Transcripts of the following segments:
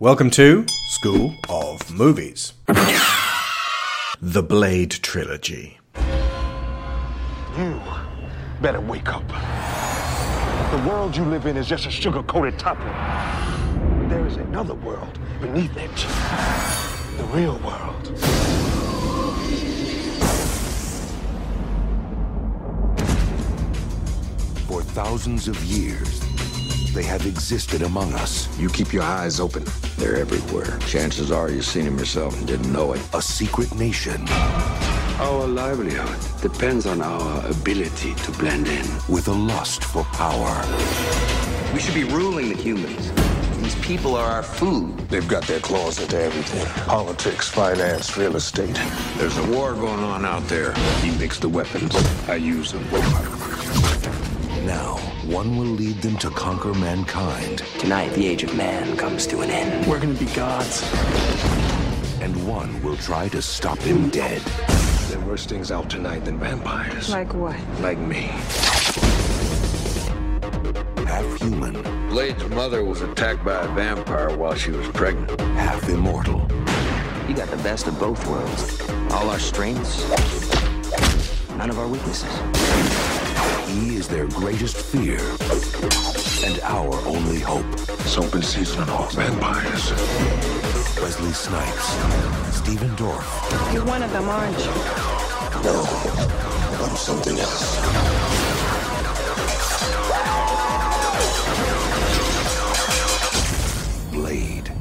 Welcome to School of Movies. the Blade Trilogy. You better wake up. The world you live in is just a sugar coated topping. There is another world beneath it. The real world. For thousands of years, they have existed among us. You keep your eyes open. They're everywhere. Chances are you've seen them yourself and didn't know it. A secret nation Our livelihood depends on our ability to blend in. with a lust for power. We should be ruling the humans. These people are our food. They've got their claws into everything politics, finance, real estate. There's a war going on out there. He makes the weapons. I use them. Now, one will lead them to conquer mankind, Tonight, the age of man comes to an end. We're gonna be gods. and one will try to stop him dead. There are worse things out tonight than vampires. Like what? Like me. Half human, Blade's mother was attacked by a vampire while she was pregnant. half immortal. You got the best of both worlds. All our strengths, none of our weaknesses. He is their greatest fear and our only hope. It's open season on all vampires. Wesley Snipes, Stephen Dorff, You're one of them, aren't you? No, I'm something else. Blade.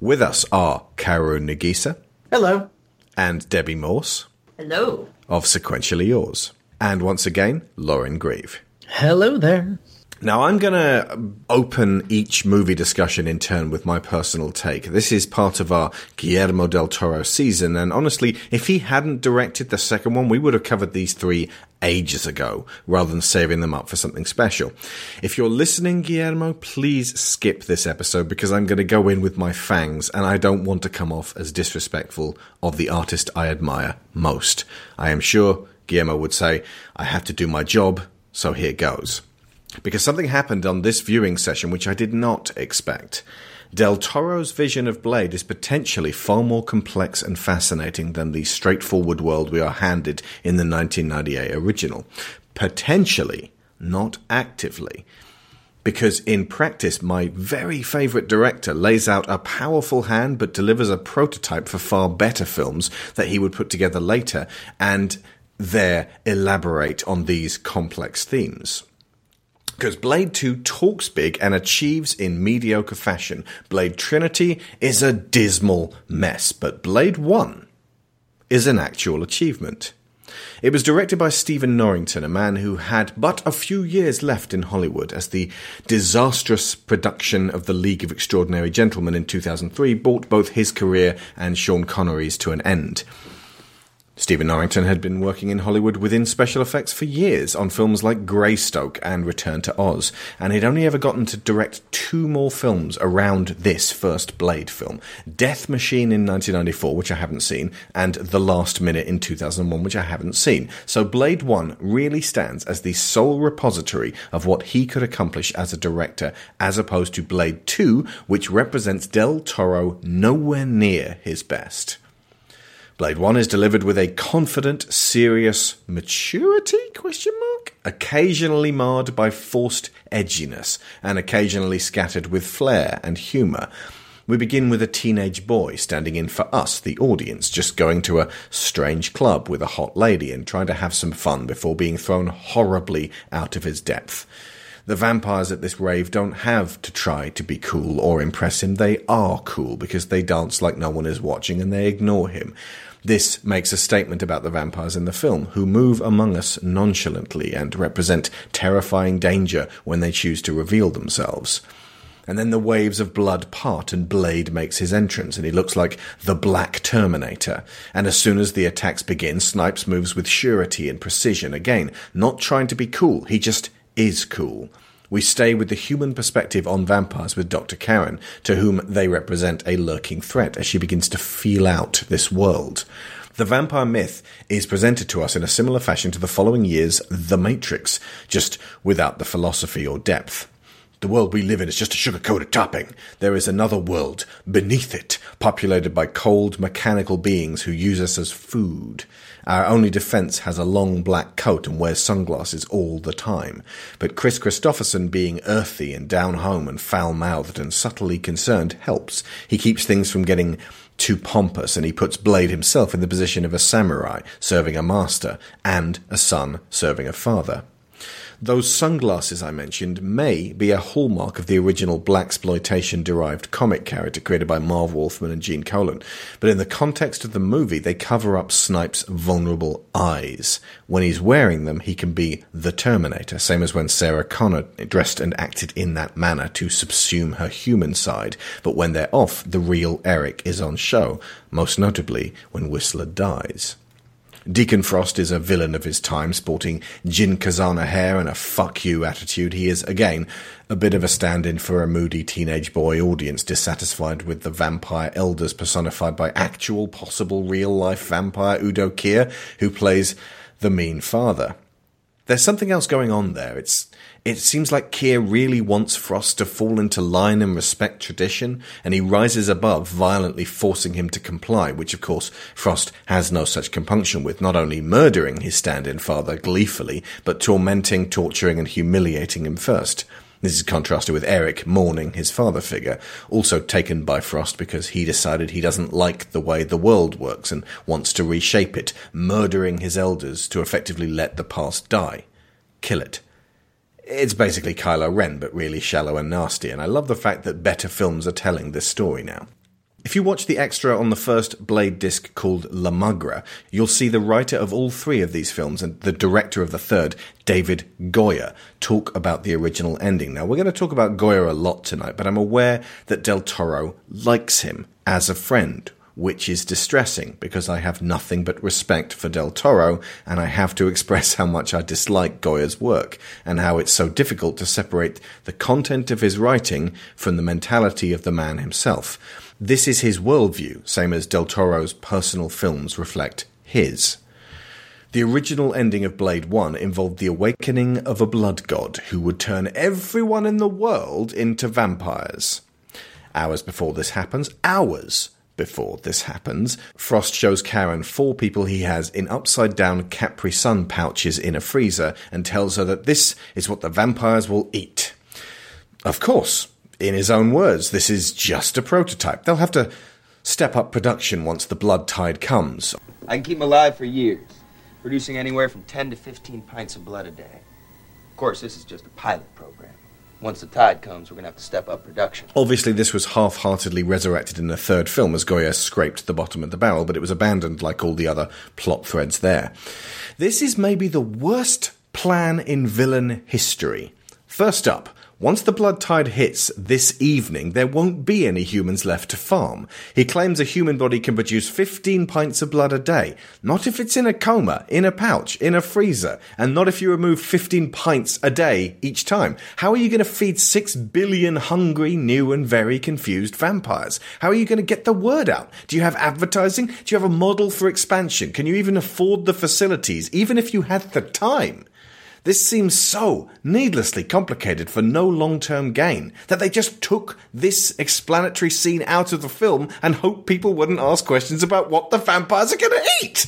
With us are Caro Nagisa Hello. and Debbie Morse Hello. of Sequentially Yours. And once again, Lauren Grieve. Hello there. Now, I'm going to open each movie discussion in turn with my personal take. This is part of our Guillermo del Toro season, and honestly, if he hadn't directed the second one, we would have covered these three ages ago, rather than saving them up for something special. If you're listening, Guillermo, please skip this episode because I'm going to go in with my fangs, and I don't want to come off as disrespectful of the artist I admire most. I am sure Guillermo would say, I have to do my job, so here goes because something happened on this viewing session which I did not expect. Del Toro's vision of Blade is potentially far more complex and fascinating than the straightforward world we are handed in the 1998 original. Potentially, not actively. Because in practice, my very favourite director lays out a powerful hand but delivers a prototype for far better films that he would put together later and there elaborate on these complex themes. Because Blade 2 talks big and achieves in mediocre fashion. Blade Trinity is a dismal mess, but Blade 1 is an actual achievement. It was directed by Stephen Norrington, a man who had but a few years left in Hollywood as the disastrous production of The League of Extraordinary Gentlemen in 2003 brought both his career and Sean Connery's to an end. Stephen Norrington had been working in Hollywood within special effects for years on films like Greystoke and Return to Oz, and he'd only ever gotten to direct two more films around this first Blade film Death Machine in 1994, which I haven't seen, and The Last Minute in 2001, which I haven't seen. So Blade 1 really stands as the sole repository of what he could accomplish as a director, as opposed to Blade 2, which represents Del Toro nowhere near his best. Blade 1 is delivered with a confident, serious maturity question mark occasionally marred by forced edginess and occasionally scattered with flair and humor. We begin with a teenage boy standing in for us, the audience, just going to a strange club with a hot lady and trying to have some fun before being thrown horribly out of his depth. The vampires at this rave don't have to try to be cool or impress him. They are cool because they dance like no one is watching and they ignore him. This makes a statement about the vampires in the film, who move among us nonchalantly and represent terrifying danger when they choose to reveal themselves. And then the waves of blood part and Blade makes his entrance and he looks like the Black Terminator. And as soon as the attacks begin, Snipes moves with surety and precision. Again, not trying to be cool, he just is cool. We stay with the human perspective on vampires with Dr. Karen, to whom they represent a lurking threat as she begins to feel out this world. The vampire myth is presented to us in a similar fashion to the following year's The Matrix, just without the philosophy or depth. The world we live in is just a sugar coated topping. There is another world beneath it, populated by cold, mechanical beings who use us as food. Our only defense has a long black coat and wears sunglasses all the time. But Kris Kristofferson being earthy and down home and foul mouthed and subtly concerned helps. He keeps things from getting too pompous and he puts Blade himself in the position of a samurai serving a master and a son serving a father. Those sunglasses I mentioned may be a hallmark of the original black exploitation derived comic character created by Marv Wolfman and Gene Colan, but in the context of the movie, they cover up Snipes' vulnerable eyes. When he's wearing them, he can be the Terminator, same as when Sarah Connor dressed and acted in that manner to subsume her human side. But when they're off, the real Eric is on show, most notably when Whistler dies. Deacon Frost is a villain of his time, sporting Jin Kazana hair and a fuck you attitude. He is, again, a bit of a stand in for a moody teenage boy audience dissatisfied with the vampire elders personified by actual, possible, real life vampire Udo Kier, who plays the mean father. There's something else going on there. It's it seems like Kier really wants Frost to fall into line and respect tradition, and he rises above, violently forcing him to comply, which of course Frost has no such compunction with, not only murdering his stand-in father gleefully, but tormenting, torturing, and humiliating him first. This is contrasted with Eric mourning his father figure, also taken by Frost because he decided he doesn't like the way the world works and wants to reshape it, murdering his elders to effectively let the past die. Kill it. It's basically Kylo Ren, but really shallow and nasty, and I love the fact that better films are telling this story now. If you watch the extra on the first Blade disc called La Magra, you'll see the writer of all three of these films and the director of the third, David Goyer, talk about the original ending. Now, we're going to talk about Goyer a lot tonight, but I'm aware that Del Toro likes him as a friend, which is distressing because I have nothing but respect for Del Toro and I have to express how much I dislike Goyer's work and how it's so difficult to separate the content of his writing from the mentality of the man himself. This is his worldview, same as Del Toro's personal films reflect his. The original ending of Blade 1 involved the awakening of a blood god who would turn everyone in the world into vampires. Hours before this happens, hours before this happens, Frost shows Karen four people he has in upside down Capri Sun pouches in a freezer and tells her that this is what the vampires will eat. Of course, in his own words, this is just a prototype. They'll have to step up production once the blood tide comes. I can keep them alive for years, producing anywhere from 10 to 15 pints of blood a day. Of course, this is just a pilot. Once the tide comes, we're going to have to step up production. Obviously, this was half heartedly resurrected in the third film as Goyer scraped the bottom of the barrel, but it was abandoned like all the other plot threads there. This is maybe the worst plan in villain history. First up, once the blood tide hits this evening, there won't be any humans left to farm. He claims a human body can produce 15 pints of blood a day. Not if it's in a coma, in a pouch, in a freezer, and not if you remove 15 pints a day each time. How are you going to feed 6 billion hungry, new, and very confused vampires? How are you going to get the word out? Do you have advertising? Do you have a model for expansion? Can you even afford the facilities, even if you had the time? This seems so needlessly complicated for no long term gain that they just took this explanatory scene out of the film and hoped people wouldn't ask questions about what the vampires are going to eat.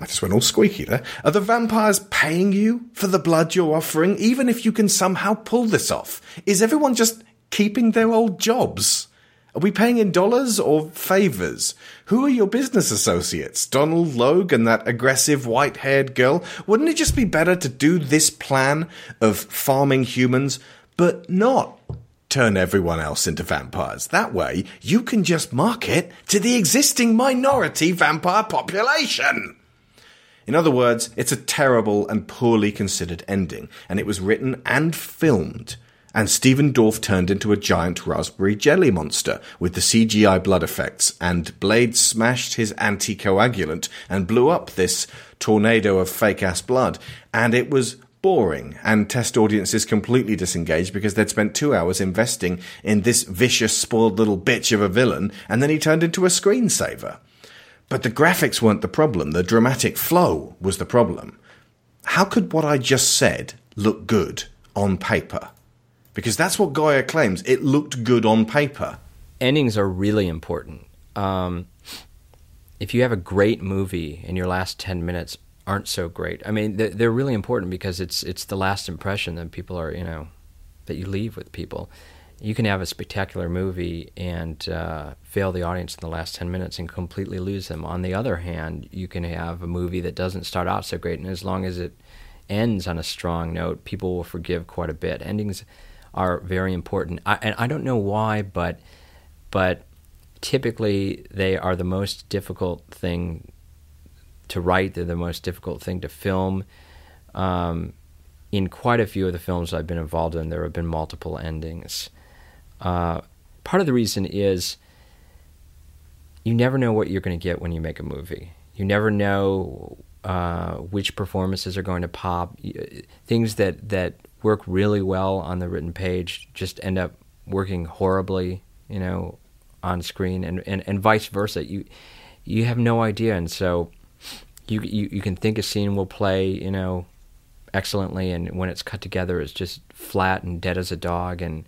I just went all squeaky there. Are the vampires paying you for the blood you're offering, even if you can somehow pull this off? Is everyone just keeping their old jobs? Are we paying in dollars or favors? Who are your business associates? Donal Logue and that aggressive white haired girl? Wouldn't it just be better to do this plan of farming humans, but not turn everyone else into vampires? That way, you can just market to the existing minority vampire population. In other words, it's a terrible and poorly considered ending, and it was written and filmed and Stephen Dorff turned into a giant raspberry jelly monster with the CGI blood effects, and Blade smashed his anticoagulant and blew up this tornado of fake ass blood, and it was boring and test audiences completely disengaged because they'd spent two hours investing in this vicious, spoiled little bitch of a villain, and then he turned into a screensaver. But the graphics weren't the problem, the dramatic flow was the problem. How could what I just said look good on paper? Because that's what Goyer claims. It looked good on paper. endings are really important. Um, if you have a great movie and your last ten minutes aren't so great, I mean, they're, they're really important because it's it's the last impression that people are, you know, that you leave with people. You can have a spectacular movie and uh, fail the audience in the last ten minutes and completely lose them. On the other hand, you can have a movie that doesn't start out so great, and as long as it ends on a strong note, people will forgive quite a bit. Endings are very important, I, and I don't know why, but but typically they are the most difficult thing to write. They're the most difficult thing to film. Um, in quite a few of the films I've been involved in, there have been multiple endings. Uh, part of the reason is you never know what you're going to get when you make a movie. You never know uh, which performances are going to pop. Things that, that work really well on the written page just end up working horribly, you know, on screen, and, and, and vice versa. You you have no idea, and so you, you you can think a scene will play, you know, excellently, and when it's cut together, it's just flat and dead as a dog, and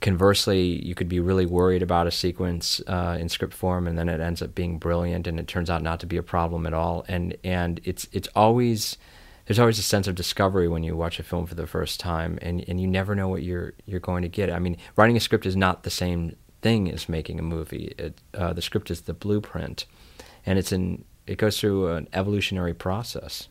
conversely, you could be really worried about a sequence uh, in script form, and then it ends up being brilliant, and it turns out not to be a problem at all. And and it's it's always there's always a sense of discovery when you watch a film for the first time, and, and you never know what you're you're going to get. I mean, writing a script is not the same thing as making a movie. It, uh, the script is the blueprint, and it's an it goes through an evolutionary process.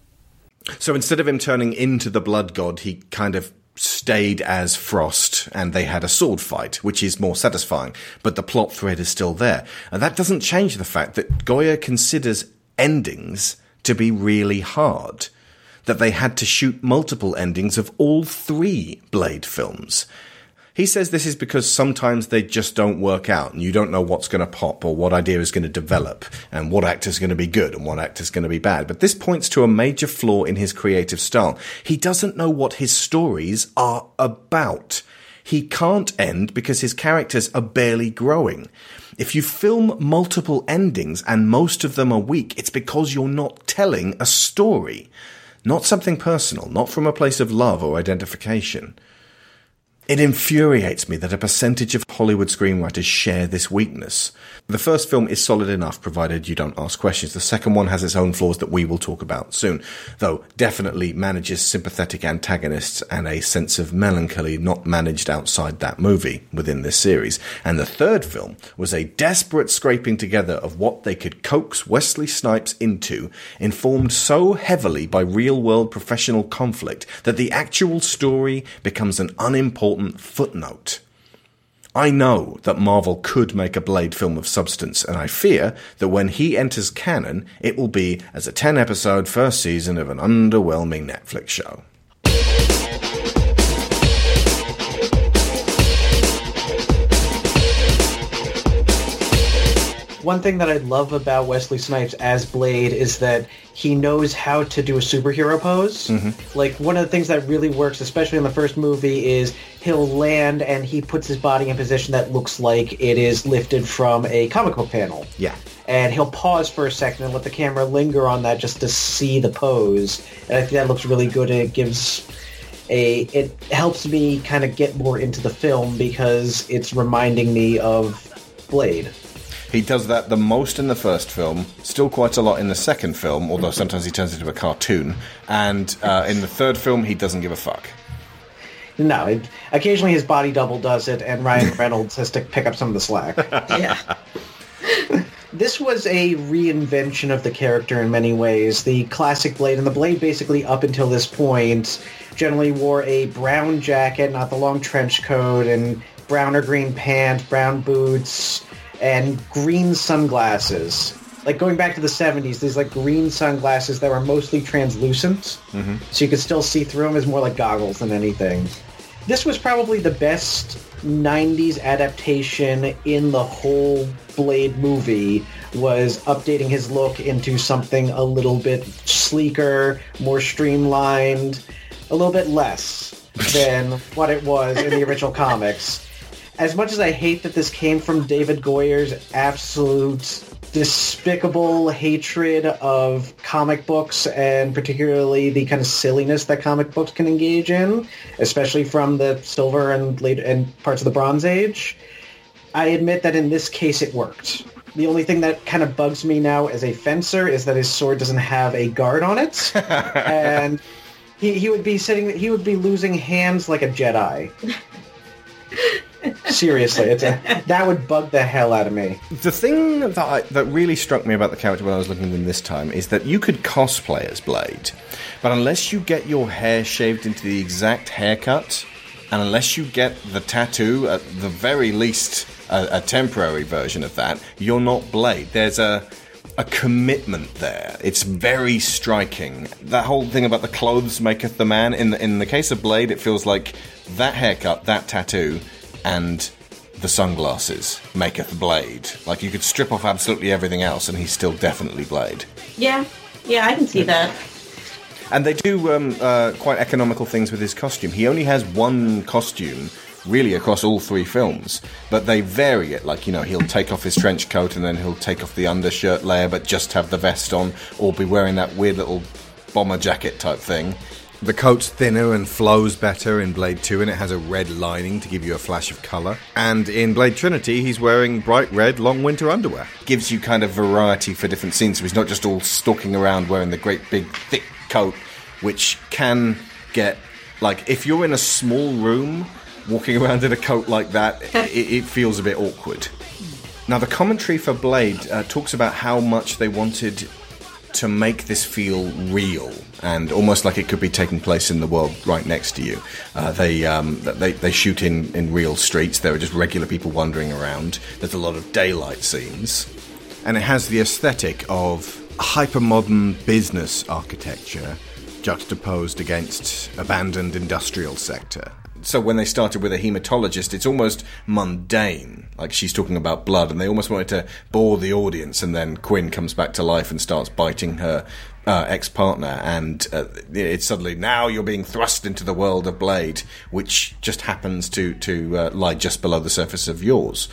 So instead of him turning into the blood god, he kind of stayed as Frost and they had a sword fight, which is more satisfying, but the plot thread is still there. And that doesn't change the fact that Goyer considers endings to be really hard. That they had to shoot multiple endings of all three Blade films. He says this is because sometimes they just don't work out and you don't know what's going to pop or what idea is going to develop and what actor's going to be good and what actor's going to be bad. But this points to a major flaw in his creative style. He doesn't know what his stories are about. He can't end because his characters are barely growing. If you film multiple endings and most of them are weak, it's because you're not telling a story. Not something personal, not from a place of love or identification. It infuriates me that a percentage of Hollywood screenwriters share this weakness. The first film is solid enough provided you don't ask questions. The second one has its own flaws that we will talk about soon, though definitely manages sympathetic antagonists and a sense of melancholy not managed outside that movie within this series. And the third film was a desperate scraping together of what they could coax Wesley Snipes into, informed so heavily by real world professional conflict that the actual story becomes an unimportant footnote. I know that Marvel could make a Blade film of substance, and I fear that when he enters canon, it will be as a 10 episode first season of an underwhelming Netflix show. One thing that I love about Wesley Snipes as Blade is that he knows how to do a superhero pose. Mm-hmm. Like one of the things that really works, especially in the first movie, is he'll land and he puts his body in position that looks like it is lifted from a comic book panel. Yeah. And he'll pause for a second and let the camera linger on that just to see the pose. And I think that looks really good and it gives a it helps me kind of get more into the film because it's reminding me of Blade. He does that the most in the first film, still quite a lot in the second film, although sometimes he turns into a cartoon. And uh, in the third film, he doesn't give a fuck. No, it, occasionally his body double does it, and Ryan Reynolds has to pick up some of the slack. Yeah. this was a reinvention of the character in many ways. The classic Blade, and the Blade basically up until this point generally wore a brown jacket, not the long trench coat, and brown or green pants, brown boots, and green sunglasses. Like going back to the 70s, these like green sunglasses that were mostly translucent, mm-hmm. so you could still see through them as more like goggles than anything. This was probably the best 90s adaptation in the whole Blade movie was updating his look into something a little bit sleeker, more streamlined, a little bit less than what it was in the original comics. As much as I hate that this came from David Goyer's absolute despicable hatred of comic books and particularly the kind of silliness that comic books can engage in, especially from the silver and later and parts of the Bronze Age. I admit that in this case it worked. The only thing that kind of bugs me now as a fencer is that his sword doesn't have a guard on it, and he, he would be sitting he would be losing hands like a Jedi. Seriously, it's a, that would bug the hell out of me. The thing that I, that really struck me about the character when I was looking at them this time is that you could cosplay as Blade, but unless you get your hair shaved into the exact haircut, and unless you get the tattoo, at the very least a, a temporary version of that, you're not Blade. There's a a commitment there. It's very striking. That whole thing about the clothes maketh the man. In the, in the case of Blade, it feels like that haircut, that tattoo, and the sunglasses maketh Blade. Like you could strip off absolutely everything else, and he's still definitely Blade. Yeah, yeah, I can see that. And they do um, uh, quite economical things with his costume. He only has one costume really across all three films, but they vary it. Like, you know, he'll take off his trench coat and then he'll take off the undershirt layer but just have the vest on, or be wearing that weird little bomber jacket type thing. The coat's thinner and flows better in Blade 2, and it has a red lining to give you a flash of colour. And in Blade Trinity, he's wearing bright red long winter underwear. Gives you kind of variety for different scenes, so he's not just all stalking around wearing the great big thick coat, which can get. Like, if you're in a small room walking around in a coat like that, it, it feels a bit awkward. Now, the commentary for Blade uh, talks about how much they wanted to make this feel real and almost like it could be taking place in the world right next to you. Uh, they, um, they they shoot in, in real streets. There are just regular people wandering around. There's a lot of daylight scenes, and it has the aesthetic of hypermodern business architecture juxtaposed against abandoned industrial sector so when they started with a hematologist, it's almost mundane. Like she's talking about blood, and they almost wanted to bore the audience, and then Quinn comes back to life and starts biting her uh, ex partner, and uh, it's suddenly now you're being thrust into the world of Blade, which just happens to to uh, lie just below the surface of yours.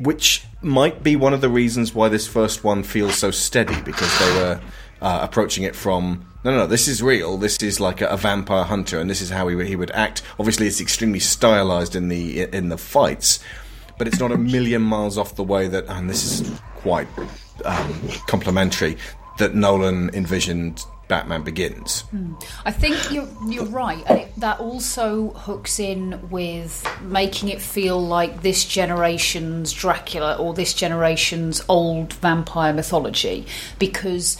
Which might be one of the reasons why this first one feels so steady because they were uh, approaching it from no, no, no, this is real. This is like a, a vampire hunter, and this is how he, he would act. Obviously, it's extremely stylized in the in the fights, but it's not a million miles off the way that, and this is quite um, complimentary, that Nolan envisioned Batman Begins. I think you're you're right, and it, that also hooks in with making it feel like this generation's Dracula or this generation's old vampire mythology, because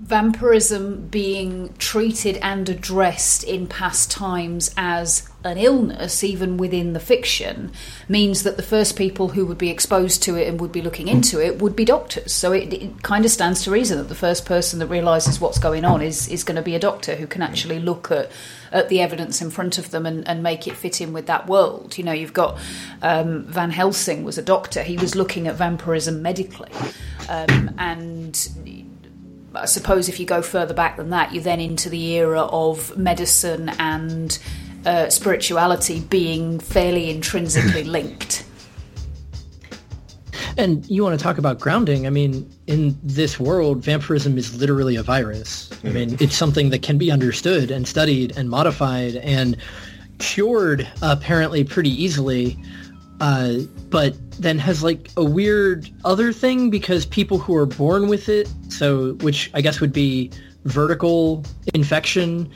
vampirism being treated and addressed in past times as an illness, even within the fiction, means that the first people who would be exposed to it and would be looking into it would be doctors. So it, it kind of stands to reason that the first person that realizes what's going on is is going to be a doctor who can actually look at at the evidence in front of them and, and make it fit in with that world. You know, you've got um, Van Helsing was a doctor. He was looking at vampirism medically, um, and I suppose if you go further back than that, you're then into the era of medicine and uh, spirituality being fairly intrinsically linked. And you want to talk about grounding? I mean, in this world, vampirism is literally a virus. I mean, it's something that can be understood and studied and modified and cured apparently pretty easily. Uh, but then has like a weird other thing because people who are born with it, so which I guess would be vertical infection,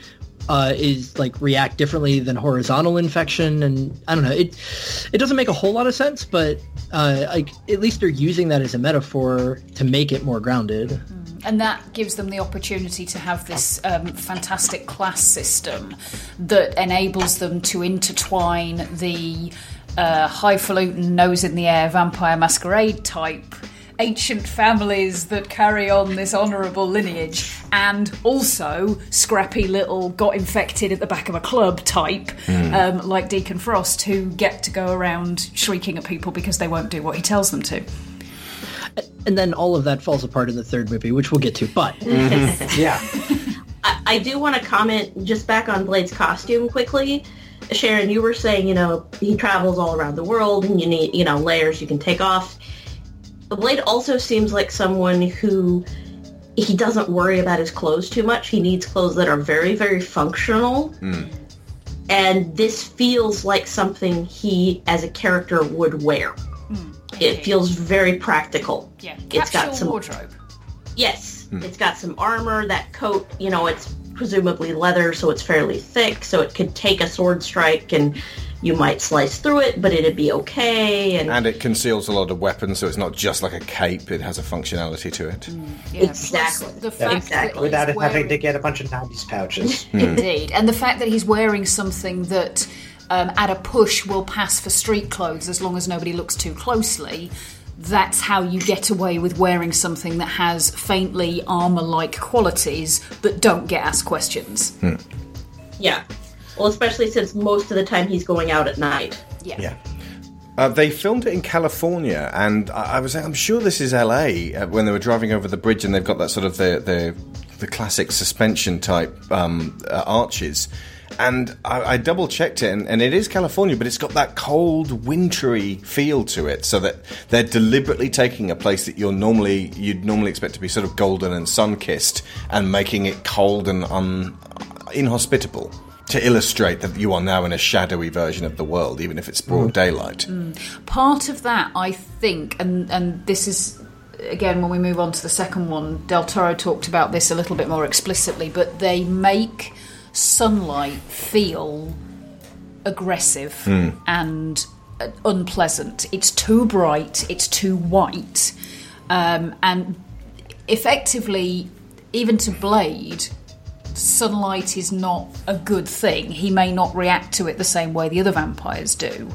uh, is like react differently than horizontal infection, and I don't know. It it doesn't make a whole lot of sense, but uh, like at least they're using that as a metaphor to make it more grounded. And that gives them the opportunity to have this um, fantastic class system that enables them to intertwine the uh, highfalutin, nose in the air vampire masquerade type ancient families that carry on this honourable lineage, and also scrappy little got infected at the back of a club type, Hmm. um, like Deacon Frost, who get to go around shrieking at people because they won't do what he tells them to. And then all of that falls apart in the third movie, which we'll get to. But yeah, I, I do want to comment just back on Blade's costume quickly. Sharon, you were saying, you know, he travels all around the world and you need, you know, layers you can take off. The Blade also seems like someone who he doesn't worry about his clothes too much. He needs clothes that are very, very functional. Hmm. And this feels like something he, as a character, would wear. It feels very practical. Yeah, It's got capsule some wardrobe. Yes, Hmm. it's got some armor. That coat, you know, it's presumably leather, so it's fairly thick, so it could take a sword strike and you might slice through it, but it'd be okay. And, And it conceals a lot of weapons, so it's not just like a cape, it has a functionality to it. Yeah, Exactly. plus The fact that Without he's it having to get a bunch of 90s pouches. Indeed. And the fact that he's wearing something that um, at a push will pass for street clothes as long as nobody looks too closely. That's how you get away with wearing something that has faintly armor like qualities but don't get asked questions. yeah. Well, especially since most of the time he's going out at night. Yeah. Yeah. Uh, they filmed it in California, and I, I was I'm sure this is LA uh, when they were driving over the bridge, and they've got that sort of the the, the classic suspension type um, uh, arches. And I, I double checked it, and, and it is California, but it's got that cold, wintry feel to it. So that they're deliberately taking a place that you're normally you'd normally expect to be sort of golden and sun kissed, and making it cold and un, inhospitable to illustrate that you are now in a shadowy version of the world, even if it's broad daylight. Part of that, I think, and, and this is again when we move on to the second one, Del Toro talked about this a little bit more explicitly, but they make sunlight feel aggressive Hmm. and uh, unpleasant. It's too bright, it's too white, um, and effectively, even to Blade, sunlight is not a good thing. He may not react to it the same way the other vampires do,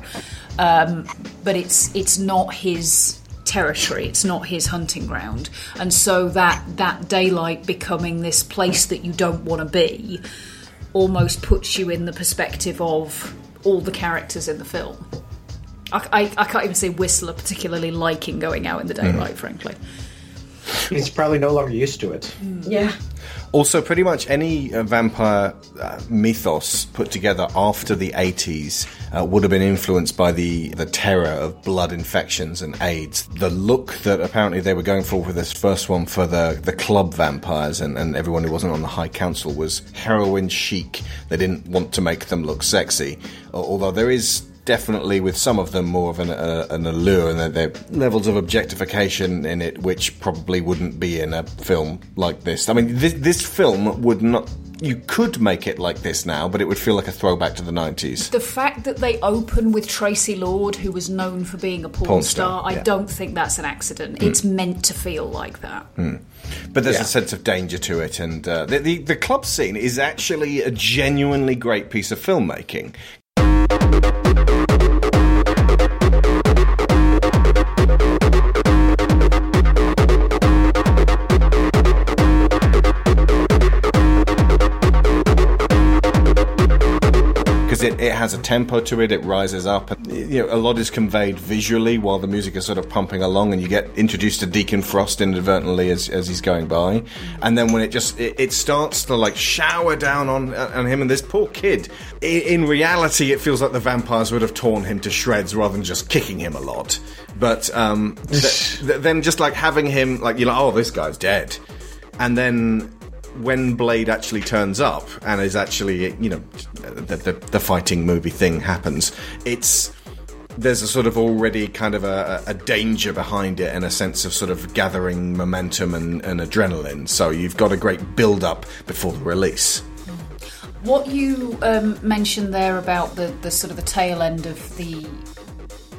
um, but it's it's not his territory. It's not his hunting ground, and so that that daylight becoming this place that you don't want to be almost puts you in the perspective of all the characters in the film. I, I, I can't even say Whistler particularly liking going out in the mm. daylight, frankly. He's probably no longer used to it. Yeah. Also, pretty much any uh, vampire uh, mythos put together after the 80s uh, would have been influenced by the, the terror of blood infections and AIDS. The look that apparently they were going for with this first one for the, the club vampires and, and everyone who wasn't on the High Council was heroin chic. They didn't want to make them look sexy. Although there is definitely with some of them more of an, uh, an allure and there, are levels of objectification in it which probably wouldn't be in a film like this. I mean, this, this film would not. You could make it like this now, but it would feel like a throwback to the 90s. The fact that they open with Traci Lords, who was known for being a porn, Porn star, star, I yeah. don't think that's an accident. Mm. It's meant to feel like that. Hmm. But there's Yeah. a sense of danger to it, and uh, the, the the club scene is actually a genuinely great piece of filmmaking. It, has a tempo to it, it rises up. And, you know, a lot is conveyed visually while the music is sort of pumping along, and you get introduced to Deacon Frost inadvertently as, as he's going by. And then when it just it, it starts to like shower down on on him and this poor kid. In, in reality, it feels like the vampires would have torn him to shreds rather than just kicking him a lot. But um, th- th- then just like having him like you're like, oh, this guy's dead, and then when Blade actually turns up and is actually, you know, the, the, the fighting movie thing happens, it's there's a sort of already kind of a, a danger behind it and a sense of sort of gathering momentum and, and adrenaline. So you've got a great build up before the release. What you um, mentioned there about the, the sort of the tail end of the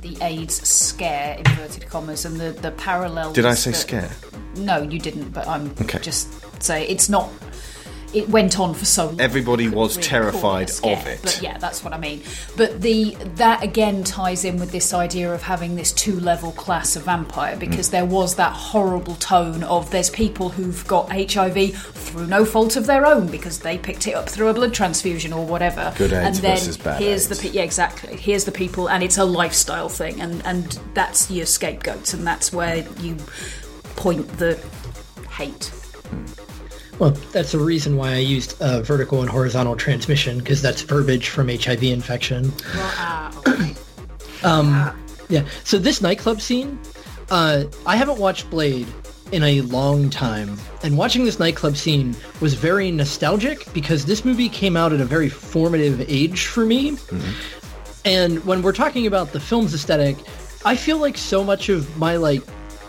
the AIDS scare, inverted commas, and the, the parallels. Did I say that- scare? No, you didn't, but I'm Okay. just say it's not. It went on for so long. Everybody was really terrified call it a scare, of it. But yeah, that's what I mean. But the that again ties in with this idea of having this two level class of vampire because Mm. there was that horrible tone of there's people who've got HIV through no fault of their own because they picked it up through a blood transfusion or whatever. Good and then versus bad here's AIDS. the pe- yeah exactly here's the people and it's a lifestyle thing and and that's your scapegoats and that's where you point the hate. Well, that's the reason why I used uh, vertical and horizontal transmission because that's verbiage from HIV infection. Well, okay. Um, yeah. So this nightclub scene, uh, I haven't watched Blade in a long time, and watching this nightclub scene was very nostalgic because this movie came out at a very formative age for me. And when we're talking about the film's aesthetic, I feel like so much of my like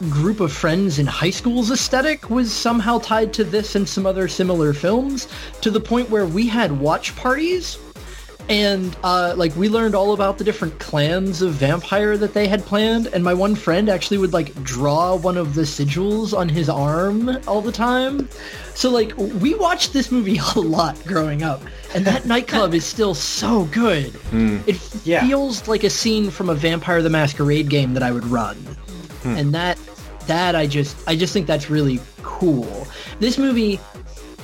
group of friends in high school's aesthetic was somehow tied to this and some other similar films to the point where we had watch parties and uh, like we learned all about the different clans of vampire that they had planned and my one friend actually would like draw one of the sigils on his arm all the time. So like we watched this movie a lot growing up and that nightclub is still so good. It feels like a scene from a vampire the masquerade game that i would run. And that that i just i just think that's really cool this movie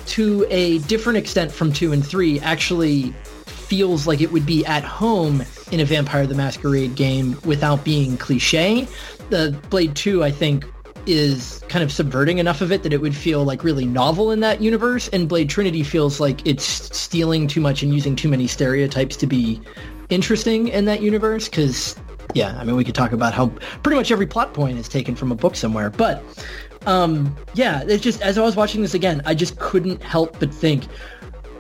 to a different extent from two and three actually feels like it would be at home in a Vampire the Masquerade game without being cliche. The Blade 2, I think, is kind of subverting enough of it that it would feel like really novel in that universe, and Blade Trinity feels like it's stealing too much and using too many stereotypes to be interesting in that universe, because, yeah, I mean, we could talk about how pretty much every plot point is taken from a book somewhere, but um yeah it's just as i was watching this again i just couldn't help but think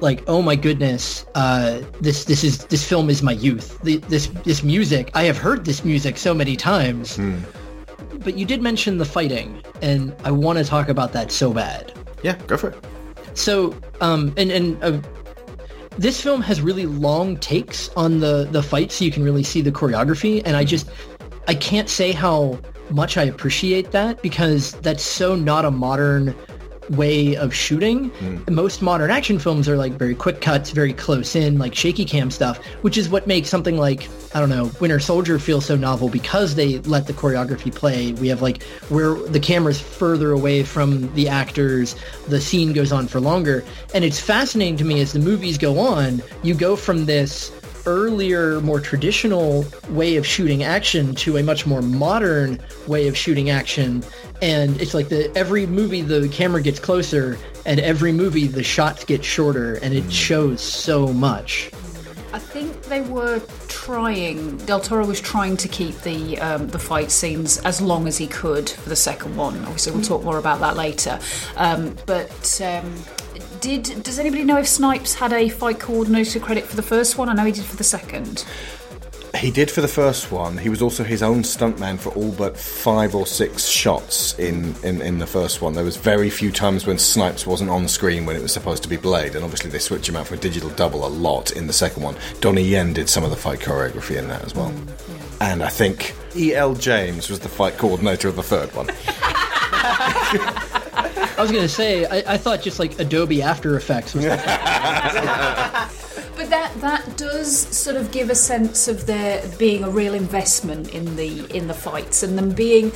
like oh my goodness uh this this is this film is my youth. The, this this music i have heard this music so many times. But you did mention the fighting and i want to talk about that so bad. Yeah, go for it. so um and and uh, this film has really long takes on the the fight so you can really see the choreography and i just i can't say how much i appreciate that because that's so not a modern way of shooting. Hmm. Most modern action films are like very quick cuts very close in like shaky cam stuff which is what makes something like i don't know winter soldier feel so novel because they let the choreography play. We have like where the camera's further away from the actors the scene goes on for longer. And it's fascinating to me as the movies go on you go from this earlier, more traditional way of shooting action to a much more modern way of shooting action. And it's like the every movie the camera gets closer, and every movie the shots get shorter, and it shows so much. I think they were trying. Del Toro was trying to keep the um, the fight scenes as long as he could for the second one. Obviously, we'll talk more about that later. Um, but um, did does anybody know if Snipes had a fight coordinator credit for the first one? I know he did for the second. He did for the first one. He was also his own stuntman for all but five or six shots in, in, in the first one. There was very few times when Snipes wasn't on screen when it was supposed to be Blade, and obviously they switched him out for a digital double a lot in the second one. Donnie Yen did some of the fight choreography in that as well. Mm, and I think E.L. James was the fight coordinator of the third one. I was gonna say, I, I thought just like Adobe After Effects was. But that that does sort of give a sense of there being a real investment in the in the fights and them being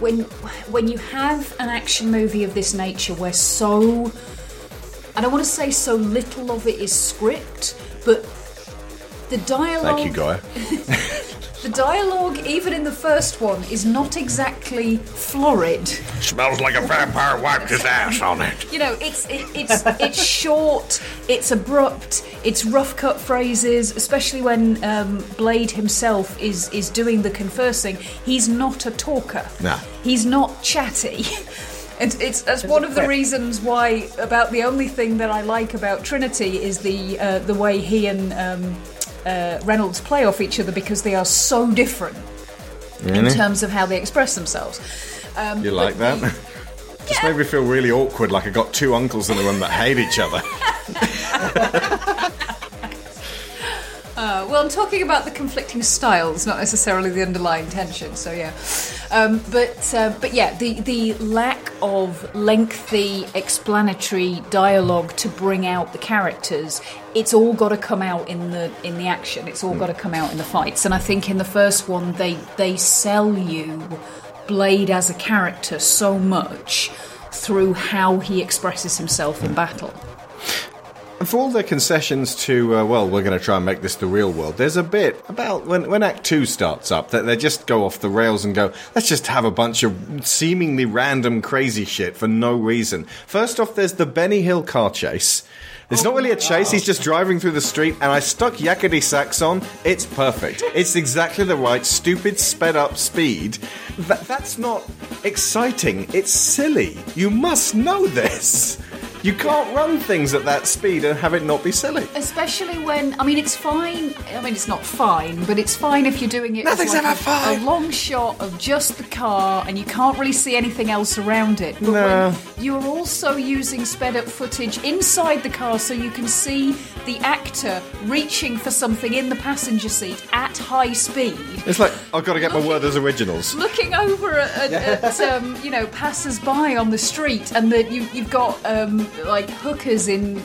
when when you have an action movie of this nature where so I don't want to say so little of it is script, but the dialogue Thank you, Guy. the dialogue even in the first one is not exactly florid. Smells like a vampire wiped his ass on it. You know, it's it, it's it's short, it's abrupt, it's rough cut phrases, especially when um, Blade himself is is doing the conversing. He's not a talker. Nah. He's not chatty. And it's that's one of the reasons why about the only thing that I like about Trinity is the uh, the way he and um, uh, Reynolds play off each other because they are so different in terms of how they express themselves. Um, You like that? Just made me feel really awkward, like I got two uncles in the room that hate each other. Uh, well, I'm talking about the conflicting styles, not necessarily the underlying tension. So yeah, um, but uh, but yeah, the the lack of lengthy explanatory dialogue to bring out the characters, it's all got to come out in the in the action. It's all got to come out in the fights. And I think in the first one, they they sell you Blade as a character so much through how he expresses himself in battle. And for all their concessions to, uh, well, we're going to try and make this the real world, there's a bit about when, when Act 2 starts up that they just go off the rails and go, let's just have a bunch of seemingly random crazy shit for no reason. First off, there's the Benny Hill car chase. It's not really a chase. He's just driving through the street, and I stuck yakety sax on. It's perfect. It's exactly the right stupid sped up speed. That, that's not exciting. It's silly. You must know this. You can't run things at that speed and have it not be silly. Especially when, I mean, it's fine. I mean, it's not fine, but it's fine if you're doing it. as Nothing's like ever a, fine. A long shot of just the car, and you can't really see anything else around it. But No. when you're also using sped up footage inside the car, so you can see the actor reaching for something in the passenger seat at high speed. It's like I've got to get my Werther's originals. looking over at, at, at um, you know passers-by on the street, and that you, you've got um, like hookers in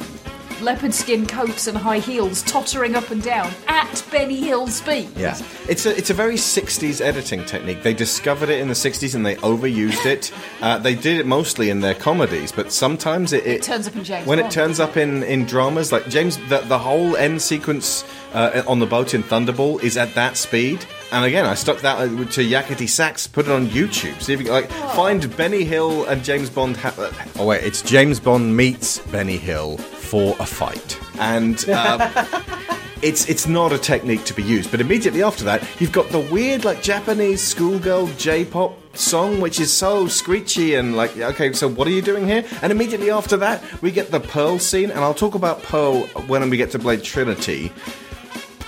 leopard skin coats and high heels tottering up and down at Benny Hill speed. Yeah, it's a it's a very '60s editing technique. They discovered it in the '60s and they overused it. Uh, they did it mostly in their comedies, but sometimes it, It turns up in James when it turns up in in dramas like James. The, the whole end sequence uh, on the boat in Thunderball is at that speed. And again, I stuck that uh, to Yakety Sax, put it on YouTube. See if you can, like find Benny Hill and James Bond. Ha- uh, oh wait, it's James Bond meets Benny Hill for a fight, and. Um, it's it's not a technique to be used. But immediately after that, you've got the weird like Japanese schoolgirl J-pop song, which is so screechy and like okay, so what are you doing here? And immediately after that, we get the Pearl scene, and I'll talk about Pearl when we get to Blade Trinity.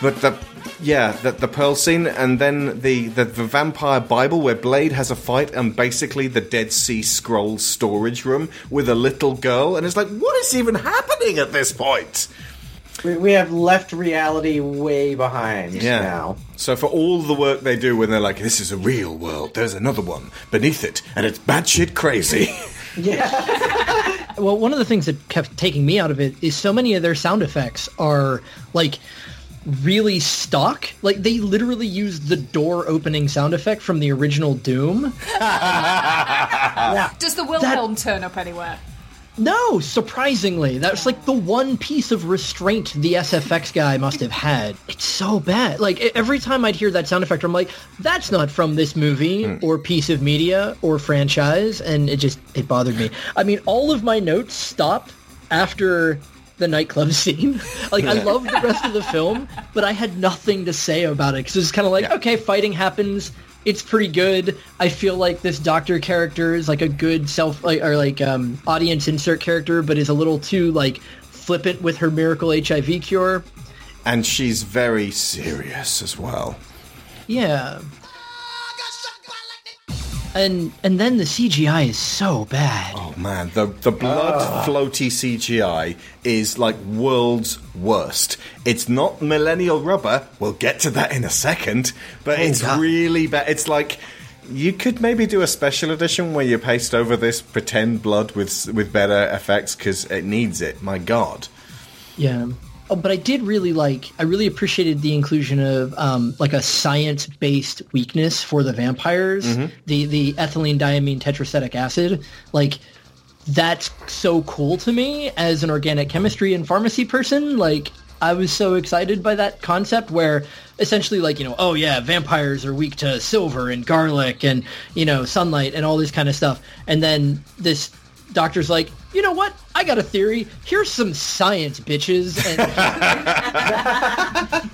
But the yeah, the, the Pearl scene, and then the, the the Vampire Bible, where Blade has a fight, and basically the Dead Sea Scrolls storage room with a little girl, and it's like, what is even happening at this point? We, we have left reality way behind yeah. now. So for all the work they do when they're like, this is a real world, there's another one beneath it, and it's batshit crazy. Yeah. well, one of the things that kept taking me out of it is so many of their sound effects are like really stock. Like they literally used the door opening sound effect from the original Doom. Does the Wilhelm turn up anywhere? No, surprisingly, that's like the one piece of restraint the SFX guy must have had. It's so bad. Like every time I'd hear that sound effect, I'm like, that's not from this movie hmm. or piece of media or franchise, and it just it bothered me. I mean, all of my notes stop after the nightclub scene. like I love the rest of the film, but I had nothing to say about it because it's kind of like, okay, fighting happens. It's pretty good. I feel like this doctor character is like a good self like, or like um, audience insert character, but is a little too like flippant with her miracle HIV cure. and she's very serious as well. Yeah. And and then the CGI is so bad. Oh man, the the blood Ah. floaty CGI is like world's worst. It's not millennial rubber. We'll get to that in a second, but Oh, it's God. really bad. It's like you could maybe do a special edition where you paste over this pretend blood with with better effects because it needs it. My God. Yeah. Oh, but I did really like. I really appreciated the inclusion of um, like a science-based weakness for the vampires. Mhm. The the ethylene diamine tetraacetic acid. Like that's so cool to me as an organic chemistry and pharmacy person. Like I was so excited by that concept where essentially like, you know, oh yeah, vampires are weak to silver and garlic and, you know, sunlight and all this kind of stuff. And then this doctor's like, you know what? I got a theory. Here's some science, bitches. And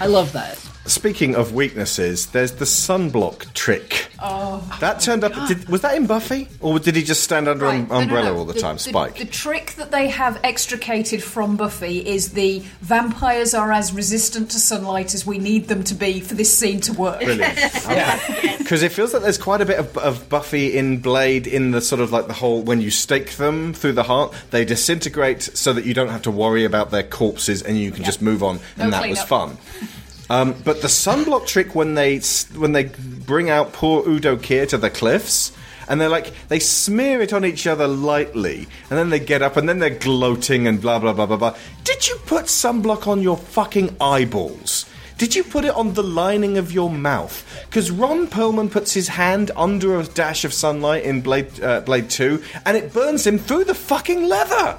I love that. Speaking of weaknesses, there's the sunblock trick. Oh, That turned up. Did, was that in Buffy, or did he just stand under an No, no, umbrella no. all the, time? Spike. The trick that they have extricated from Buffy is the vampires are as resistant to sunlight as we need them to be for this scene to work. Brilliant. Because it feels like there's quite a bit of, of Buffy in Blade in the sort of like the whole when you stake them through the heart, they disintegrate so that you don't have to worry about their corpses and you can just move on, and No that was cleanup. fun. Um, but the sunblock trick when they when they bring out poor Udo Kier to the cliffs. And they're like, they smear it on each other lightly, and then they get up, and then they're gloating and blah blah blah blah blah. Did you put sunblock on your fucking eyeballs? Did you put it on the lining of your mouth? Because Ron Perlman puts his hand under a dash of sunlight in Blade uh, Blade Two, and it burns him through the fucking leather.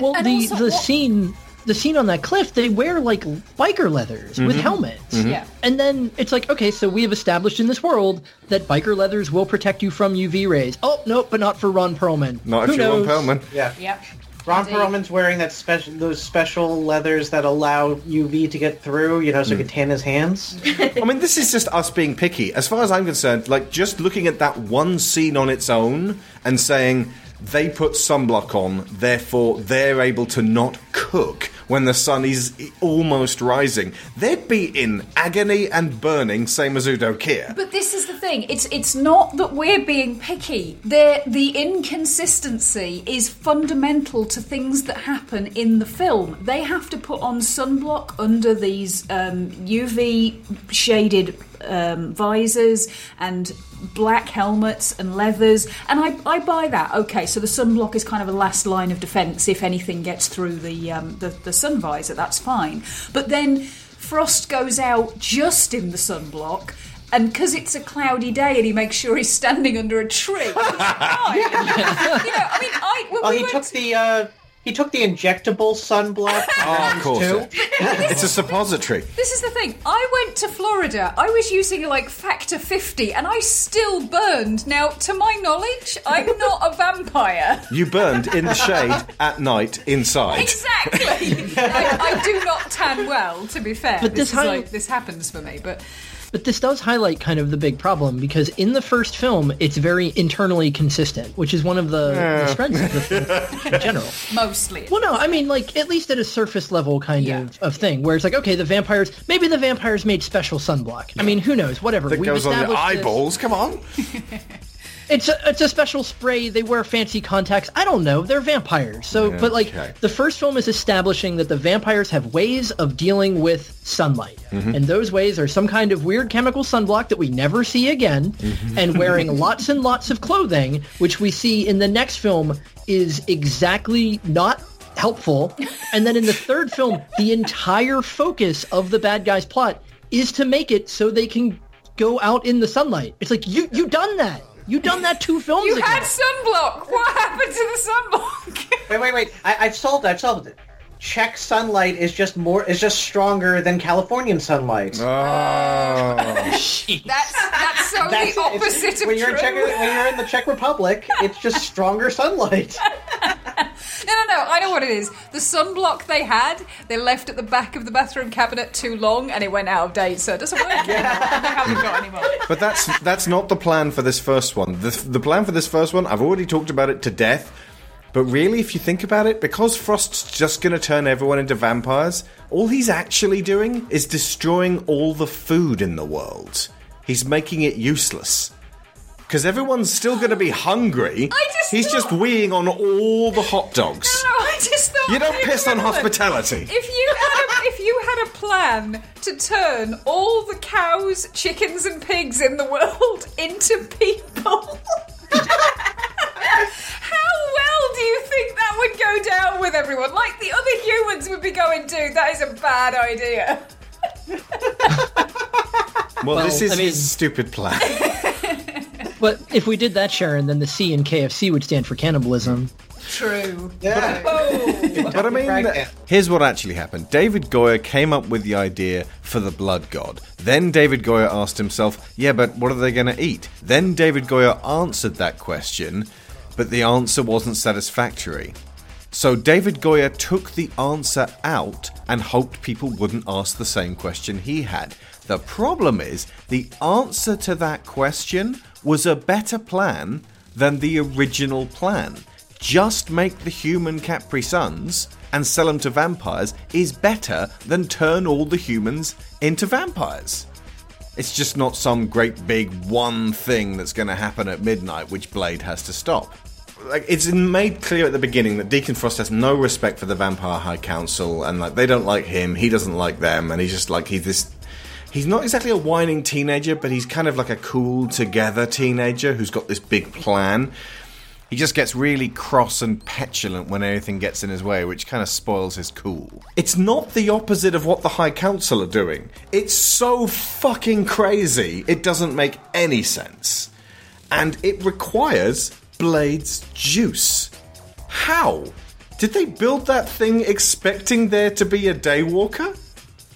Well, and the also the what- scene the scene on that cliff, they wear like biker leathers with Mhm. helmets. Mhm. Yeah. And then it's like, okay, so we have established in this world that biker leathers will protect you from UV rays. Oh, nope, but not for Ron Perlman. Not Who if you're Ron? Perlman. Yeah. Yep. Ron Indeed. Perlman's wearing that special those special leathers that allow UV to get through, you know, so he can tan his hands. I mean, this is just us being picky. As far as I'm concerned, like just looking at that one scene on its own and saying they put sunblock on, therefore they're able to not cook when the sun is almost rising. They'd be in agony and burning, same as Udo Kier. But this is the thing. It's it's not that we're being picky. The the inconsistency is fundamental to things that happen in the film. They have to put on sunblock under these um, UV shaded um, visors and black helmets and leathers, and I, I buy that. Okay, so the sunblock is kind of a last line of defence if anything gets through the, um, the the sun visor. That's fine. But then Frost goes out just in the sunblock. And because it's a cloudy day, and he makes sure he's standing under a tree. You know, I mean, I Oh, we he went took the uh, he took the injectable sunblock. Oh, of course. too. It's a suppository. This is the thing. I went to Florida. I was using like factor 50 and I still burned. Now, to my knowledge, I'm not a vampire. You burned in the shade at night inside. Exactly. I, I do not tan well, to be fair. But this, this is hi- like this happens for me, but But this does highlight kind of the big problem because in the first film, it's very internally consistent, which is one of the, the strengths of the film in general. mostly. Well, no, I mean, like, at least at a surface level kind Yeah. of, of thing, where it's like, okay, the vampires, maybe the vampires made special sunblock. I mean, who knows? Whatever. That We've goes on your established this. eyeballs. Come on. It's a, it's a special spray. They wear fancy contacts. I don't know. They're vampires. So, but like the first film is establishing that the vampires have ways of dealing with sunlight, mm-hmm. and those ways are some kind of weird chemical sunblock that we never see again, mm-hmm. and wearing lots and lots of clothing, which we see in the next film is exactly not helpful. And then in the third film, the entire focus of the bad guy's plot is to make it so they can go out in the sunlight. It's like you you done that. You done that two films You ago. had sunblock. What happened to the sunblock? Wait, wait, wait! I, I've solved. It, I've solved it. Czech sunlight is just more is just stronger than Californian sunlight. Oh. that's that's so That's the opposite of when you're true. in Czech, when you're in the Czech Republic, it's just stronger sunlight. No, no, no. I know what it is. The sunblock they had, they left at the back of the bathroom cabinet too long, and it went out of date, so it doesn't work anymore. and they haven't got any more. But that's that's not the plan for this first one. The, the plan for this first one, I've already talked about it to death. But really, if you think about it, because Frost's just going to turn everyone into vampires, all he's actually doing is destroying all the food in the world. He's making it useless. Because everyone's still going to be hungry. I just he's just weeing on all the hot dogs. No, I just thought You don't piss on hospitality. If you had a, if you had a plan to turn all the cows, chickens, and pigs in the world into people. How well do you think that would go down with everyone? Like the other humans would be going, dude, that is a bad idea. Well, Well, this is I mean- his stupid plan. But if we did that, Sharon, then the C in KFC would stand for cannibalism. True. Yeah. Oh. But I mean, here's what actually happened. David Goyer came up with the idea for the blood god. Then David Goyer asked himself, yeah, but what are they going to eat? Then David Goyer answered that question, but the answer wasn't satisfactory. So David Goyer took the answer out and hoped people wouldn't ask the same question he had. The problem is, the answer to that question was a better plan than the original plan. Just make the human Capri Suns and sell them to vampires is better than turn all the humans into vampires. It's just not some great big one thing that's going to happen at midnight which Blade has to stop. Like it's made clear at the beginning that Deacon Frost has no respect for the Vampire High Council and like they don't like him, he doesn't like them and he's just like he's this He's not exactly a whining teenager, but he's kind of like a cool together teenager who's got this big plan. He just gets really cross and petulant when anything gets in his way, which kind of spoils his cool. It's not the opposite of what the High Council are doing. It's so fucking crazy, it doesn't make any sense. And it requires Blade's juice. How? Did they build that thing expecting there to be a Daywalker?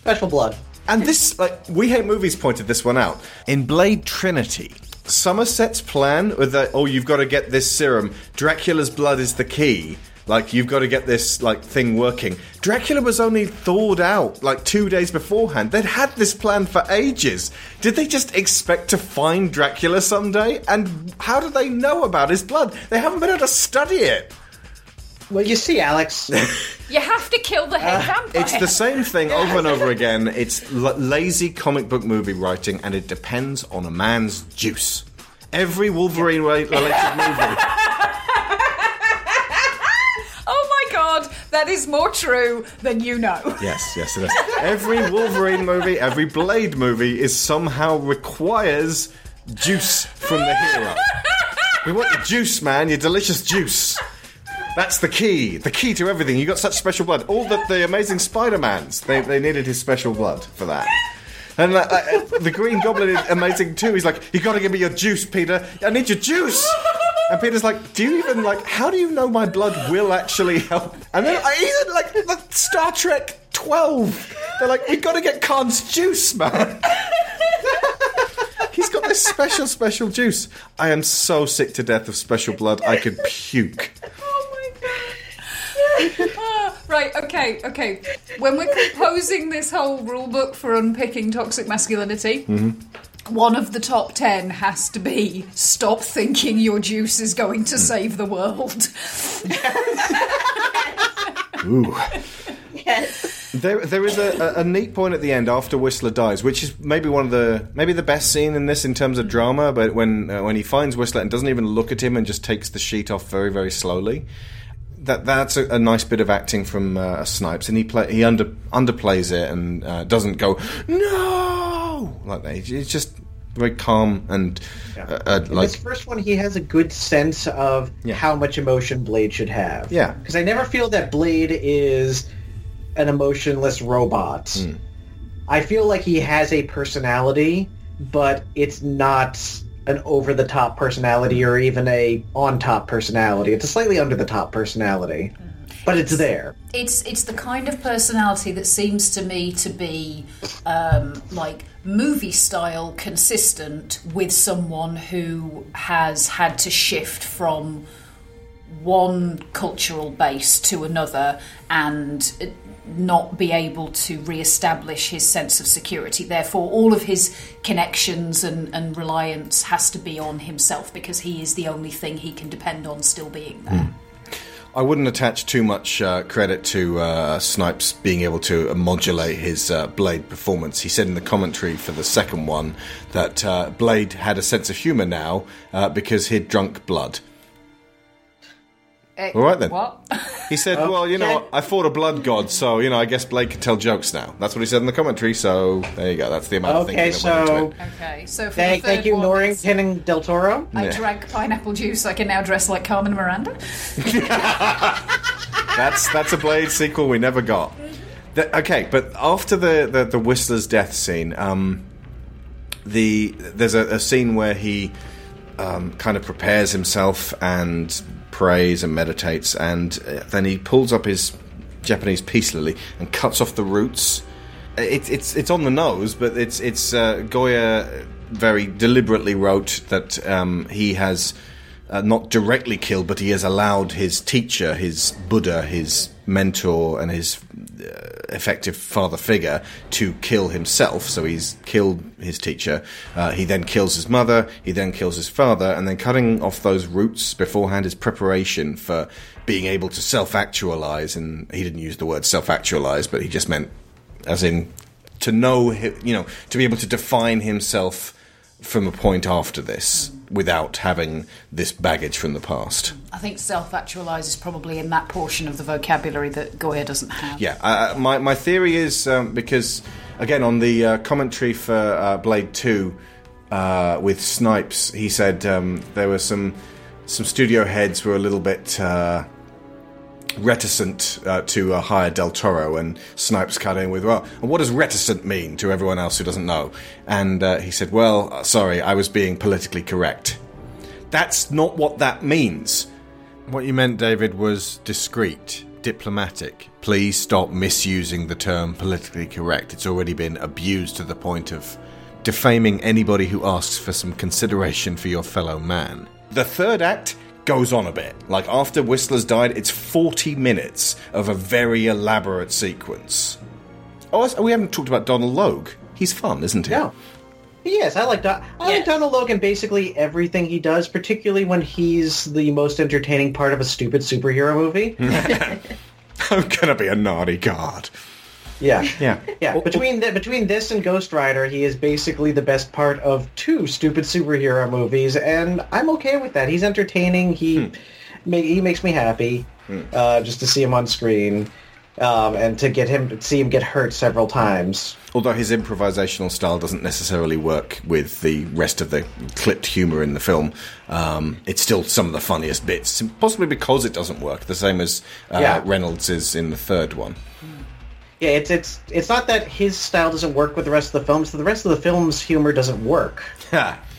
Special blood. And this, like, We Hate Movies pointed this one out. In Blade Trinity, Somerset's plan with the, oh, you've got to get this serum, Dracula's blood is the key, Like you've got to get this like thing working. Dracula was only thawed out like two days beforehand. They'd had this plan for ages. Did they just expect to find Dracula someday? And how do they know about his blood? They haven't been able to study it. Well, you see, Alex. You have to kill the head uh, vampire. It's the same thing over and over again. It's l- lazy comic book movie writing, and it depends on a man's juice. Every Wolverine related movie. that is more true than you know. Yes, yes, it is. Every Wolverine movie, every Blade movie is somehow requires juice from the hero. We want your juice, man, your delicious juice. That's the key. The key to everything. You got such special blood. All the, the amazing Spider-Mans, they, they needed his special blood for that. And uh, uh, the Green Goblin is amazing too. He's like, you got to give me your juice, Peter. I need your juice. And Peter's like, do you even like? How do you know my blood will actually help? And then I even like the Star Trek Twelve. They're like, we got to get Khan's juice, man. He's got this special, special juice. I am so sick to death of special blood. I could puke. Oh my god. ah, right, okay, okay. When we're composing this whole rule book for unpicking toxic masculinity, one of the top ten has to be stop thinking your juice is going to save the world. Ooh. Yes. There, there is a, a, a neat point at the end after Whistler dies, which is maybe one of the maybe the best scene in this in terms of drama. But when uh, when he finds Whistler and doesn't even look at him and just takes the sheet off very very slowly, that that's a, a nice bit of acting from uh, Snipes, and he play he under underplays it and uh, doesn't go no like that. He's just very calm and uh, uh, In like this first one, he has a good sense of how much emotion Blade should have. Yeah. Because I never feel that Blade is an emotionless robot. Hmm. I feel like he has a personality, but it's not an over the top personality or even a on top personality. It's a slightly under the top personality. But it's there. It's it's the kind of personality that seems to me to be um, like movie style consistent with someone who has had to shift from one cultural base to another and not be able to re-establish his sense of security. Therefore, all of his connections and, and reliance has to be on himself because he is the only thing he can depend on still being there. I wouldn't attach too much uh, credit to uh, Snipes being able to modulate his uh, Blade performance. He said in the commentary for the second one that uh, Blade had a sense of humour now uh, because he'd drunk blood. All right then. What? He said, "Well, you know, I fought a blood god, so you know, I guess Blade can tell jokes now." That's what he said in the commentary. So there you go. That's the amount of Okay, thinking that went so into it. Okay, so for thank, the third thank you, one, Norrington and Del Toro. I Yeah. drank pineapple juice. I can now dress like Carmen Miranda. That's that's a Blade sequel we never got. The- okay, but after the, the, the Whistler's death scene, um, the there's a, a scene where he um, kind of prepares himself and prays and meditates, and uh, then he pulls up his Japanese peace lily and cuts off the roots. It, it's it's on the nose, but it's it's uh, Goyer very deliberately wrote that um, he has uh, not directly killed, but he has allowed his teacher, his Buddha, his mentor, and his effective father figure to kill himself. So he's killed his teacher. Uh, he then kills his mother. He then kills his father, and then cutting off those roots beforehand is preparation for being able to self-actualize. And he didn't use the word self-actualize, but he just meant as in to know, you know, to be able to define himself from a point after this without having this baggage from the past. I think self-actualize is probably in that portion of the vocabulary that Goyer doesn't have. Yeah, uh, my my theory is um, because again on the uh, commentary for uh, Blade Two uh, with Snipes, he said um, there were some some studio heads were a little bit. Reticent uh, to uh, hire Del Toro, and Snipes cut in with, "Well, and what does reticent mean to everyone else who doesn't know?" And uh, he said, "Well, uh, sorry, I was being politically correct." That's not what that means. What you meant, David, was discreet, diplomatic. Please stop misusing the term politically correct. It's already been abused to the point of defaming anybody who asks for some consideration for your fellow man. The third act goes on a bit. Like after Whistler's died, it's 40 minutes of a very elaborate sequence. Oh, I s- we haven't talked about Donal Logue. He's fun, isn't he? Yeah. Yes, I like Don- I like Donal Logue in basically everything he does, particularly when he's the most entertaining part of a stupid superhero movie. I'm gonna be a naughty god. Yeah, Yeah. yeah. Between th- between this and Ghost Rider, he is basically the best part of two stupid superhero movies, and I'm okay with that. He's entertaining. He ma- he makes me happy uh, just to see him on screen, um, and to get him see him get hurt several times. Although his improvisational style doesn't necessarily work with the rest of the clipped humour in the film, um, it's still some of the funniest bits, possibly because it doesn't work, the same as uh, Yeah. Reynolds is in the third one. Yeah, it's it's it's not that his style doesn't work with the rest of the films. So the rest of the film's humor doesn't work,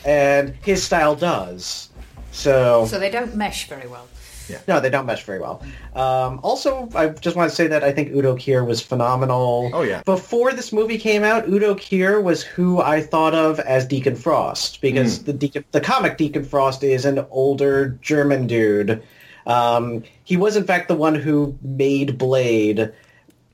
and his style does. So, So they don't mesh very well. Yeah. no, they don't mesh very well. Um, also, I just want to say that I think Udo Kier was phenomenal. Oh, yeah. Before this movie came out, Udo Kier was who I thought of as Deacon Frost because the Deacon, the comic Deacon Frost is an older German dude. Um, he was in fact the one who made Blade.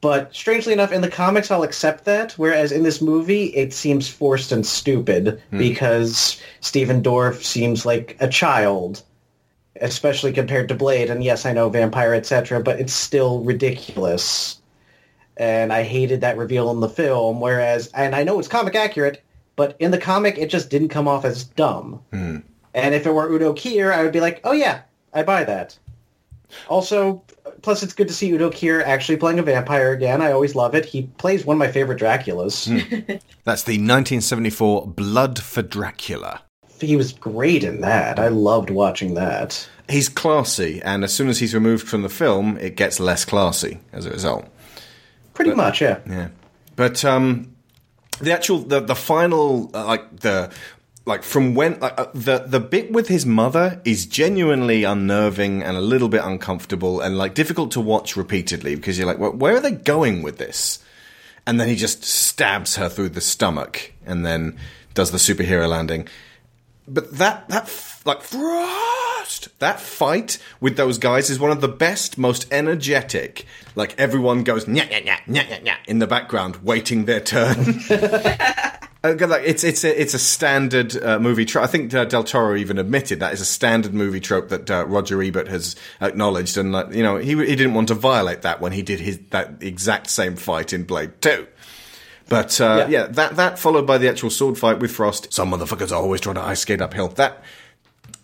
But strangely enough, in the comics, I'll accept that. Whereas in this movie, it seems forced and stupid hmm. because Stephen Dorff seems like a child, especially compared to Blade. And yes, I know vampire, etc., but it's still ridiculous. And I hated that reveal in the film. Whereas, and I know it's comic accurate, but in the comic, it just didn't come off as dumb. Hmm. And if it were Udo Kier, I would be like, oh yeah, I buy that. Also, plus it's good to see Udo Kier actually playing a vampire again. I always love it. He plays one of my favorite Draculas. That's the 1974 Blood for Dracula. He was great in that. I loved watching that. He's classy, and as soon as he's removed from the film, it gets less classy as a result. Pretty much, yeah. Yeah, but um, the actual the the final uh, like the like from when like uh, the the bit with his mother is genuinely unnerving and a little bit uncomfortable and like difficult to watch repeatedly because you're like, "Wh- where are they going with this? And then he just stabs her through the stomach and then does the superhero landing. But that that like Frost that fight with those guys is one of the best, most energetic. Like everyone goes nya nya nya nya nya nya in the background, waiting their turn. It's it's a it's a standard uh, movie trope. I think uh, Del Toro even admitted that is a standard movie trope that uh, Roger Ebert has acknowledged, and like you know he he didn't want to violate that when he did his that exact same fight in Blade Two. But uh, yeah. that that followed by the actual sword fight with Frost. Some motherfuckers are always trying to ice skate uphill. That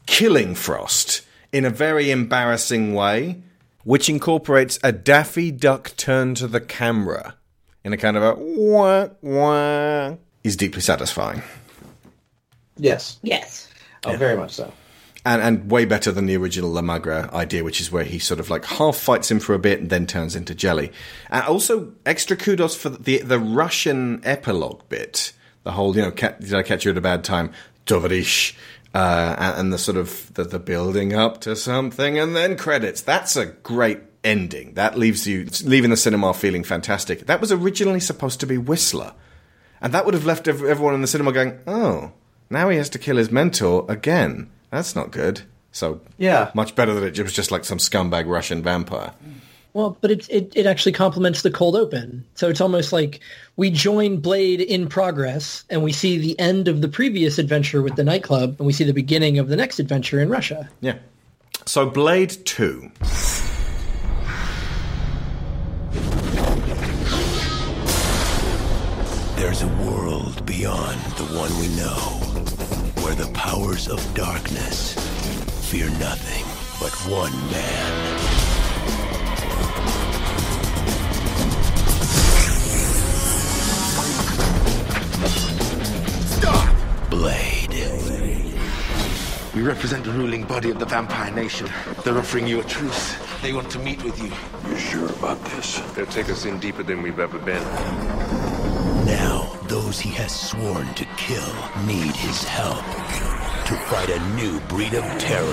killing Frost in a very embarrassing way, which incorporates a Daffy Duck turn to the camera in a kind of a wah wah, is deeply satisfying. Yes. Yes. Oh, very much so. And, and way better than the original La Magra idea, which is where he sort of like half fights him for a bit and then turns into jelly. And also, extra kudos for the the Russian epilogue bit. The whole, you know, ca- did I catch you at a bad time? Tovarish. Uh, and, and the sort of the, the building up to something and then credits. That's a great ending. That leaves you leaving the cinema feeling fantastic. That was originally supposed to be Whistler. And that would have left everyone in the cinema going, oh, now he has to kill his mentor again. That's not good. So, Yeah. much better that it was just like some scumbag Russian vampire. Well, but it, it it actually complements the cold open. So it's almost like we join Blade in progress, and we see the end of the previous adventure with the nightclub, and we see the beginning of the next adventure in Russia. Yeah. So, Blade 2. There's a world beyond the one we know, where the powers of darkness fear nothing but one man. Stop! Blade. We represent the ruling body of the vampire nation. They're offering you a truce. They want to meet with you. You sure about this? They'll take us in deeper than we've ever been. Now, those he has sworn to kill need his help to fight a new breed of terror.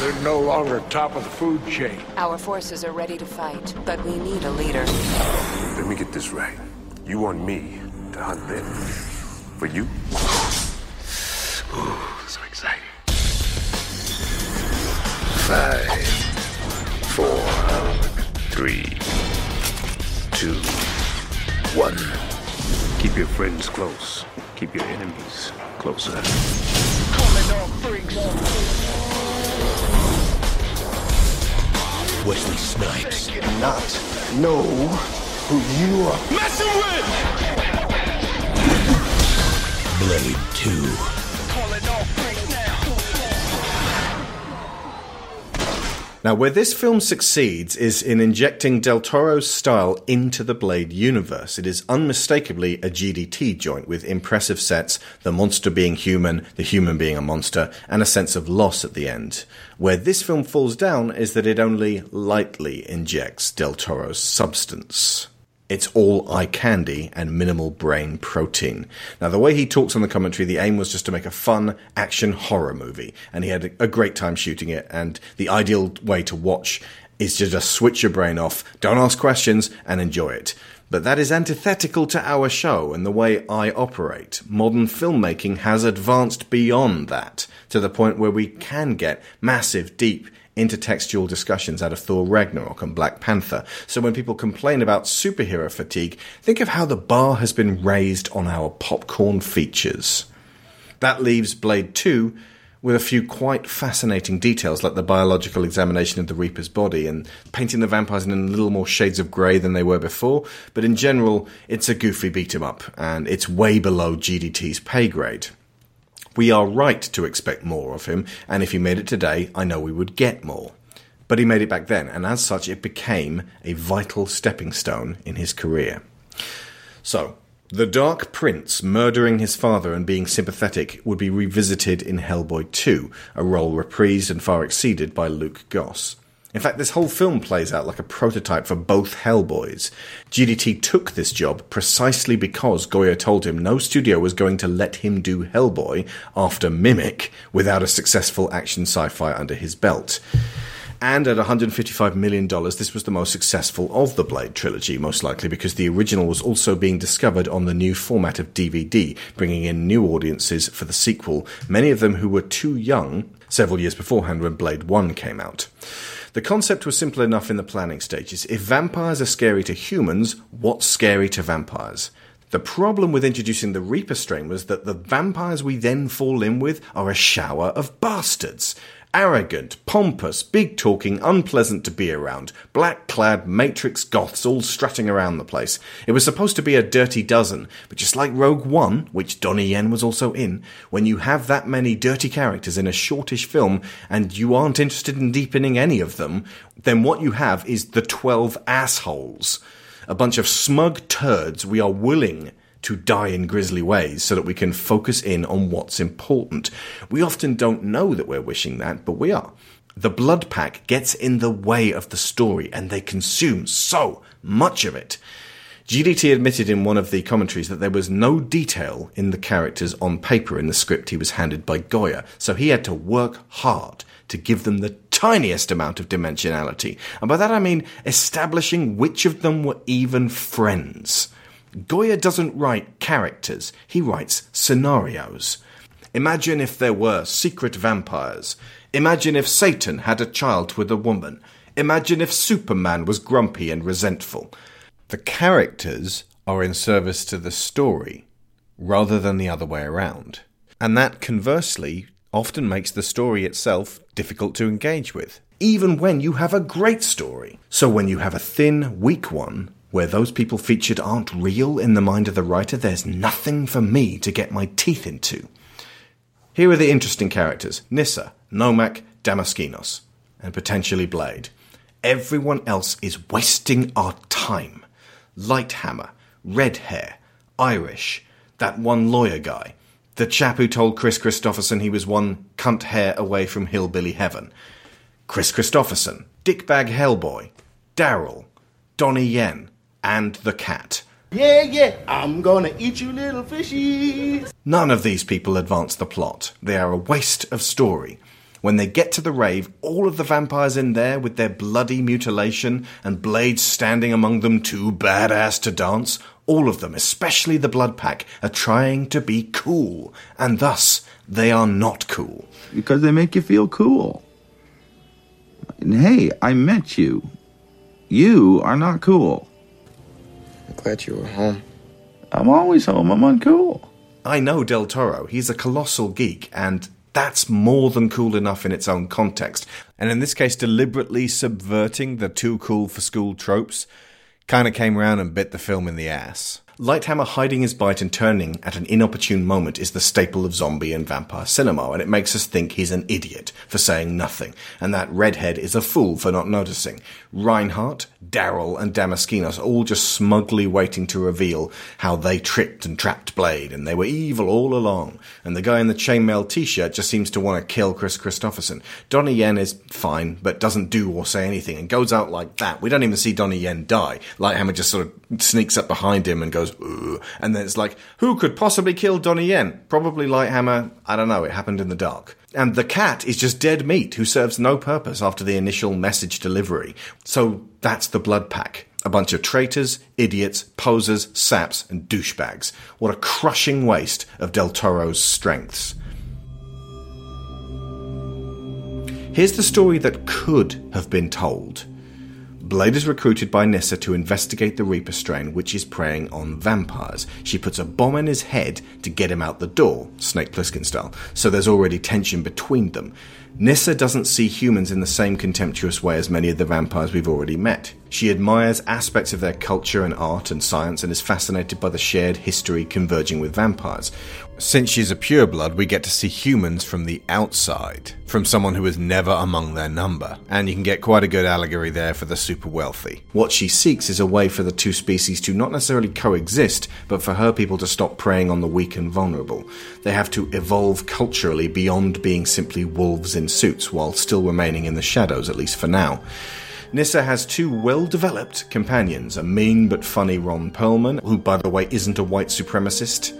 They're no longer top of the food chain. Our forces are ready to fight, but we need a leader. Let me get this right. You want me to hunt them? For you? Ooh, so exciting. Five, four, three, two, one. Keep your friends close. Keep your enemies closer. Wesley Snipes. Not know who you are. Messing with! Blade 2. Now, where this film succeeds is in injecting Del Toro's style into the Blade universe. It is unmistakably a GDT joint with impressive sets, the monster being human, the human being a monster, and a sense of loss at the end. Where this film falls down is that it only lightly injects Del Toro's substance. It's all eye candy and minimal brain protein. Now, the way he talks on the commentary, the aim was just to make a fun action horror movie, and he had a great time shooting it. And the ideal way to watch is to just switch your brain off, don't ask questions, and enjoy it. But that is antithetical to our show and the way I operate. Modern filmmaking has advanced beyond that to the point where we can get massive, deep, intertextual discussions out of Thor Ragnarok and Black Panther. So when people complain about superhero fatigue, think of how the bar has been raised on our popcorn features. That leaves Blade 2 with a few quite fascinating details like the biological examination of the Reaper's body and painting the vampires in a little more shades of grey than they were before. But in general, it's a goofy beat 'em up and it's way below GDT's pay grade. We are right to expect more of him, and if he made it today, I know we would get more. But he made it back then, and as such, it became a vital stepping stone in his career. So, the Dark Prince murdering his father and being sympathetic would be revisited in Hellboy 2, a role reprised and far exceeded by Luke Goss. In fact, this whole film plays out like a prototype for both Hellboys. GDT took this job precisely because Goyer told him no studio was going to let him do Hellboy after Mimic without a successful action sci fi under his belt. And at $155 million, this was the most successful of the Blade trilogy, most likely because the original was also being discovered on the new format of DVD, bringing in new audiences for the sequel, many of them who were too young several years beforehand when Blade 1 came out. The concept was simple enough in the planning stages. If vampires are scary to humans, what's scary to vampires? The problem with introducing the Reaper strain was that the vampires we then fall in with are a shower of bastards. Arrogant, pompous, big talking, unpleasant to be around, black clad matrix goths all strutting around the place. It was supposed to be a dirty dozen, but just like Rogue One, which Donnie Yen was also in, when you have that many dirty characters in a shortish film and you aren't interested in deepening any of them, then what you have is the 12 assholes. A bunch of smug turds we are willing to die in grisly ways so that we can focus in on what's important. We often don't know that we're wishing that, but we are. The blood pack gets in the way of the story and they consume so much of it. GDT admitted in one of the commentaries that there was no detail in the characters on paper in the script he was handed by Goyer, so he had to work hard to give them the tiniest amount of dimensionality. And by that I mean establishing which of them were even friends. Goyer doesn't write characters, he writes scenarios. Imagine if there were secret vampires. Imagine if Satan had a child with a woman. Imagine if Superman was grumpy and resentful. The characters are in service to the story rather than the other way around. And that conversely often makes the story itself difficult to engage with, even when you have a great story. So when you have a thin, weak one, where those people featured aren't real in the mind of the writer, there's nothing for me to get my teeth into. Here are the interesting characters Nyssa, Nomak, Damaskinos, and potentially Blade. Everyone else is wasting our time. Lighthammer, red hair, Irish, that one lawyer guy, the chap who told Kris Kristofferson he was one cunt hair away from hillbilly heaven. Kris Kristofferson, Dickbag Hellboy, Daryl, Donnie Yen, and the cat. Yeah, yeah, I'm gonna eat you little fishies. None of these people advance the plot. They are a waste of story. When they get to the rave, all of the vampires in there with their bloody mutilation and blades standing among them too badass to dance, all of them, especially the blood pack, are trying to be cool, and thus they are not cool. Because they make you feel cool. Hey, I met you. You are not cool. I'm glad you were home. I'm always home. I'm uncool. I know Del Toro. He's a colossal geek, and that's more than cool enough in its own context. And in this case, deliberately subverting the too cool for school tropes kind of came around and bit the film in the ass. Lighthammer hiding his bite and turning at an inopportune moment is the staple of zombie and vampire cinema, and it makes us think he's an idiot for saying nothing, and that redhead is a fool for not noticing. Reinhardt, Daryl, and Damaskinos all just smugly waiting to reveal how they tricked and trapped Blade, and they were evil all along. And the guy in the chainmail t-shirt just seems to want to kill Kris Kristofferson. Donnie Yen is fine, but doesn't do or say anything, and goes out like that. We don't even see Donnie Yen die. Lighthammer just sort of sneaks up behind him and goes, Ugh. and then it's like, who could possibly kill Donnie Yen? Probably Lighthammer. I don't know. It happened in the dark. And the cat is just dead meat who serves no purpose after the initial message delivery. So that's the blood pack. A bunch of traitors, idiots, posers, saps, and douchebags. What a crushing waste of Del Toro's strengths. Here's the story that could have been told. Blade is recruited by Nyssa to investigate the Reaper strain, which is preying on vampires. She puts a bomb in his head to get him out the door, Snake Plissken style, so there's already tension between them. Nyssa doesn't see humans in the same contemptuous way as many of the vampires we've already met. She admires aspects of their culture and art and science and is fascinated by the shared history converging with vampires. Since she's a pureblood, we get to see humans from the outside, from someone who is never among their number, and you can get quite a good allegory there for the super wealthy. What she seeks is a way for the two species to not necessarily coexist, but for her people to stop preying on the weak and vulnerable. They have to evolve culturally beyond being simply wolves in suits, while still remaining in the shadows, at least for now. Nyssa has two well developed companions a mean but funny Ron Perlman, who, by the way, isn't a white supremacist,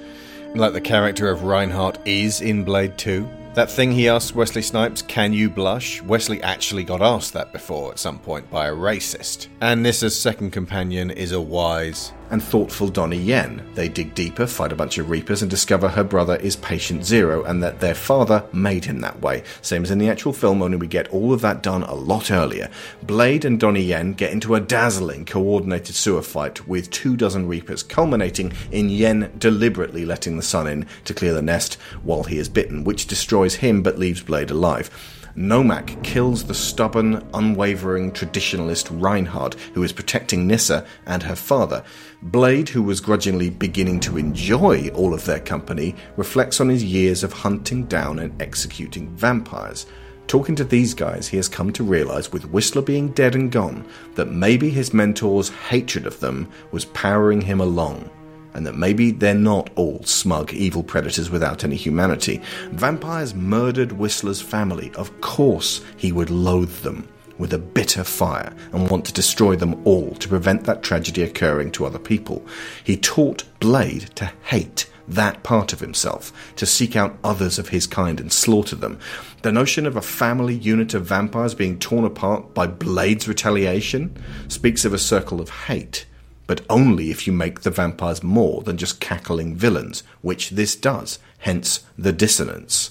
like the character of Reinhardt is in Blade 2. That thing he asked Wesley Snipes, can you blush? Wesley actually got asked that before at some point by a racist. And Nyssa's second companion is a wise and thoughtful Donnie Yen. They dig deeper, fight a bunch of Reapers, and discover her brother is Patient Zero and that their father made him that way. Same as in the actual film, only we get all of that done a lot earlier. Blade and Donnie Yen get into a dazzling coordinated sewer fight with two dozen Reapers, culminating in Yen deliberately letting the sun in to clear the nest while he is bitten, which destroys him but leaves Blade alive. Nomak kills the stubborn, unwavering traditionalist Reinhardt, who is protecting Nyssa and her father. Blade, who was grudgingly beginning to enjoy all of their company, reflects on his years of hunting down and executing vampires. Talking to these guys, he has come to realize, with Whistler being dead and gone, that maybe his mentor's hatred of them was powering him along and that maybe they're not all smug, evil predators without any humanity. Vampires murdered Whistler's family. Of course, he would loathe them with a bitter fire and want to destroy them all to prevent that tragedy occurring to other people. He taught Blade to hate that part of himself, to seek out others of his kind and slaughter them. The notion of a family unit of vampires being torn apart by Blade's retaliation speaks of a circle of hate but only if you make the vampires more than just cackling villains, which this does, hence the dissonance.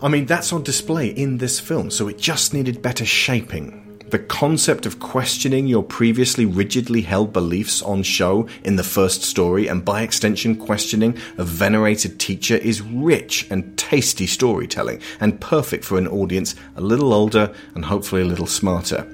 I mean, that's on display in this film, so it just needed better shaping. The concept of questioning your previously rigidly held beliefs on show in the first story, and by extension, questioning a venerated teacher, is rich and tasty storytelling, and perfect for an audience a little older and hopefully a little smarter.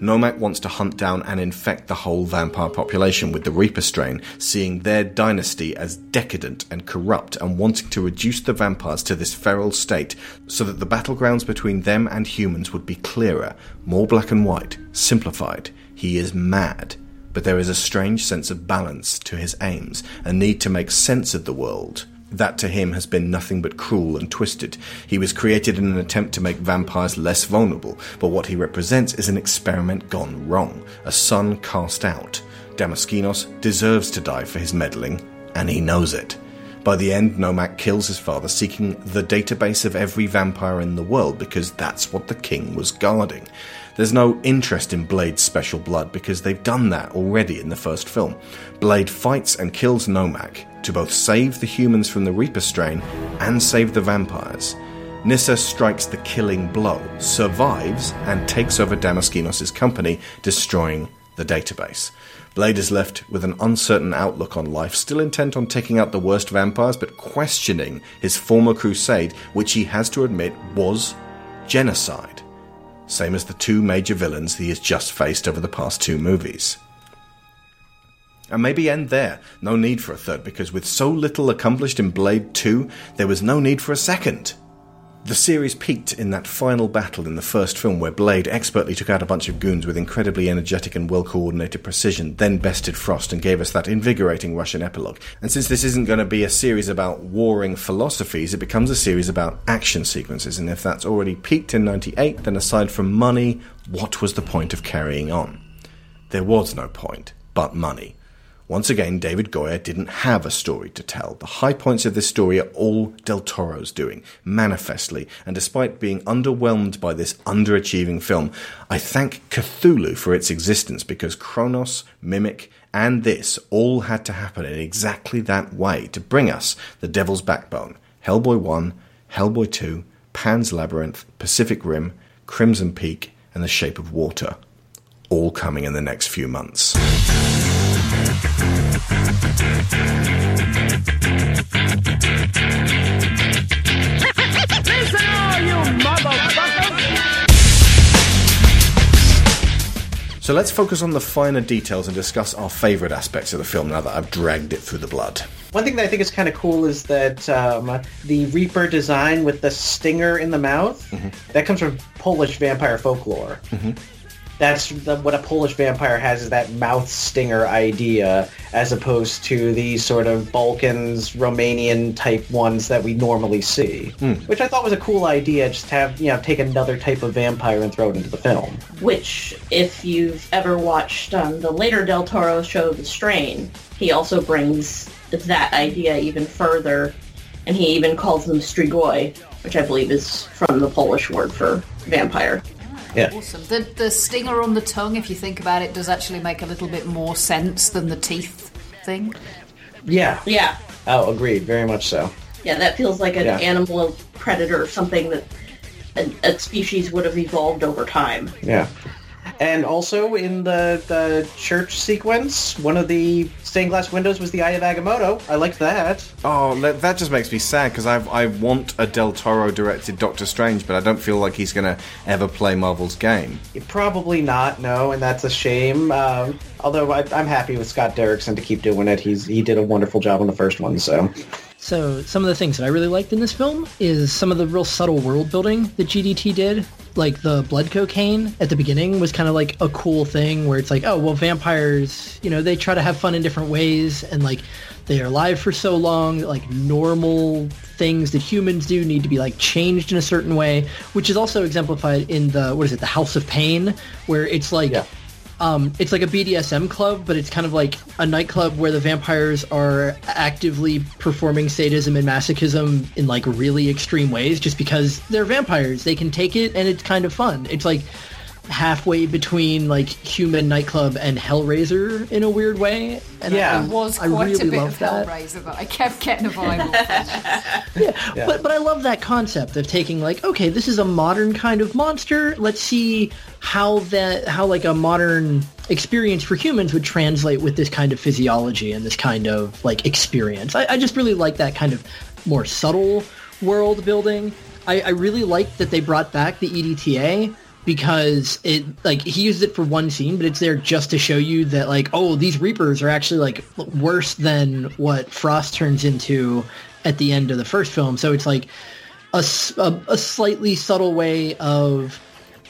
Nomak wants to hunt down and infect the whole vampire population with the Reaper strain, seeing their dynasty as decadent and corrupt and wanting to reduce the vampires to this feral state so that the battlegrounds between them and humans would be clearer, more black and white, simplified. He is mad. But there is a strange sense of balance to his aims, a need to make sense of the world that to him has been nothing but cruel and twisted. He was created in an attempt to make vampires less vulnerable, but what he represents is an experiment gone wrong, a son cast out. Damaskinos deserves to die for his meddling, and he knows it. By the end, Nomak kills his father, seeking the database of every vampire in the world because that's what the king was guarding. There's no interest in Blade's special blood because they've done that already in the first film. Blade fights and kills Nomak to both save the humans from the Reaper strain and save the vampires. Nyssa strikes the killing blow, survives, and takes over Damaskinos' company, destroying the database. Blade is left with an uncertain outlook on life, still intent on taking out the worst vampires, but questioning his former crusade, which he has to admit was genocide. Same as the two major villains he has just faced over the past two movies. And maybe end there. No need for a third, because with so little accomplished in Blade 2, there was no need for a second. The series peaked in that final battle in the first film where Blade expertly took out a bunch of goons with incredibly energetic and well coordinated precision, then bested Frost and gave us that invigorating Russian epilogue. And since this isn't going to be a series about warring philosophies, it becomes a series about action sequences. And if that's already peaked in 98, then aside from money, what was the point of carrying on? There was no point, but money. Once again, David Goyer didn't have a story to tell. The high points of this story are all Del Toro's doing, manifestly, and despite being underwhelmed by this underachieving film, I thank Cthulhu for its existence because Cronos, Mimic, and this all had to happen in exactly that way to bring us The Devil's Backbone, Hellboy 1, Hellboy 2, Pan's Labyrinth, Pacific Rim, Crimson Peak, and The Shape of Water. All coming in the next few months. So let's focus on the finer details and discuss our favourite aspects of the film now that I've dragged it through the blood. One thing that I think is kind of cool is that um, the Reaper design with the stinger in the mouth, that comes from Polish vampire folklore. That's the, what a Polish vampire has is that mouth stinger idea, as opposed to the sort of Balkans, Romanian type ones that we normally see. Which I thought was a cool idea, just to have you know take another type of vampire and throw it into the film. Which, if you've ever watched um, the later Del Toro show, The Strain, he also brings that idea even further, and he even calls them strigoi, which I believe is from the Polish word for vampire. Yeah. Awesome. The, the stinger on the tongue, if you think about it, does actually make a little bit more sense than the teeth thing. Yeah. Yeah. Oh, agreed. Very much so. Yeah, that feels like an Yeah. animal predator, or something that a, a species would have evolved over time. Yeah. And also in the, the church sequence, one of the stained glass windows was the Eye of Agamotto. I liked that. Oh, that, that just makes me sad because I I want a Del Toro directed Doctor Strange, but I don't feel like he's going to ever play Marvel's game. Probably not, no, and that's a shame. Um, although I, I'm happy with Scott Derrickson to keep doing it. He's he did a wonderful job on the first one, so. So some of the things that I really liked in this film is some of the real subtle world building that GDT did. Like the blood cocaine at the beginning was kind of like a cool thing where it's like, oh, well, vampires, you know, they try to have fun in different ways and like they are alive for so long like normal things that humans do need to be like changed in a certain way, which is also exemplified in the, what is it, the House of Pain, where it's like, um, it's like a BDSM club, but it's kind of like a nightclub where the vampires are actively performing sadism and masochism in like really extreme ways just because they're vampires. They can take it and it's kind of fun. It's like halfway between like human nightclub and Hellraiser in a weird way. And yeah, I, it was I quite really a bit love of that. Hellraiser that I kept getting a vibe of. Yeah. But but I love that concept of taking like, okay, this is a modern kind of monster. Let's see how that how like a modern experience for humans would translate with this kind of physiology and this kind of like experience. I, I just really like that kind of more subtle world building. I, I really like that they brought back the EDTA because it like he used it for one scene, but it's there just to show you that like, oh, these Reapers are actually like worse than what Frost turns into at the end of the first film. So it's like a a slightly subtle way of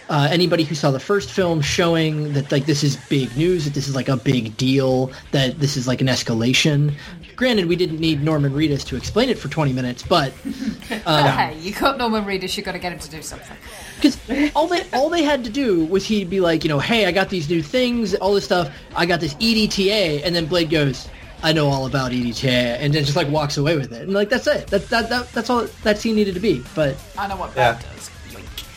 uh, anybody who saw the first film showing that like this is big news, that this is like a big deal, that this is like an escalation. Granted, we didn't need Norman Reedus to explain it for 20 minutes, but um, hey, you got Norman Reedus, you got to get him to do something. because all they all they had to do was he'd be like, you know, hey, I got these new things, all this stuff. I got this EDTA, and then Blade goes, I know all about EDTA, and then just like walks away with it, and like that's it. That that, that that's all that scene needed to be. But I know what Yeah. that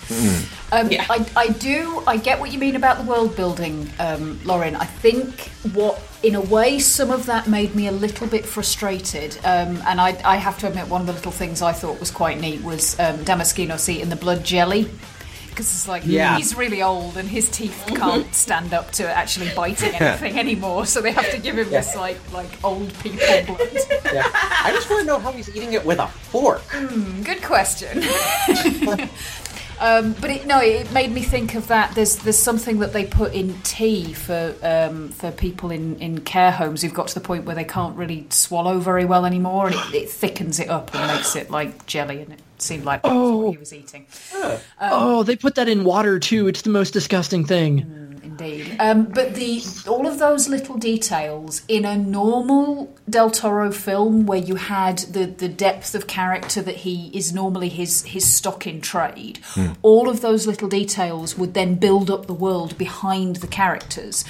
does. Um, I, I do. I get what you mean about the world building, um, Lauren. I think what, in a way, some of that made me a little bit frustrated. Um, and I, I have to admit, one of the little things I thought was quite neat was um, Damaskinos eating the blood jelly. Because it's like Yeah. he's really old and his teeth can't stand up to actually biting anything anymore, so they have to give him this like like old people blood. I just want to know how he's eating it with a fork. Hmm, good question. um, but it, no, it made me think of that. There's there's something that they put in tea for um, for people in, in care homes who've got to the point where they can't really swallow very well anymore, and it, it thickens it up and makes it like jelly, and it seemed like that's Oh. what he was eating. Um, oh, they put that in water too. It's the most disgusting thing. Indeed. Um, but the all of those little details in a normal Del Toro film where you had the, the depth of character that he is normally his his stock in trade, Hmm. all of those little details would then build up the world behind the characters.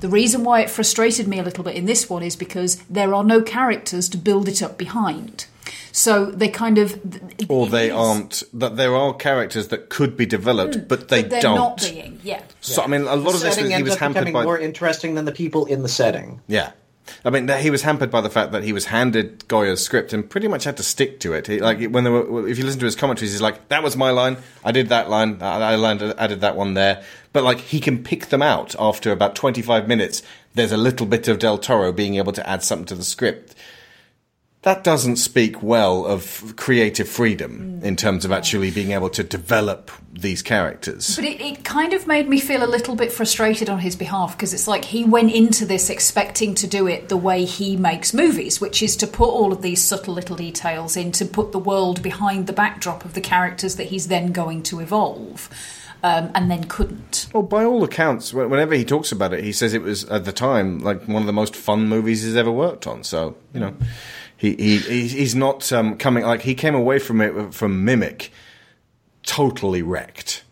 The reason why it frustrated me a little bit in this one is because there are no characters to build it up behind. So they kind of Or they aren't. That there are characters that could be developed, hmm. but they but they're don't. not being. Yeah. So I mean, a lot the of this was, setting he ends was up hampered becoming by. more interesting than the people in the setting. Yeah. I mean, he was hampered by the fact that he was handed Goyer's script and pretty much had to stick to it. He, like when there were, if you listen to his commentaries, he's like, "That was my line. I did that line. I, I landed, added that one there." But like, he can pick them out after about twenty-five minutes. There's a little bit of Del Toro being able to add something to the script. That doesn't speak well of creative freedom in terms of actually being able to develop these characters. But it, it kind of made me feel a little bit frustrated on his behalf because it's like he went into this expecting to do it the way he makes movies, which is to put all of these subtle little details in to put the world behind the backdrop of the characters that he's then going to evolve. Um, and then couldn't. Well, by all accounts, whenever he talks about it, he says it was at the time like one of the most fun movies he's ever worked on. So you know, he, he he's not um, coming like he came away from it from Mimic totally wrecked.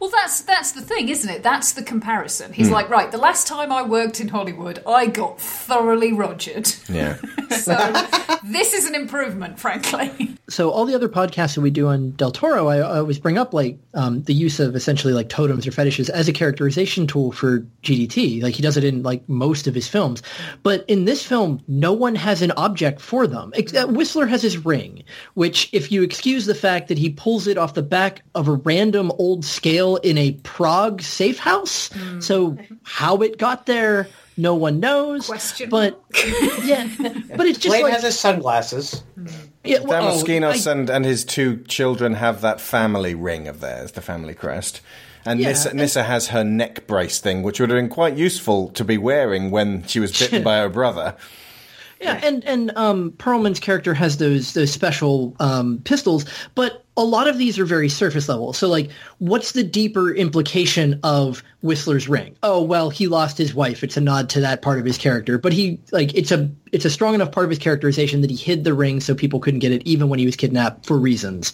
Well, that's that's the thing, isn't it? That's the comparison. He's Hmm. like, right, the last time I worked in Hollywood, I got thoroughly rogered. Yeah. So this is an improvement, frankly. So all the other podcasts that we do on Del Toro, I, I always bring up like um, the use of essentially like totems or fetishes as a characterization tool for GDT. Like he does it in like most of his films, but in this film, no one has an object for them. Ex- uh, Whistler has his ring, which, if you excuse the fact that he pulls it off the back of a random old scale in a Prague safe house, so how it got there. No one knows. Question. But yeah, but it's just Blade like has his sunglasses. yeah, well, oh, Damaskinos I- and, and his two children have that family ring of theirs, the family crest. And Yeah, Nissa, and- Nissa has her neck brace thing, which would have been quite useful to be wearing when she was bitten by her brother. Yeah, and and um, Perlman's character has those those special um, pistols, but a lot of these are very surface level. So, like, what's the deeper implication of Whistler's ring? Oh, well, he lost his wife. It's a nod to that part of his character, but he like it's a it's a strong enough part of his characterization that he hid the ring so people couldn't get it, even when he was kidnapped for reasons.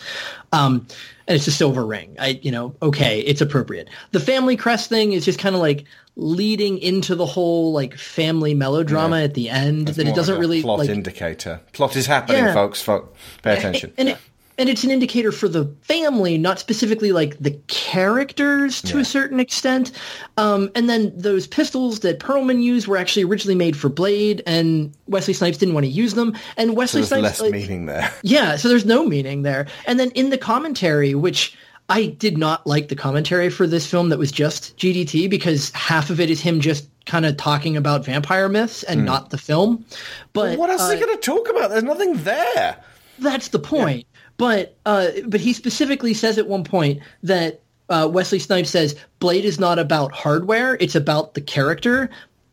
Um, and it's a silver ring. I, you know, okay, it's appropriate. The family crest thing is just kind of like leading into the whole like family melodrama Yeah. at the end It's that it doesn't like really plot like indicator. Plot is happening, Yeah. folks. Fo- pay attention. and it, and it's an indicator for the family, not specifically like the characters to a certain extent. Um, and then those pistols that Perlman used were actually originally made for Blade, and Wesley Snipes didn't want to use them. And so Wesley there's Snipes, less like- meaning there. yeah, so there's no meaning there. And then in the commentary, which I did not like the commentary for this film that was just GDT because half of it is him just kind of talking about vampire myths and Hmm. not the film. But what else are uh, they going to talk about? There's nothing there. that's the point. But uh, but he specifically says at one point that uh, Wesley Snipes says Blade is not about hardware; it's about the character.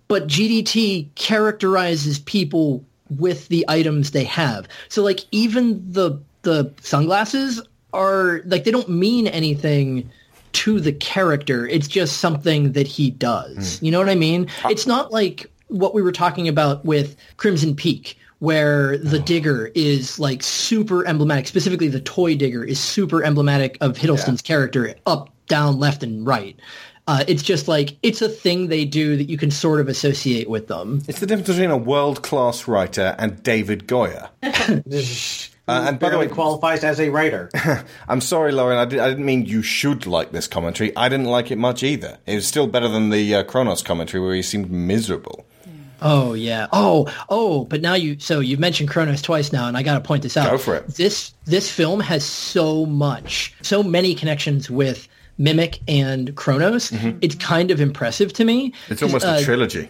But GDT characterizes people with the items they have. So like even the the sunglasses are like they don't mean anything to the character. It's just something that he does. You know what I mean? It's not like what we were talking about with Crimson Peak where the digger is like super emblematic. Specifically, the toy digger is super emblematic of Hiddleston's character, up, down, left, and right. Uh, it's just like it's a thing they do that you can sort of associate with them. It's the difference between a world class writer and David Goyer. Uh, and by the way, qualifies as a writer. I'm sorry, Lauren. I, did, I didn't mean you should like this commentary. I didn't like it much either. It was still better than the uh, Cronos commentary where he seemed miserable. Oh yeah. Oh oh. But now you so you've mentioned Cronos twice now, and I got to point this out. Go for it. This this film has so much, so many connections with Mimic and Cronos. It's kind of impressive to me. Mm-hmm. It's almost Uh, a trilogy.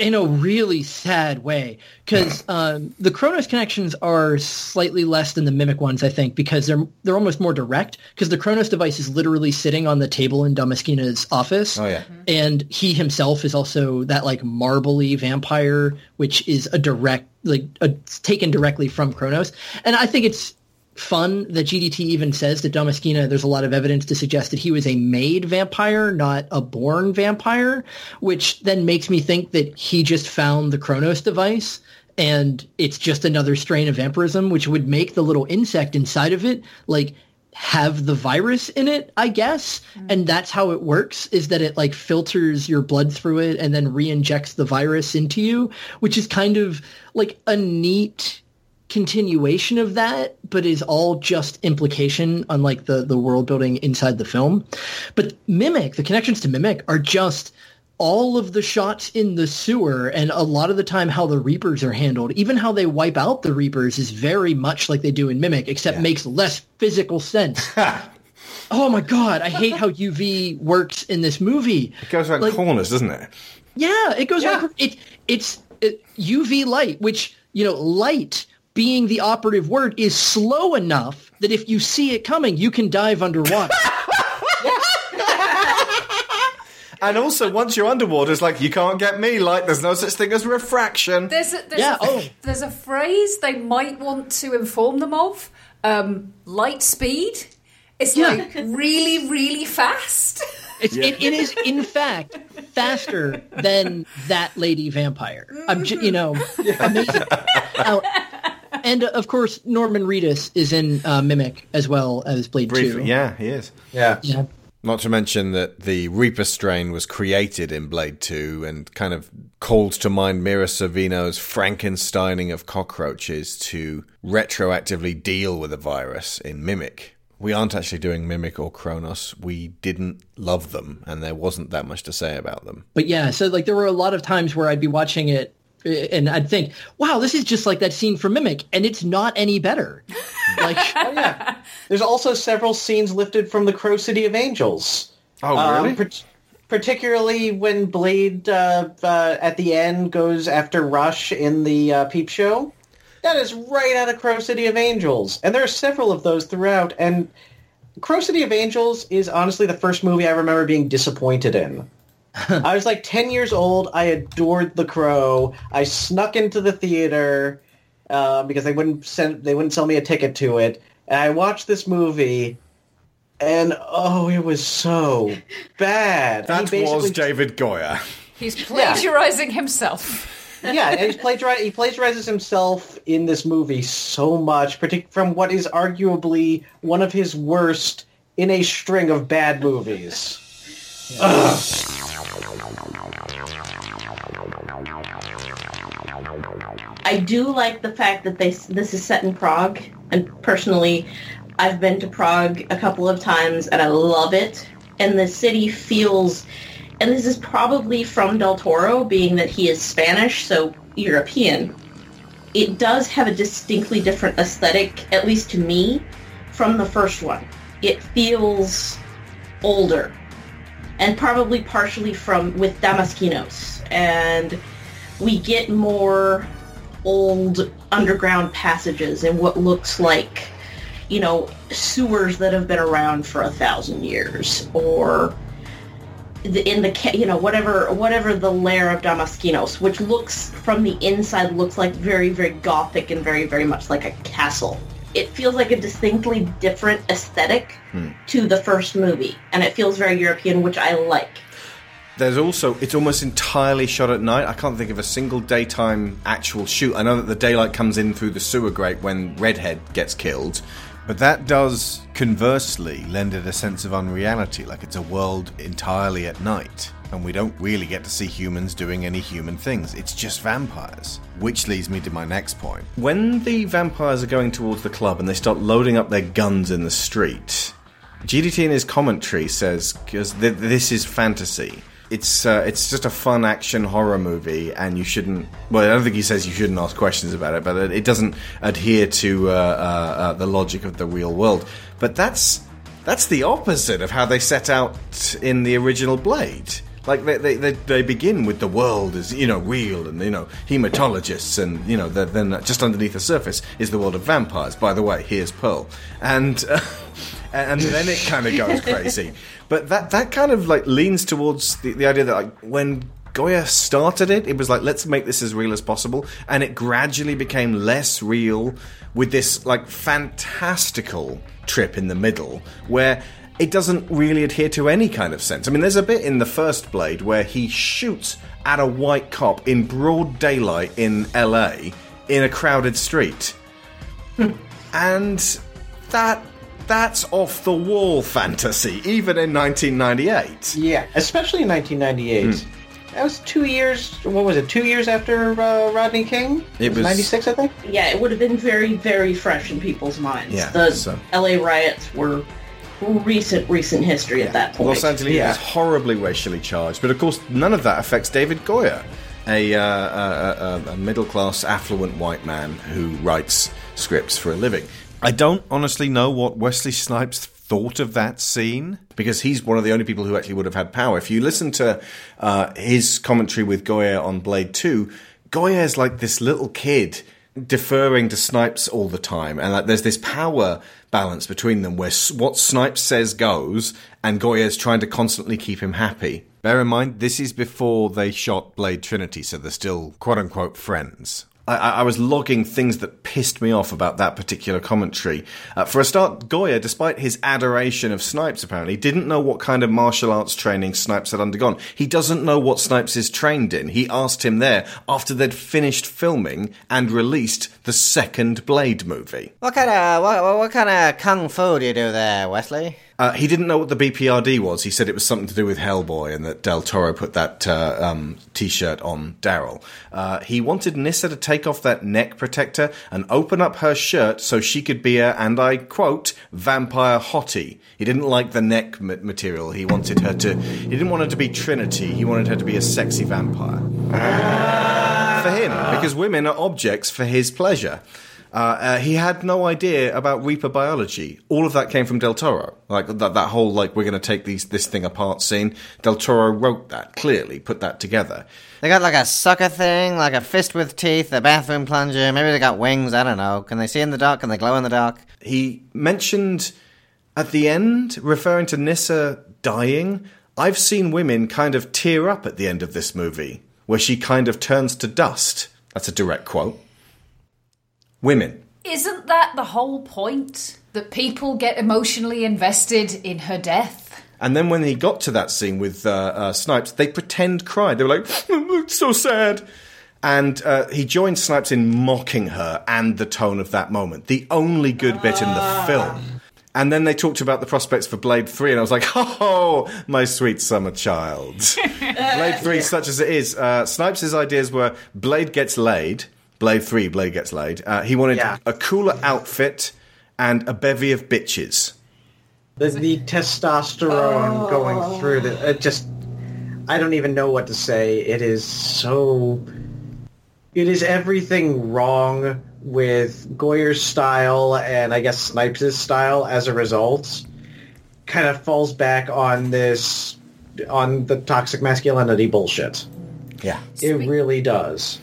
In a really sad way because um, the Cronos connections are slightly less than the Mimic ones, I think, because they're they're almost more direct. Because the Cronos device is literally sitting on the table in Damaskina's office, Oh yeah. and he himself is also that like marbly vampire, which is a direct like a, taken directly from Cronos. And I think it's fun that GDT even says that Damaskina, there's a lot of evidence to suggest that he was a made vampire, not a born vampire, which then makes me think that he just found the Cronos device and it's just another strain of vampirism, which would make the little insect inside of it like have the virus in it, I guess. Mm. And that's how it works is that it like filters your blood through it and then re-injects the virus into you, which is kind of like a neat continuation of that, but is all just implication, unlike the the world building inside the film. But Mimic, the connections to Mimic are just all of the shots in the sewer and a lot of the time how the Reapers are handled, even how they wipe out the Reapers is very much like they do in Mimic, except makes less physical sense. oh my god, I hate how UV works in this movie. It goes around Like- corners, doesn't it? Yeah, it goes around. It it's it, UV light, which you know, light being the operative word is slow enough that if you see it coming, you can dive underwater. And also, once you're underwater, it's like you can't get me. Like there's no such thing as refraction. There's a, there's, Yeah, a, oh. there's a phrase they might want to inform them of. Um, light speed. It's Yeah. like really, really fast. It's, it, it is, in fact, faster than that lady vampire. I'm, ju- you know, amazing. Now, and uh, of course, Norman Reedus is in uh, Mimic as well as Blade Briefly, Two. yeah, he is. Yeah. Yeah. Not to mention that the Reaper strain was created in Blade 2 and kind of called to mind Mira Sorvino's Frankensteining of cockroaches to retroactively deal with a virus in Mimic. We aren't actually doing Mimic or Cronos. We didn't love them, and there wasn't that much to say about them. But yeah, so like there were a lot of times where I'd be watching it and I'd think, wow, this is just like that scene from Mimic, and it's not any better. like, Oh yeah. There's also several scenes lifted from the Crow City of Angels. Oh, Um, really? particularly when Blade uh, uh, at the end goes after Rush in the uh, Peep Show. That is right out of Crow City of Angels, and there are several of those throughout. And Crow City of Angels is honestly the first movie I remember being disappointed in. I was like ten years old. I adored The Crow. I snuck into the theater uh, because they wouldn't send they wouldn't sell me a ticket to it, and I watched this movie. And oh, it was so bad. That was David Goyer. He's plagiarizing himself. yeah, and he plagiarizes, he plagiarizes himself in this movie so much, partic- from what is arguably one of his worst in a string of bad movies. I do like the fact that they this is set in Prague, and personally, I've been to Prague a couple of times, and I love it. And the city feels, and this is probably from Del Toro, being that he is Spanish, so European. It does have a distinctly different aesthetic, at least to me, from the first one. It feels older, and probably partially from with Damaskinos, and we get more old underground passages and what looks like, you know, sewers that have been around for a thousand years, or the, in the ca- you know whatever whatever the lair of Damaskinos, which looks from the inside looks like very very gothic and very very much like a castle. It feels like a distinctly different aesthetic hmm. to the first movie, and it feels very European, which I like. There's also, it's almost entirely shot at night. I can't think of a single daytime actual shoot. I know that the daylight comes in through the sewer grate when Redhead gets killed, But that does conversely lend it a sense of unreality, like it's a world entirely at night. And we don't really get to see humans doing any human things. It's just vampires. Which leads me to my next point. When the vampires are going towards the club and they start loading up their guns in the street, GDT in his commentary says, because th- this is fantasy. It's uh, it's just a fun action horror movie, and you shouldn't. Well, I don't think he says you shouldn't ask questions about it, but it, it doesn't adhere to uh, uh, uh, the logic of the real world. But that's that's the opposite of how they set out in the original Blade. Like they, they, they, they begin with the world as you know real and you know hematologists and you know then just underneath the surface is the world of vampires. By the way, here's Pearl, and and then it kind of goes crazy. But that that kind of like leans towards the, the idea that like when Goyer started it, it was like let's make this as real as possible, and it gradually became less real with this like fantastical trip in the middle where it doesn't really adhere to any kind of sense. I mean, there's a bit in the first Blade where he shoots at a white cop in broad daylight in LA in a crowded street. Hmm. and that that's off the wall fantasy, even in 1998. Yeah, especially in 1998. That was two years. What was it? Two years after uh, Rodney King. It was- 96, I think. Yeah, it would have been very, very fresh in people's minds. Yeah, the so- LA riots were recent, recent history at that point. Los Angeles is horribly racially charged, but of course, none of that affects David Goyer, a, uh, a, a, a middle class, affluent white man who writes scripts for a living. I don't honestly know what Wesley Snipes thought of that scene because he's one of the only people who actually would have had power. If you listen to uh, his commentary with Goyer on Blade 2, Goyer is like this little kid deferring to Snipes all the time, and like, there's this power balance between them where what Snipes says goes, and Goyer's trying to constantly keep him happy. Bear in mind, this is before they shot Blade Trinity, so they're still quote unquote friends. I, I was logging things that pissed me off about that particular commentary. Uh, for a start, Goyer, despite his adoration of Snipes, apparently didn't know what kind of martial arts training Snipes had undergone. He doesn't know what Snipes is trained in. He asked him there after they'd finished filming and released the second Blade movie. What kind of what- what kind of kung fu do you do there, Wesley? Uh, he didn't know what the BPRD was. He said it was something to do with Hellboy and that Del Toro put that uh, um, t shirt on Daryl. Uh, he wanted Nissa to take off that neck protector and open up her shirt so she could be a, and I quote, vampire hottie. He didn't like the neck ma- material. He wanted her to, he didn't want her to be Trinity. He wanted her to be a sexy vampire. for him, because women are objects for his pleasure. Uh, uh, he had no idea about Reaper biology. All of that came from Del Toro. Like that, that whole like we're going to take these this thing apart scene. Del Toro wrote that clearly, put that together. They got like a sucker thing, like a fist with teeth, a bathroom plunger. Maybe they got wings. I don't know. Can they see in the dark? Can they glow in the dark? He mentioned at the end, referring to Nissa dying. I've seen women kind of tear up at the end of this movie, where she kind of turns to dust. That's a direct quote. Women. Isn't that the whole point? That people get emotionally invested in her death? And then when he got to that scene with uh, uh, Snipes, they pretend cried. They were like, "It's so sad." And uh, he joined Snipes in mocking her and the tone of that moment. The only good bit in the film. And then they talked about the prospects for Blade 3, and I was like, oh, my sweet summer child. Blade 3, such as it is, uh, Snipes' ideas were Blade gets laid, Blade 3, Blade gets laid. Uh, he wanted Yeah. a cooler outfit and a bevy of bitches. The, the testosterone going through the it just I don't even know what to say. It is so it is everything wrong with Goyer's style and I guess Snipes' style as a result. Kind of falls back on this on the toxic masculinity bullshit. Yeah. It really does.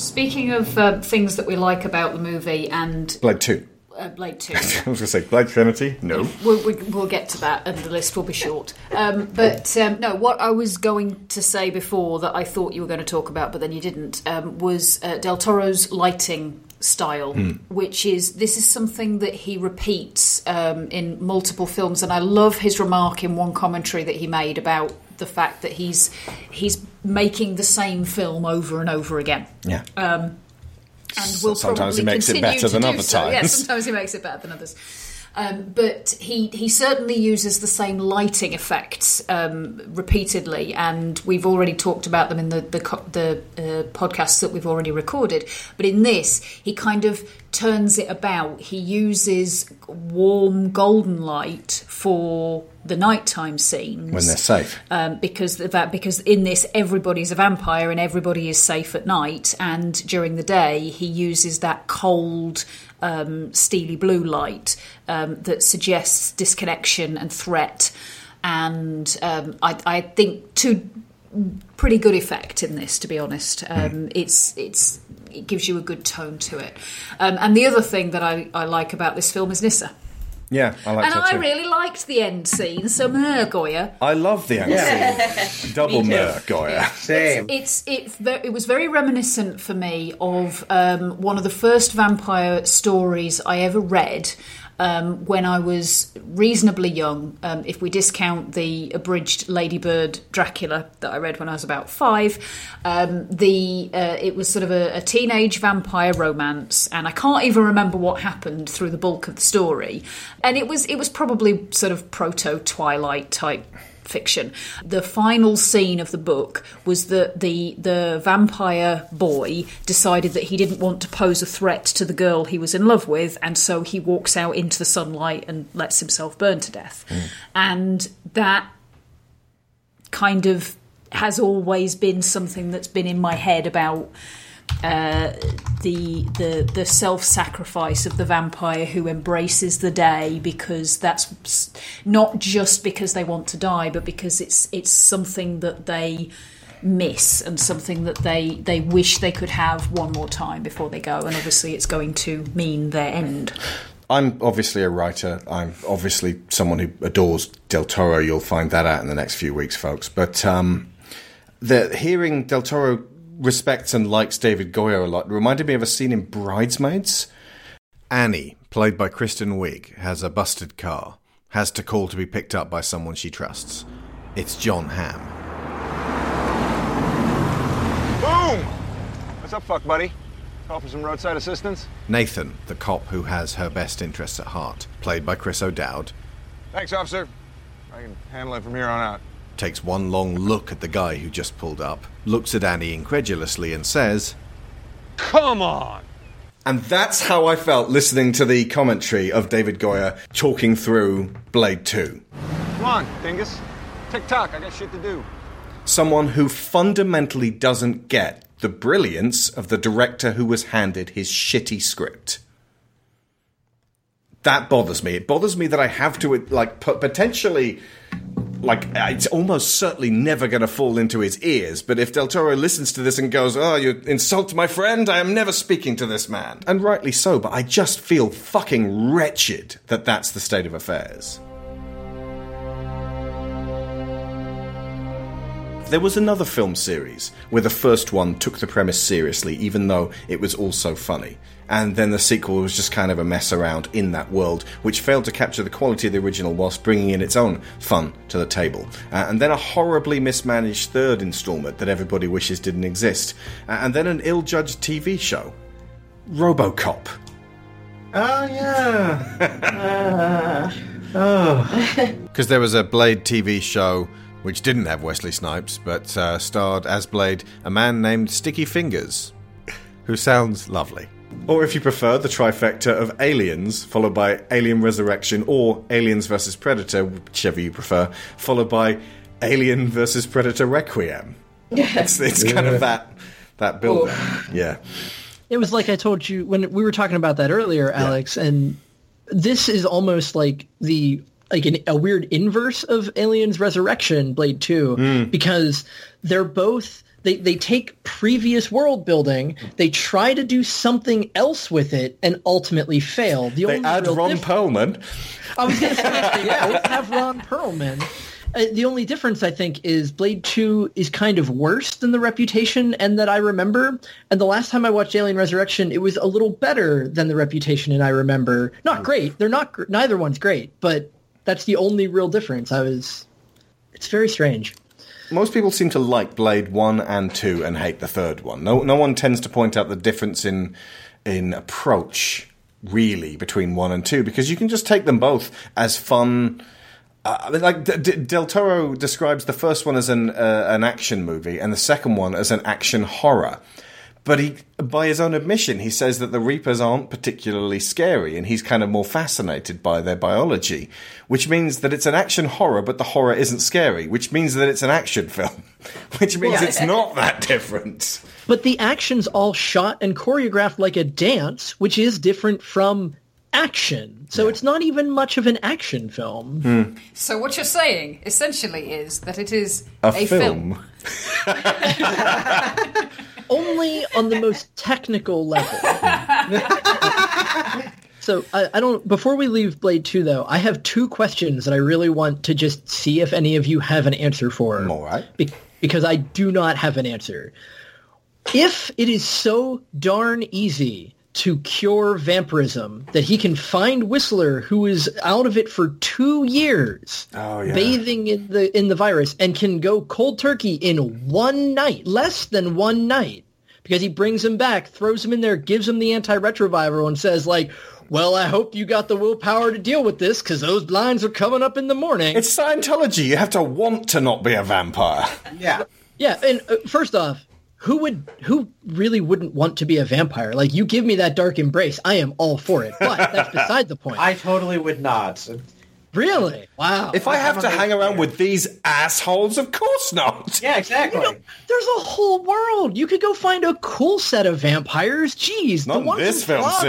Speaking of uh, things that we like about the movie and Blade 2. uh, Blade 2, I was going to say, Blade Trinity? No. we'll, we- we'll get to that and the list will be short. Um, but um, no, what I was going to say before that I thought you were going to talk about, but then you didn't, um, was uh, Del Toro's lighting style, Hmm. which is this is something that he repeats um, in multiple films, and I love his remark in one commentary that he made about the fact that he's he's making the same film over and over again. Yeah. Um, and we'll Sometimes probably he makes it better than do other so. Yeah, sometimes he makes it better than others. Um, but he he certainly uses the same lighting effects um, repeatedly, and we've already talked about them in the the, the uh, podcasts that we've already recorded. But in this, he kind of turns it about. He uses warm golden light for the nighttime scenes When they're safe. um, because that because in this everybody's a vampire and everybody is safe at night and during the day he uses that cold um, steely blue light um, that suggests disconnection and threat. And um, I, I think to pretty good effect in this to be honest. Um, it's it's it gives you a good tone to it. Um, and the other thing that I, I like about this film is Nissa Yeah, I like and that I too. really liked the end scene so mer Goyer I love the end Yeah. scene. Double Me too. mur, Goyer. It's it, it was very reminiscent for me of um, one of the first vampire stories I ever read. Um, when I was reasonably young, um, if we discount the abridged Ladybird Dracula that I read when I was about five, um, the uh, it was sort of a, a teenage vampire romance, and I can't even remember what happened through the bulk of the story. And it was it was probably sort of proto Twilight type fiction. The final scene of the book was that the the vampire boy decided that he didn't want to pose a threat to the girl he was in love with, and so he walks out into the sunlight and lets himself burn to death. Hmm. And that kind of has always been something that's been in my head about uh, the the the self sacrifice of the vampire who embraces the day because that's not just because they want to die, but because it's it's something that they miss and something that they they wish they could have one more time before they go, and obviously it's going to mean their end. I'm obviously a writer. I'm obviously someone who adores Del Toro. You'll find that out in the next few weeks, folks. But um, the hearing Del Toro respects and likes David Goyer a lot reminded me of a scene in Bridesmaids. Annie, played by Kristen Wiig, has a busted car. Has to call to be picked up by someone she trusts. It's Jon Hamm. Boom! What's up, fuck buddy? Call for some roadside assistance? Nathan, the cop who has her best interests at heart, played by Chris O'Dowd, Thanks, officer. I can handle it from here on out. takes one long look at the guy who just pulled up, looks at Annie incredulously, and says, Come on! And that's how I felt listening to the commentary of David Goyer talking through Blade 2. Come on, dingus. Tick tock, I got shit to do. Someone who fundamentally doesn't get the brilliance of the director who was handed his shitty script. That bothers me. It bothers me that I have to, like, potentially. Like, it's almost certainly never going to fall into his ears, but if Del Toro listens to this and goes, Oh, you insult my friend, I am never speaking to this man. And rightly so, but I just feel fucking wretched that that's the state of affairs. There was another film series where the first one took the premise seriously, even though it was also funny. And then the sequel was just kind of a mess around in that world, which failed to capture the quality of the original whilst bringing in its own fun to the table. Uh, and then a horribly mismanaged third installment that everybody wishes didn't exist. Uh, and then an ill judged TV show Robocop. Oh yeah. oh. Because there was a Blade TV show which didn't have Wesley Snipes, but uh, starred as Blade a man named Sticky Fingaz, who sounds lovely. Or if you prefer, the trifecta of Aliens, followed by Alien Resurrection, or Aliens vs. Predator, whichever you prefer, followed by Alien vs. Predator Requiem. It's, it's kind of that that build. Yeah. It was like I told you when we were talking about that earlier, Alex, and this is almost like the like an, a weird inverse of Aliens Resurrection Blade 2 hmm. because they're both they, they take previous world building, they try to do something else with it, and ultimately fail. The They add Ron diff- Perlman. I was going to say they both have Ron Perlman. Uh, the only difference, I think, is Blade Two is kind of worse than the Reputation, and that I remember. And the last time I watched Alien Resurrection, it was a little better than the Reputation, and I remember. Not great. They're not. Gr- neither one's great, but that's the only real difference. I was. It's very strange. Most people seem to like Blade One and Two and hate the third one. No, no one tends to point out the difference in in approach really between one and two because you can just take them both as fun. Uh, I mean, like D- D- Del Toro describes the first one as an uh, an action movie and the second one as an action horror. But he, by his own admission, he says that the Reapers aren't particularly scary, and he's kind of more fascinated by their biology, which means that it's an action horror, but the horror isn't scary, which means that it's an action film, which means Yeah. it's not that different. But the action's all shot and choreographed like a dance, which is different from action. So it's not even much of an action film. Hmm. So what you're saying essentially is that it is A, a, film. Only on the most technical level. so I, I don't. Before we leave Blade Two, though, I have two questions that I really want to just see if any of you have an answer for. All right. Be- because I do not have an answer. If it is so darn easy to cure vampirism that he can find Whistler, who is out of it for two years, Oh, yeah. bathing in the in the virus, and can go cold turkey in one night, less than one night, because he brings him back, throws him in there, gives him the antiretroviral, and says like. Well, I hope you got the willpower to deal with this because those blinds are coming up in the morning. It's Scientology. You have to want to not be a vampire. Yeah. Yeah, and uh, first off, who would who really wouldn't want to be a vampire? Like you give me that dark embrace, I am all for it. But that's beside the point. I totally would not. Really? Wow. If I have to hang around with these assholes, of course not. Yeah, exactly. There's a whole world. You could go find a cool set of vampires. Jeez, the Not ones this in film progress.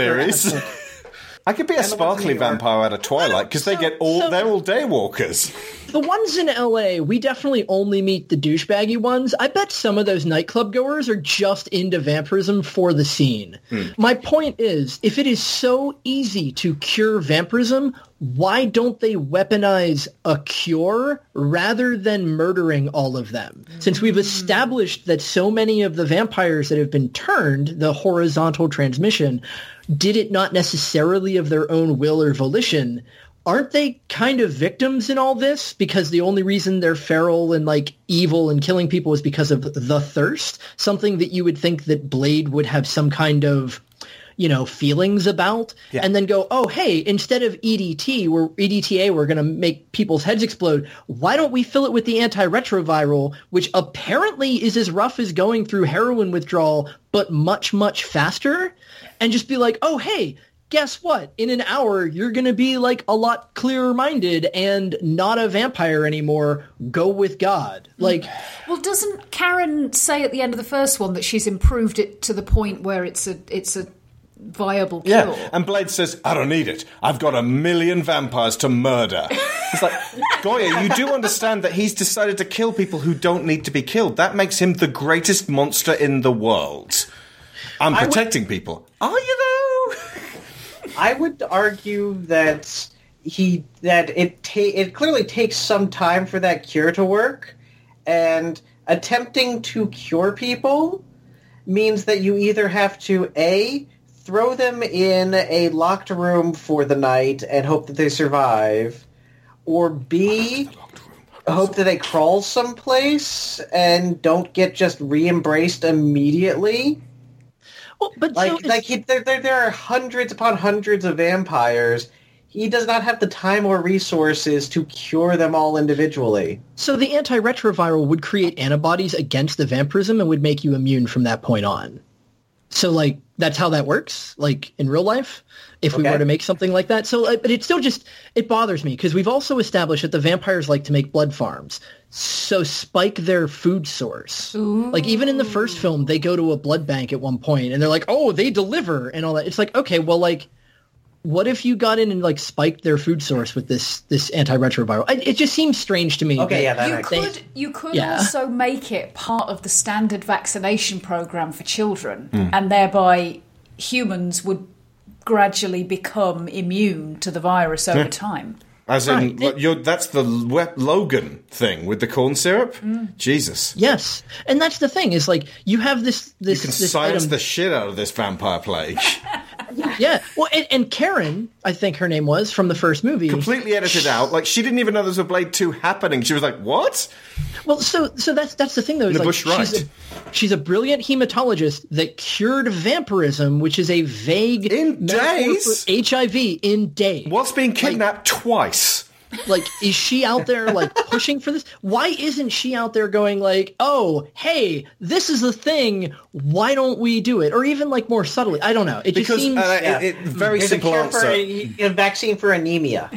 series. I could be a sparkly vampire out of Twilight because they get all they're all daywalkers. The ones in LA, we definitely only meet the douchebaggy ones. I bet some of those nightclub goers are just into vampirism for the scene. Hmm. My point is, if it is so easy to cure vampirism, why don't they weaponize a cure rather than murdering all of them? Since we've established that so many of the vampires that have been turned, the horizontal transmission, did it not necessarily of their own will or volition, aren't they kind of victims in all this? Because the only reason they're feral and like evil and killing people is because of the thirst? Something that you would think that blade would have some kind of you know feelings about and then go oh hey instead of edt we're edta we're going to make people's heads explode. Why don't we fill it with the antiretroviral which apparently is as rough as going through heroin withdrawal but much much faster and just be like oh hey guess what? In an hour, you're going to be like a lot clearer minded and not a vampire anymore. Go with God. Hmm. Like, Well, doesn't Karen say at the end of the first one that she's improved it to the point where it's a it's a viable cure? Yeah, and Blade says, "I don't need it. I've got a million vampires to murder." It's like Goyer. You do understand that he's decided to kill people who don't need to be killed. That makes him the greatest monster in the world. I'm I would- protecting people. Are you though? I would argue that he that it ta- it clearly takes some time for that cure to work, and attempting to cure people means that you either have to a throw them in a locked room for the night and hope that they survive, or b hope that they crawl someplace and don't get just re-embraced immediately. Well, but like, like he, there, there, there are hundreds upon hundreds of vampires. He does not have the time or resources to cure them all individually. so the antiretroviral would create antibodies against the vampirism and would make you immune from that point on. So, like, that's how that works, like, in real life, if we were to make something like that. So, uh, but it still just, it bothers me because we've also established that the vampires like to make blood farms. So spike their food source. Like, even in the first film, they go to a blood bank at one point and they're like, oh, they deliver and all that. It's like, okay, well, like, what if you got in and like spiked their food source with this this antiretroviral? I, it just seems strange to me. Okay, yeah, that you makes they- could you could Yeah. also make it part of the standard vaccination program for children, Hmm. and thereby humans would gradually become immune to the virus over Yeah. time. As in, Right. you're, that's the we- Logan thing with the corn syrup. Jesus, Yes, and that's the thing is like you have this you can this science item, the shit out of this vampire plague. Yeah. Well, and, and Karen, I think her name was from the first movie. Completely edited out. Like she didn't even know there was a Blade Two happening. She was like, "What?" Well, so so that's that's the thing though. is, The like, Bush she's, right. a, she's a brilliant hematologist that cured vampirism, which is a vague in days? HIV in days. Whilst being kidnapped twice. Like, is she out there like pushing for this? Why isn't she out there going like, "Oh, hey, this is the thing. Why don't we do it?" Or even like more subtly. I don't know. It just seems uh, it- it- very There's simple a cure for answer. a, a vaccine for anemia.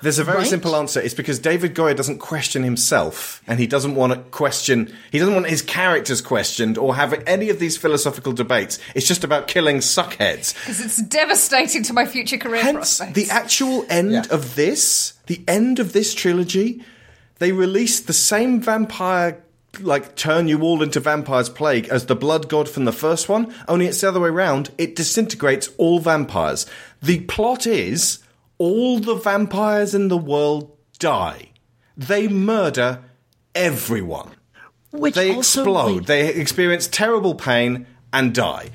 There's a very Right? simple answer. It's because David Goyer doesn't question himself, and he doesn't want to question. He doesn't want his characters questioned or have any of these philosophical debates. It's just about killing suckheads. Because it's devastating to my future career Hence, prospects. the actual end of this, the end of this trilogy, they released the same vampire, like turn you all into vampires plague as the blood god from the first one, only it's the other way around. It disintegrates all vampires. The plot is all the vampires in the world die. They murder everyone. Which they also, explode. like- they experience terrible pain and die.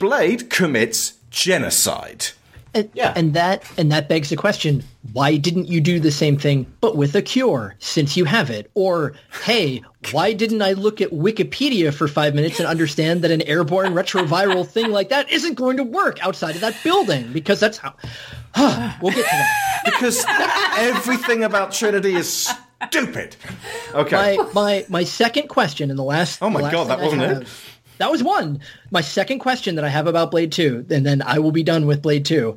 Blade commits genocide. And, and that and that begs the question: Why didn't you do the same thing, but with a cure, since you have it? Or hey, why didn't I look at Wikipedia for five minutes and understand that an airborne retroviral thing like that isn't going to work outside of that building? Because that's how. We'll get to that. Because everything about Trinity is stupid. Okay. My my my second question in the last. Oh my last God, that wasn't it? That was one. My second question that I have about Blade Two, and then I will be done with Blade Two.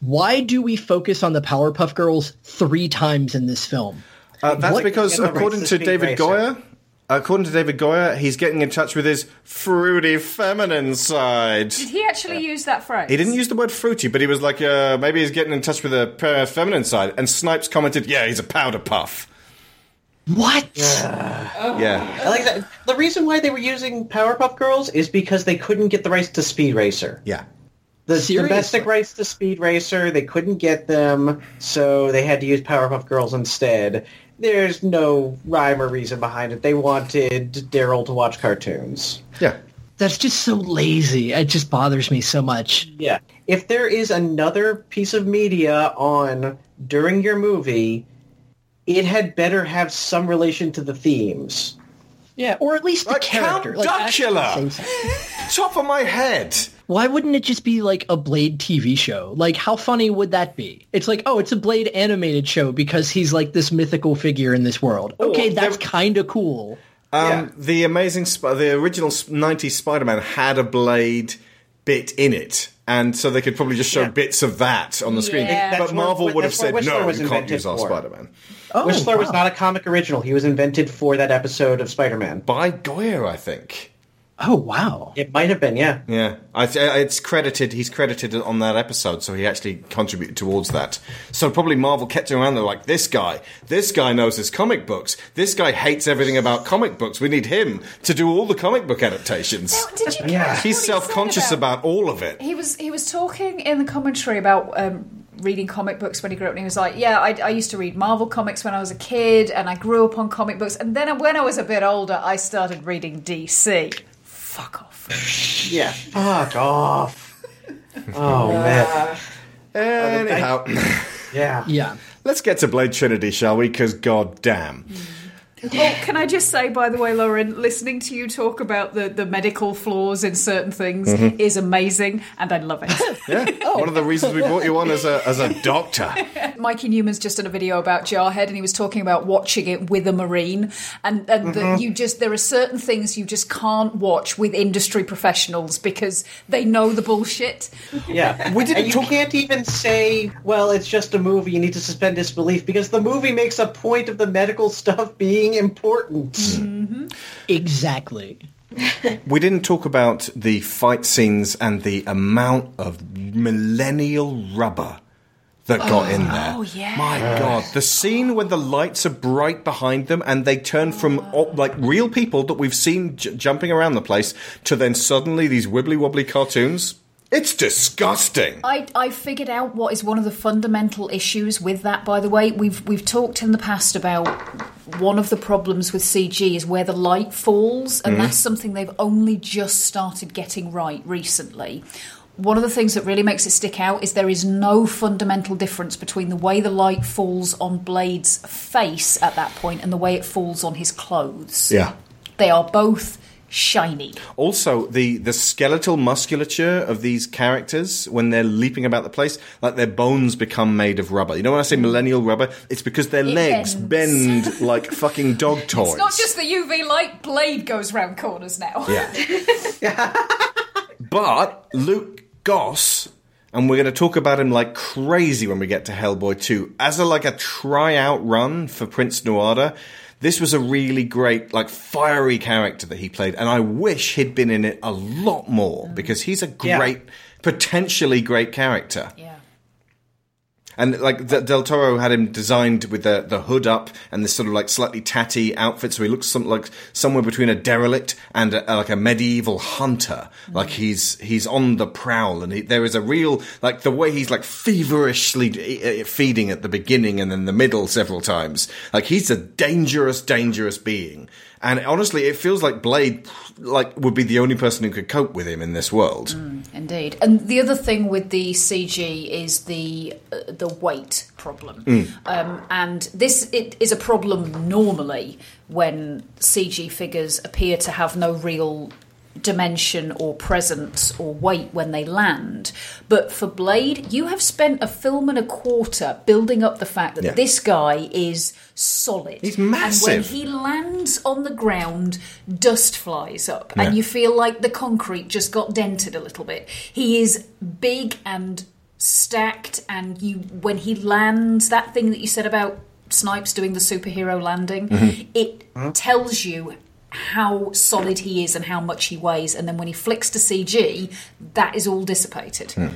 Why do we focus on the Powerpuff Girls three times in this film? Uh, that's What- because, according to David Speed Goyer, according to David Goyer, he's getting in touch with his fruity feminine side. Did he actually use that phrase? He didn't use the word fruity, but he was like, uh, maybe he's getting in touch with a feminine side. And Snipes commented, yeah, he's a powder puff. What? Yeah. I like that. The reason why they were using Powerpuff Girls is because they couldn't get the rights to Speed Racer. Yeah. The Seriously? domestic rights to Speed Racer, they couldn't get them, so they had to use Powerpuff Girls instead. There's no rhyme or reason behind it. They wanted Daryl to watch cartoons. Yeah. That's just so lazy. It just bothers me so much. Yeah. If there is another piece of media on during your movie, it had better have some relation to the themes. Yeah, or at least the Like character. Count actually Duckula! Top of my head. Why wouldn't it just be like a Blade TV show? Like, how funny would that be? It's like, oh, it's a Blade animated show because he's like this mythical figure in this world. Okay, that's kind of cool. Um, The amazing, Sp- the original '90s Spider-Man had a blade bit in it, and so they could probably just show bits of that on the screen. Yeah. But Marvel what- would have said, Whistler "No, was you can't invented use our for." Spider-Man." Oh, Whistler was not a comic original. He was invented for that episode of Spider-Man. By Goyer, I think. Oh wow! It might have been, yeah. Yeah, I th- it's credited. He's credited on that episode, so he actually contributed towards that. So probably Marvel kept him around there like this guy. This guy knows his comic books. This guy hates everything about comic books. We need him to do all the comic book adaptations. Did you Yeah, he's he self-conscious said about all of it. He was he was talking in the commentary about um, reading comic books when he grew up, and he was like, "Yeah, I, I used to read Marvel comics when I was a kid, and I grew up on comic books, and then when I was a bit older, I started reading DC." Fuck off. Yeah. Fuck off. Oh, uh, man. Anyhow, Yeah. Yeah. let's get to Blade Trinity, shall we? Because god damn. Mm. Oh, can I just say, by the way, Lauren, listening to you talk about the, the medical flaws in certain things Mhm. is amazing, and I love it. Yeah, one of the reasons we brought you on as a as a doctor. Mikey Neumann's just done a video about Jarhead, and he was talking about watching it with a marine, and and Mm-hmm. Mhm. you just there are certain things you just can't watch with industry professionals because they know the bullshit. Yeah. we didn't. And you can't even say, well, it's just a movie, you need to suspend disbelief, because the movie makes a point of the medical stuff being important. Mm-hmm. Exactly. We didn't talk about the fight scenes and the amount of millennial rubber that got oh, in there. Oh, yeah. My God, the scene when the lights are bright behind them and they turn from oh, like real people that we've seen j- jumping around the place to then suddenly these wibbly wobbly cartoons. It's disgusting. I, I figured out what is one of the fundamental issues with that. By the way, we've we've talked in the past about one of the problems with CG is where the light falls, and Mhm. that's something they've only just started getting right recently. one of the things that really makes it stick out is there is no fundamental difference between the way the light falls on Blade's face at that point and the way it falls on his clothes. Yeah. They are both shiny. Also, the the skeletal musculature of these characters when they're leaping about the place, like their bones become made of rubber. You know when I say millennial rubber, it's because their It legs bends. bend like fucking dog toys. It's not just the UV light, Blade goes round corners now. Yeah. but Luke Goss, and we're going to talk about him like crazy when we get to Hellboy 2, as a like a tryout run for Prince Nuada. This was a really great, like, fiery character that he played, and I wish he'd been in it a lot more mm. because he's a Yeah. great, potentially great character. And like Del Toro had him designed with the the hood up and this sort of like slightly tatty outfit, so he looks some, like somewhere between a derelict and a, like a medieval hunter. Like he's he's on the prowl, and he, there is a real like the way he's like feverishly uh, feeding at the beginning and then the middle several times. Like he's a dangerous, dangerous being. And honestly, it feels like Blade like would be the only person who could cope with him in this world. Indeed. And the other thing with the CG is the uh, the weight problem. Mm. Um, and this it is a problem normally when CG figures appear to have no real dimension or presence or weight when they land. But for Blade, you have spent a film and a quarter building up the fact that Yeah. this guy is solid. He's And when he lands on the ground, dust flies up, Yeah. and you feel like the concrete just got dented a little bit. He is big and stacked, and you when he lands, that thing that you said about Snipes doing the superhero landing, Mhm. it tells you how solid he is and how much he weighs, and then when he flicks to CG, that is all dissipated. Hmm.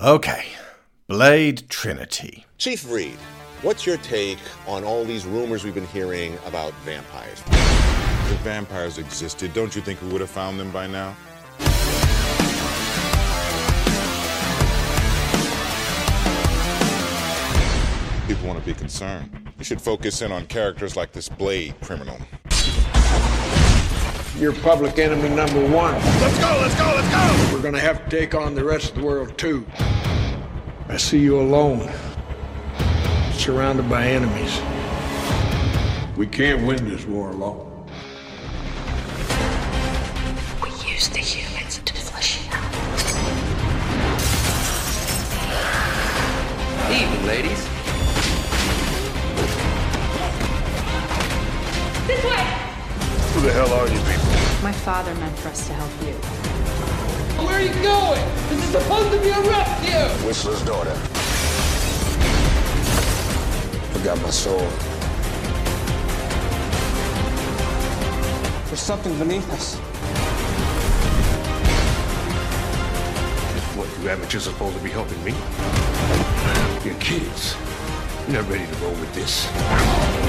Okay, Blade Trinity. Chief Reed, what's your take on all these rumors we've been hearing about vampires? If vampires existed, don't you think we would have found them by now? People want to be concerned. You should focus in on characters like this Blade criminal. You're public enemy number one. Let's go, let's go, let's go! We're gonna have to take on the rest of the world too. I see you alone, surrounded by enemies. We can't win this war alone. We use the humans to flush it out. Evening, ladies. This way! Who the hell are you people? My father meant for us to help you. Where are you going? This is supposed to be a rescue! Whistler's daughter. I got my soul. There's something beneath us. What, you amateurs are supposed to be helping me? You're kids. You're not ready to roll with this.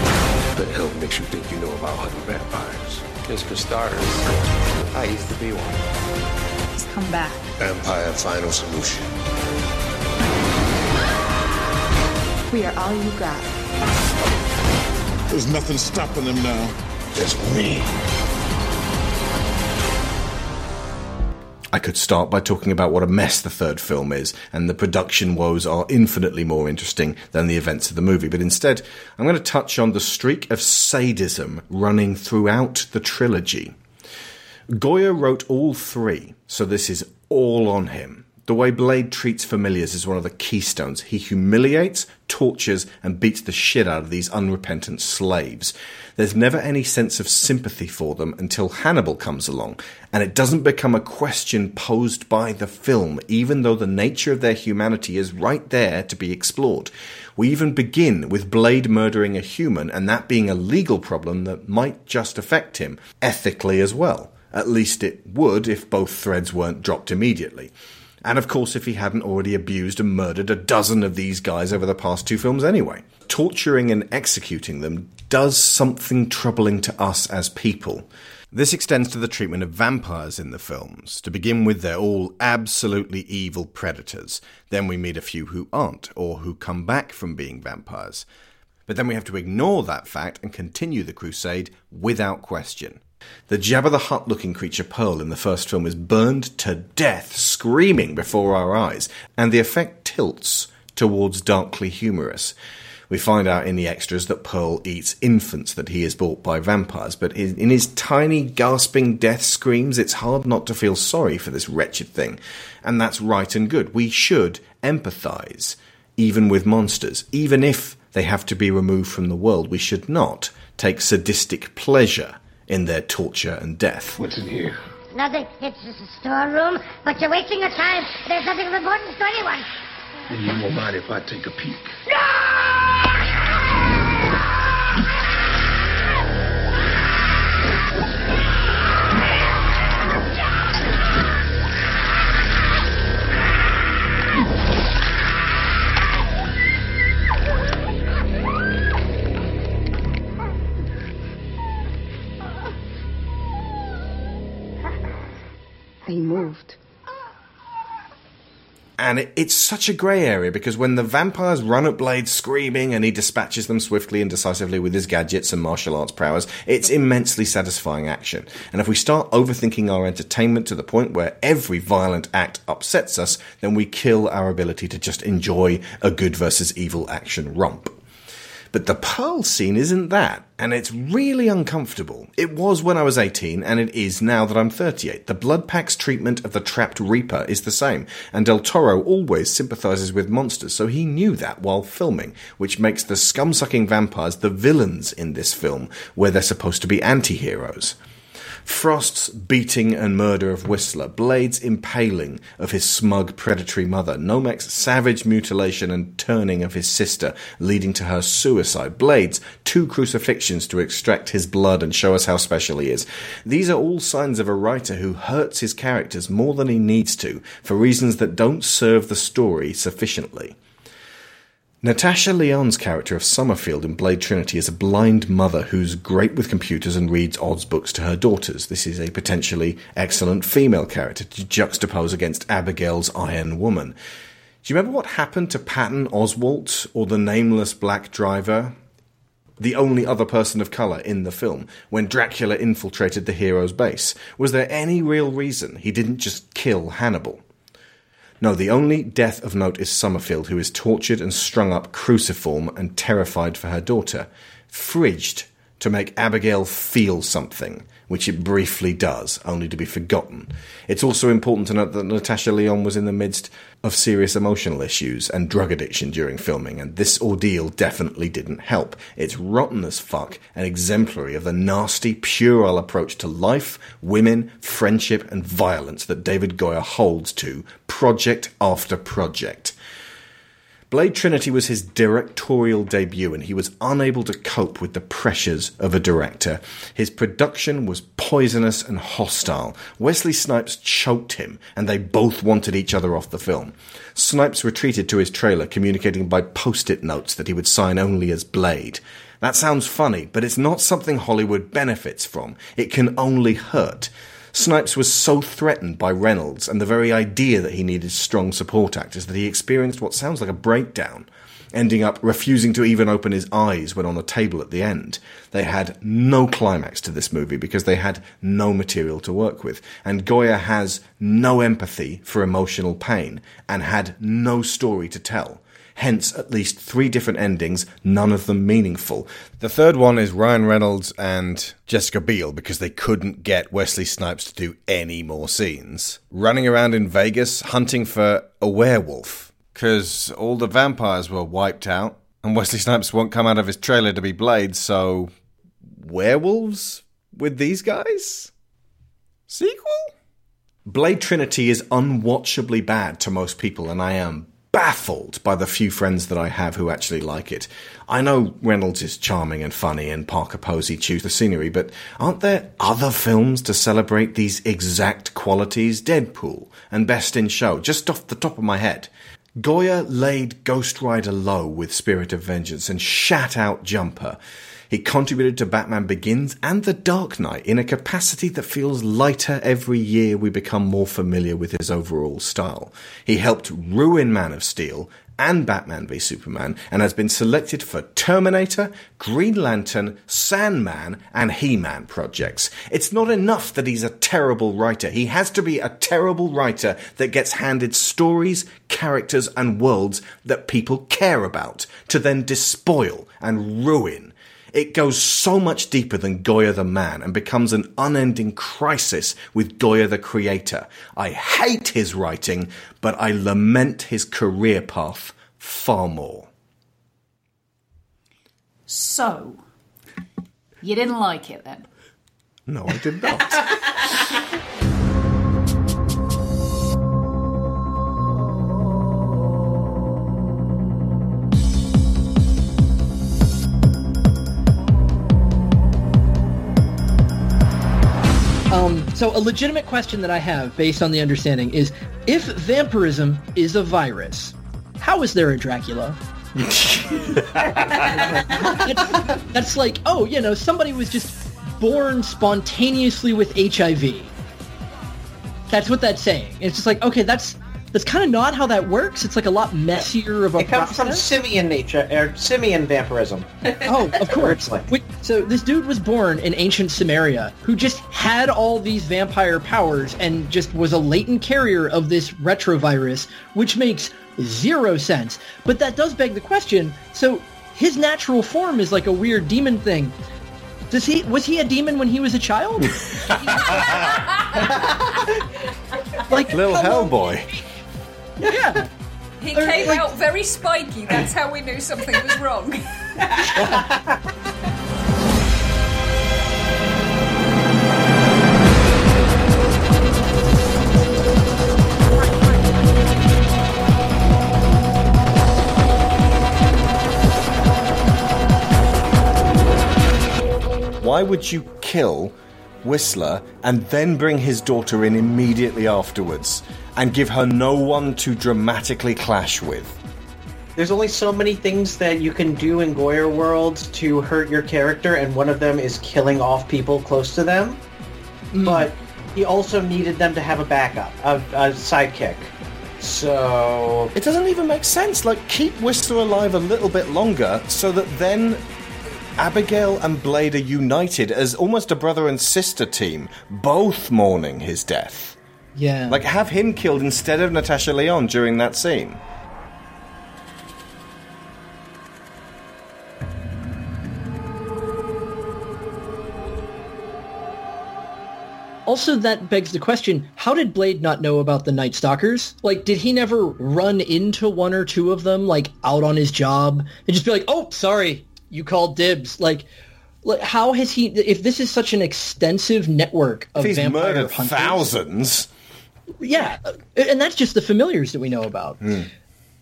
What the hell makes you think you know about hunting vampires? Just for starters, I used to be one. He's come back. Vampire Final Solution. We are all you got. There's nothing stopping them now. Just me. I could start by talking about what a mess the third film is, and the production woes are infinitely more interesting than the events of the movie. But instead, I'm going to touch on the streak of sadism running throughout the trilogy. Goyer wrote all three, so this is all on him. The way Blade treats familiars is one of the keystones. He humiliates, tortures, and beats the shit out of these unrepentant slaves. There's never any sense of sympathy for them until Hannibal comes along, and it doesn't become a question posed by the film, even though the nature of their humanity is right there to be explored. We even begin with Blade murdering a human, and that being a legal problem that might just affect him, ethically as well. At least it would if both threads weren't dropped immediately. And of course, if he hadn't already abused and murdered a dozen of these guys over the past two films anyway. Torturing and executing them does something troubling to us as people. This extends to the treatment of vampires in the films. To begin with, they're all absolutely evil predators. Then we meet a few who aren't, or who come back from being vampires. But then we have to ignore that fact and continue the crusade without question. The Jabba the Hutt looking creature Pearl in the first film is burned to death, screaming before our eyes, and the effect tilts towards darkly humorous. We find out in the extras that Pearl eats infants that he is bought by vampires, but in his tiny, gasping death screams, it's hard not to feel sorry for this wretched thing. And that's right and good. We should empathize, even with monsters. Even if they have to be removed from the world, we should not take sadistic pleasure in their torture and death. What's in here? Nothing. It's just a storeroom, but you're wasting your time. There's nothing of importance to anyone. And you won't mind if I take a peek. They moved. And it, it's such a grey area because when the vampires run at Blade screaming and he dispatches them swiftly and decisively with his gadgets and martial arts prowess, it's immensely satisfying action. And if we start overthinking our entertainment to the point where every violent act upsets us, then we kill our ability to just enjoy a good versus evil action romp. But the Pearl scene isn't that, and it's really uncomfortable. It was when I was 18, and it is now that I'm 38. The Blood Pack's treatment of the trapped Reaper is the same, and Del Toro always sympathizes with monsters, so he knew that while filming, which makes the scum-sucking vampires the villains in this film, where they're supposed to be anti-heroes. Frost's beating and murder of Whistler, Blade's impaling of his smug predatory mother, Nomak's savage mutilation and turning of his sister, leading to her suicide, Blade's two crucifixions to extract his blood and show us how special he is. These are all signs of a writer who hurts his characters more than he needs to, for reasons that don't serve the story sufficiently. Natasha Lyonne's character of Summerfield in Blade Trinity is a blind mother who's great with computers and reads Oz books to her daughters. This is a potentially excellent female character to juxtapose against Abigail's Iron Woman. Do you remember what happened to Patton Oswalt or the nameless black driver? The only other person of colour in the film when Dracula infiltrated the hero's base. Was there any real reason he didn't just kill Hannibal? No, the only death of note is Summerfield, who is tortured and strung up cruciform and terrified for her daughter, fridged to make Abigail feel something, which it briefly does, only to be forgotten. It's also important to note that Natasha Lyonne was in the midst of serious emotional issues and drug addiction during filming, and this ordeal definitely didn't help. It's rotten as fuck and exemplary of the nasty, puerile approach to life, women, friendship, and violence that David Goyer holds to, project after project. Blade Trinity was his directorial debut, and he was unable to cope with the pressures of a director. His production was poisonous and hostile. Wesley Snipes choked him, and they both wanted each other off the film. Snipes retreated to his trailer, communicating by post it notes that he would sign only as Blade. That sounds funny, but it's not something Hollywood benefits from. It can only hurt. Snipes was so threatened by Reynolds and the very idea that he needed strong support actors that he experienced what sounds like a breakdown, ending up refusing to even open his eyes when on the table at the end. They had no climax to this movie because they had no material to work with, and Goyer has no empathy for emotional pain and had no story to tell hence at least three different endings, none of them meaningful. The third one is Ryan Reynolds and Jessica Biel because they couldn't get Wesley Snipes to do any more scenes. Running around in Vegas hunting for a werewolf because all the vampires were wiped out and Wesley Snipes won't come out of his trailer to be Blade, so werewolves with these guys? Sequel? Blade Trinity is unwatchably bad to most people, and I am baffled by the few friends that I have who actually like it. I know Reynolds is charming and funny and Parker Posey chews the scenery, but aren't there other films to celebrate these exact qualities? Deadpool and Best in Show, just off the top of my head. Goyer laid Ghost Rider low with Spirit of Vengeance and shat out Jumper. He contributed to Batman Begins and The Dark Knight in a capacity that feels lighter every year we become more familiar with his overall style. He helped ruin Man of Steel and Batman v Superman and has been selected for Terminator, Green Lantern, Sandman, and He Man projects. It's not enough that he's a terrible writer. He has to be a terrible writer that gets handed stories, characters, and worlds that people care about to then despoil and ruin. It goes so much deeper than Goyer the man and becomes an unending crisis with Goyer the creator. I hate his writing, but I lament his career path far more. So, you didn't like it then? No, I did not. so a legitimate question that I have, based on the understanding, is if vampirism is a virus, how is there a Dracula? that's, that's like, oh, you know, somebody was just born spontaneously with HIV. That's what that's saying. It's just like, okay, that's that's kind of not how that works. It's like a lot messier of a It comes from simian nature, or simian vampirism. Oh, of course. Wait, so this dude was born in ancient Samaria who just had all these vampire powers and just was a latent carrier of this retrovirus, which makes zero sense. But that does beg the question, so his natural form is like a weird demon thing. Does he was he a demon when he was a child? like Little Hellboy. Yeah. He Or, came like- out very spiky. That's how we knew something was wrong. Why would you kill Whistler and then bring his daughter in immediately afterwards and give her no one to dramatically clash with? There's only so many things that you can do in Goyer World to hurt your character, and one of them is killing off people close to them. Mm. But he also needed them to have a backup, a, a sidekick. So It doesn't even make sense. Like, keep Whistler alive a little bit longer so that then Abigail and Blade are united as almost a brother and sister team, both mourning his death. Yeah. Like, have him killed instead of Natasha Lyonne during that scene. Also, that begs the question: How did Blade not know about the Night Stalkers? Like, did he never run into one or two of them, like out on his job, and just be like, "Oh, sorry, you call dibs"? Like, like how has he? If this is such an extensive network of If he's vampire murdered hunters, thousands. yeah, uh, and that's just the familiars that we know about. Hmm.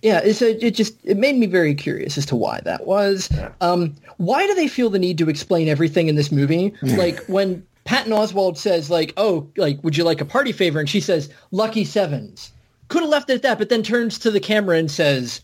Yeah, it's a, it just it made me very curious as to why that was. Um, why do they feel the need to explain everything in this movie? like when Patton Oswalt says, like, "Oh, like, would you like a party favor?" and she says, "Lucky sevens. Could have left it at that, but then turns to the camera and says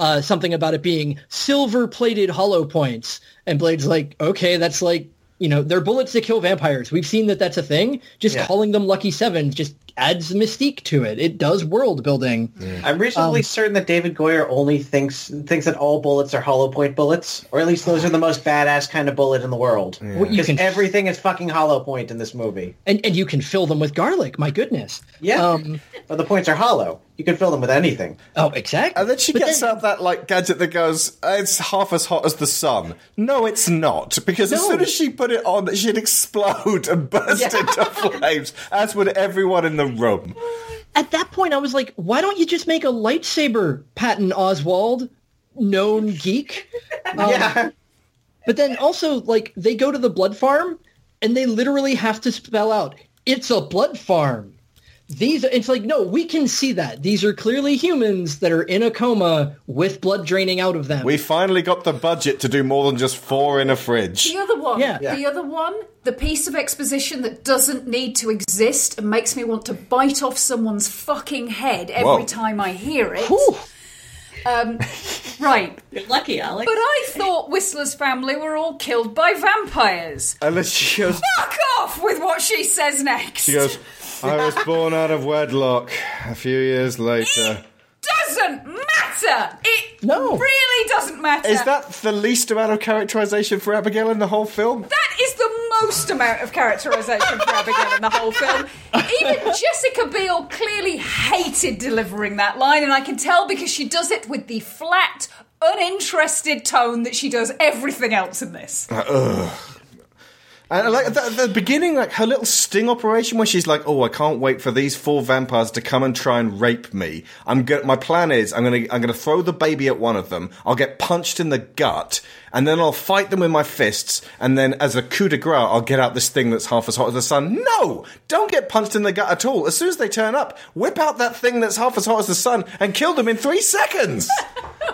uh, something about it being silver-plated hollow points, and Blade's like, "Okay, that's like." You know, they're bullets that kill vampires. We've seen that that's a thing. Just Yeah. calling them lucky sevens just adds mystique to it. It does world building. I'm reasonably Um, certain that David Goyer only thinks thinks that all bullets are hollow point bullets, or at least those are the most badass kind of bullet in the world. Because can- everything is fucking hollow point in this movie. and and you can fill them with garlic. My goodness. Yeah, Um, but the points are hollow. You can fill them with anything. Oh, exactly. And then she gets out that like gadget that goes, "It's half as hot as the sun." No, it's not, because as soon as she put it on, she'd explode and burst into flames, as would everyone in the room. At that point, I was like, why don't you just make a lightsaber, Patton Oswalt, known geek? Um, yeah. But then also, like, they go to the blood farm, and they literally have to spell out, "It's a blood farm." These, it's like, no, we can see that. These are clearly humans that are in a coma with blood draining out of them. We finally got the budget to do more than just four in a fridge. The other one, Yeah. the other one, the piece of exposition that doesn't need to exist and makes me want to bite off someone's fucking head every Whoa. time I hear it. Um, Right. You're lucky, Alex. But I thought Whistler's family were all killed by vampires. Unless she goes, Fuck off with what she says next. she goes, I was born out of wedlock. A few years later. doesn't matter. It No. really doesn't matter. Is that the least amount of characterization for Abigail in the whole film? That is the most amount of characterization for Abigail in the whole film. Even Jessica Biel clearly hated delivering that line, and I can tell because she does it with the flat, uninterested tone that she does everything else in this. Uh, And like the, the beginning, like her little sting operation, where she's like, "Oh, I can't wait for these four vampires to come and try and rape me." I'm My plan is, I'm gonna, I'm gonna throw the baby at one of them. I'll get punched in the gut, and then I'll fight them with my fists. And then, as a coup de grace, I'll get out this thing that's half as hot as the sun. No, don't get punched in the gut at all. As soon as they turn up, whip out that thing that's half as hot as the sun and kill them in three seconds.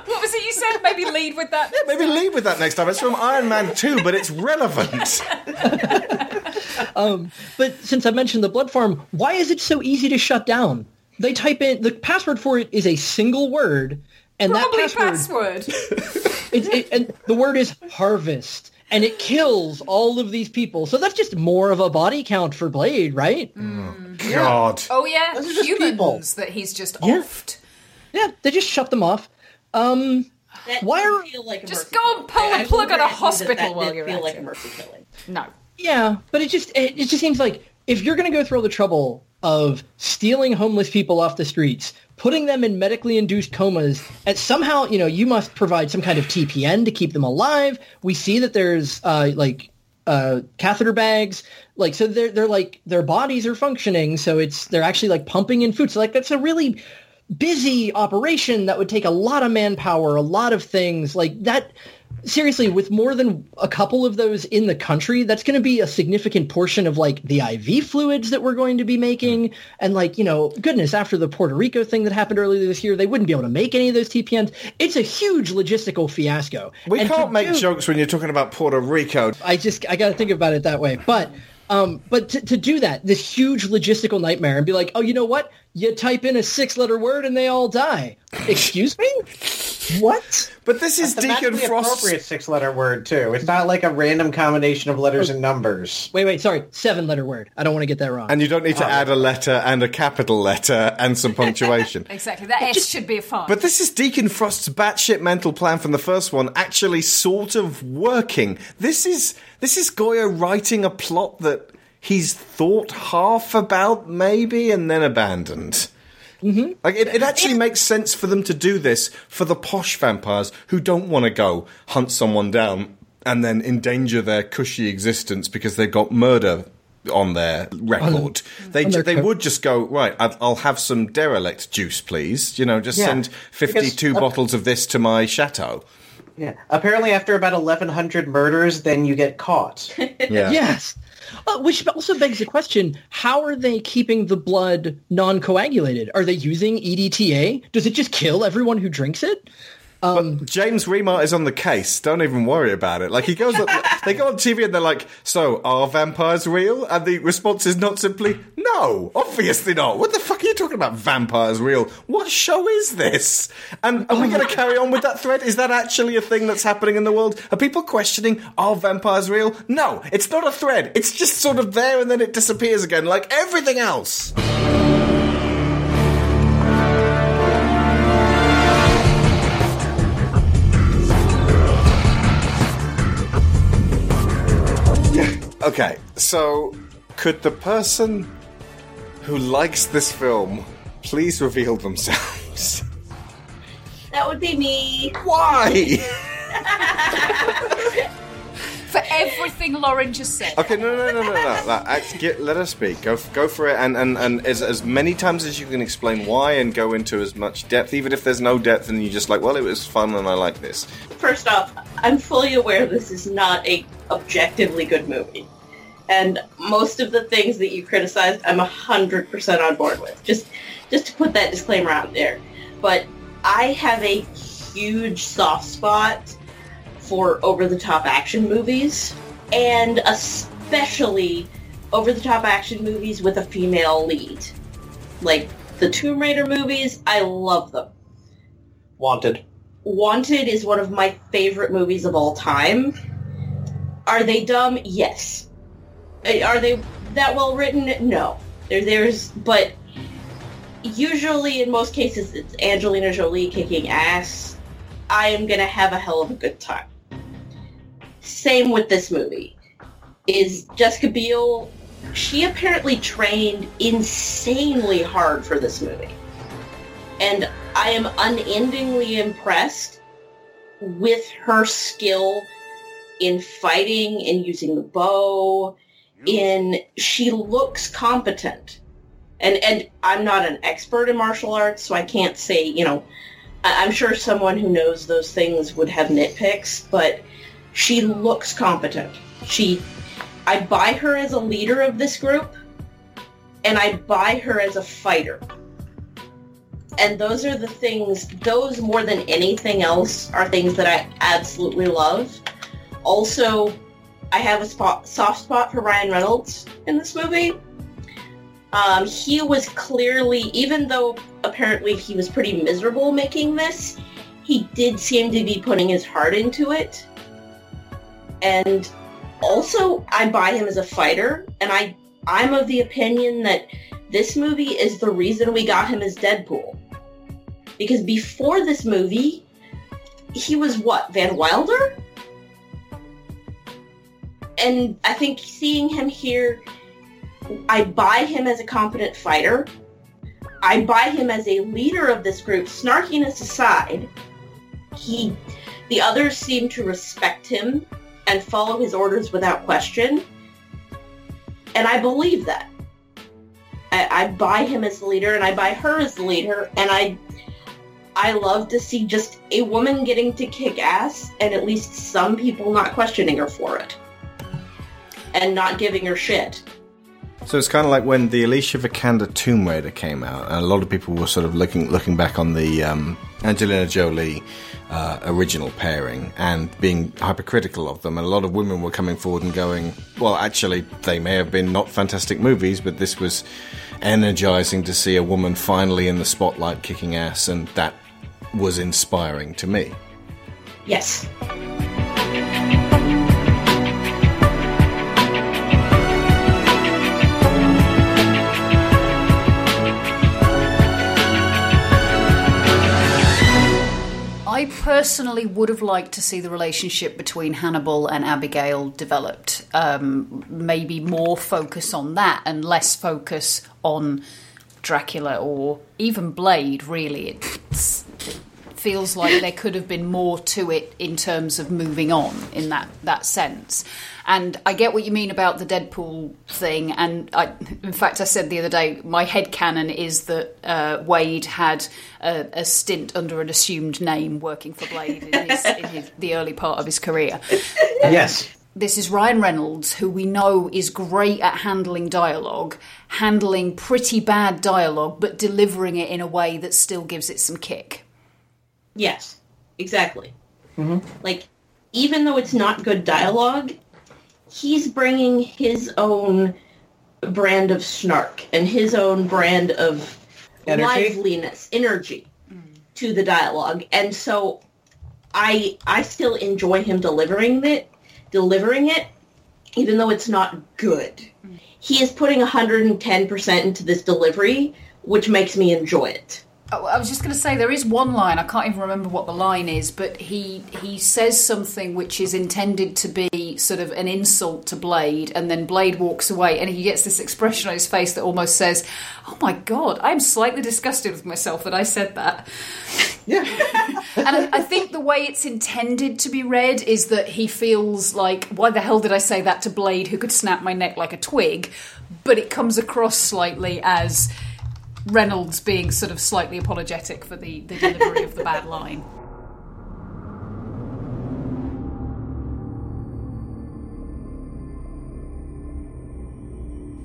What was it you said? Maybe lead with that. Yeah, maybe lead with that next time. It's from Iron Man 2, but it's relevant. Um, but since I mentioned the blood farm, why is it so easy to shut down? They type in the password for it is a single word, and Probably that password, password. it, it, and the word is harvest, and it kills all of these people. So that's just more of a body count for Blade, right? God. Oh yeah, Those are just humans people. that he's just Yeah. offed. Yeah, they just shut them off. Um, That Why are- feel like a Just mercy go and pull killing. The plug will on a grant you that hospital that while you're feel at like it. a mercy killing. No. Yeah, but it just it, it just seems like if you're going to go through all the trouble of stealing homeless people off the streets, putting them in medically induced comas, and somehow you know you must provide some kind of TPN to keep them alive. We see that there's uh, like uh, catheter bags, like so they're they're like their bodies are functioning, so it's they're actually like pumping in food. So like that's a really busy operation that would take a lot of manpower, a lot of things like that. Seriously, with more than a couple of those in the country, that's going to be a significant portion of like the IV fluids that we're going to be making. And like, you know, goodness, after the Puerto Rico thing that happened earlier this year, they wouldn't be able to make any of those TPNs. It's a huge logistical fiasco. We And can't make do- jokes when you're talking about Puerto Rico. I just I got to think about it that way. But um, but to, to do that, this huge logistical nightmare, and be like, oh, you know what? You type in a six-letter word and they all die. Excuse me? What? But this is That's Deacon Frost's appropriate six-letter word too. It's not like a random combination of letters and numbers. Wait, wait, sorry, seven-letter word. I don't want to get that wrong. And you don't need to add a letter and a capital letter and some punctuation. Exactly. That S should be a fine. But this is Deacon Frost's batshit mental plan from the first one actually sort of working. This is this is Goyer writing a plot that he's thought half about maybe and then abandoned. Mm-hmm. Like it, it actually makes sense for them to do this for the posh vampires who don't want to go hunt someone down and then endanger their cushy existence because they've got murder on their record. they on their they coat. would just go right. I'll, I'll have some derelict juice, please. You know, just Yeah, send fifty-two because- bottles of this to my chateau. Yeah. Apparently, after about 1,100 murders, then you get caught. Yeah. Yes. Uh, which also begs the question, how are they keeping the blood non-coagulated? Are they using EDTA? Does it just kill everyone who drinks it? Um, James Remar is on the case. Don't even worry about it. Like he goes, they go on TV and they're like, "So are vampires real?" And the response is not simply, "No, obviously not." What the fuck are you talking about? Vampires real? What show is this? And are we oh going to carry on with that thread? Is that actually a thing that's happening in the world? Are people questioning are vampires real? No, it's not a thread. It's just sort of there and then it disappears again, like everything else. Okay, so could the person who likes this film please reveal themselves? That would be me. Why? For everything Lauren just said. Okay, no, no, no, no, no. no. Act- get, let her speak. Go, go for it, and and, and as, as many times as you can explain why, and go into as much depth. Even if there's no depth, and you just like, well, it was fun, and I like this. First off, I'm fully aware this is not a objectively good movie. And most of the things that you criticized, I'm 100% on board with. Just just to put that disclaimer out there. But I have a huge soft spot for over-the-top action movies, and especially over-the-top action movies with a female lead. Like the Tomb Raider movies, I love them. Wanted. Wanted is one of my favorite movies of all time. Are they dumb? Yes. Uh, Are they that well written? No. There, there's, but usually in most cases it's Angelina Jolie kicking ass. I am gonna have a hell of a good time. Same with this movie. Is Jessica Biel? She apparently trained insanely hard for this movie, and I am unendingly impressed with her skill in fighting, and using the bow, in she looks competent. And and I'm not an expert in martial arts, so I can't say, you know, I'm sure someone who knows those things would have nitpicks, but she looks competent. She I buy her as a leader of this group and I buy her as a fighter. And those are the things, those more than anything else are things that I absolutely love. Also, I have a spot, soft spot for Ryan Reynolds in this movie. Um, he was clearly, even though apparently he was pretty miserable making this, he did seem to be putting his heart into it. And also, I buy him as a fighter, and I I'm of the opinion that this movie is the reason we got him as Deadpool. Because before this movie, he was what Van Wilder, and I think seeing him here, I buy him as a competent fighter. I buy him as a leader of this group. Snarkiness aside, he, the others seem to respect him and follow his orders without question. And I believe that. I, I buy him as the leader and I buy her as the leader and I I love to see just a woman getting to kick ass and at least some people not questioning her for it. And not giving her shit. So it's kind of like when the Alicia Vikander Tomb Raider came out, and a lot of people were sort of looking looking back on the um, Angelina Jolie uh, original pairing and being hypercritical of them. And a lot of women were coming forward and going, "Well, actually, they may have been not fantastic movies, but this was energizing to see a woman finally in the spotlight kicking ass, and that was inspiring to me." Yes. Personally would have liked to see the relationship between Hannibal and Abigail developed. Um, maybe more focus on that and less focus on Dracula or even Blade, really. It's, it feels like there could have been more to it in terms of moving on in that, that sense. And I get what you mean about the Deadpool thing. And I, in fact, I said the other day, my head canon is that uh, Wade had a, a stint under an assumed name working for Blade in, his, in his, the early part of his career. Yes. This is Ryan Reynolds, who we know is great at handling dialogue, handling pretty bad dialogue, but delivering it in a way that still gives it some kick. Yes, exactly. Mm-hmm. Like, even though it's not good dialogue, he's bringing his own brand of snark and his own brand of Energy? liveliness, energy mm. to the dialogue. And so I I still enjoy him delivering it, delivering it, even though it's not good. Mm. He is putting 110% into this delivery, which makes me enjoy it. Oh, I was just going to say there is one line I can't even remember what the line is, but he he says something which is intended to be sort of an insult to Blade, and then Blade walks away, and he gets this expression on his face that almost says, "Oh my god, I'm slightly disgusted with myself that I said that." Yeah, and I, I think the way it's intended to be read is that he feels like, "Why the hell did I say that to Blade, who could snap my neck like a twig?" But it comes across slightly as. Reynolds being sort of slightly apologetic for the, the delivery of the bad line.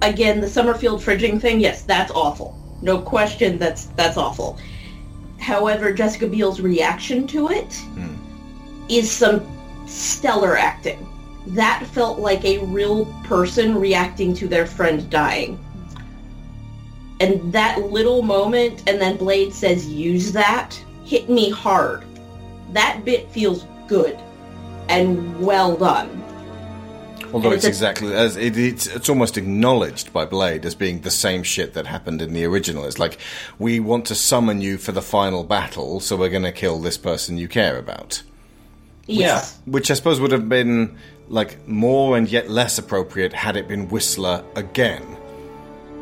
again, the Summerfield fridging thing, yes, that's awful. No question, that's that's awful. However, Jessica Biel's reaction to it hmm. is some stellar acting. That felt like a real person reacting to their friend dying. And that little moment, and then Blade says, use that, hit me hard. that bit feels good and well done. Although And it's it's a- exactly as it, it's it's almost acknowledged by Blade as being the same shit that happened in the original. It's like we want to summon you for the final battle, so we're going to kill this person you care about. Yes. Which I suppose would have been like more and yet less appropriate had it been Whistler again.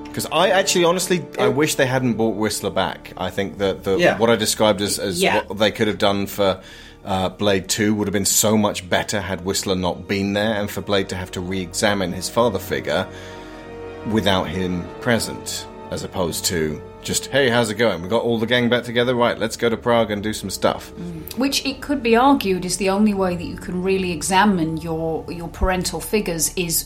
Because I actually, honestly, I wish they hadn't bought Whistler back. I think that the Yeah. what I described as, as Yeah. what they could have done for uh, Blade Two would have been so much better had Whistler not been there, and for Blade to have to re-examine his father figure without him present, as opposed to just, "Hey, how's it going? We got all the gang back together, right? Let's go to Prague and do some stuff." Which it could be argued is the only way that you can really examine your your parental figures is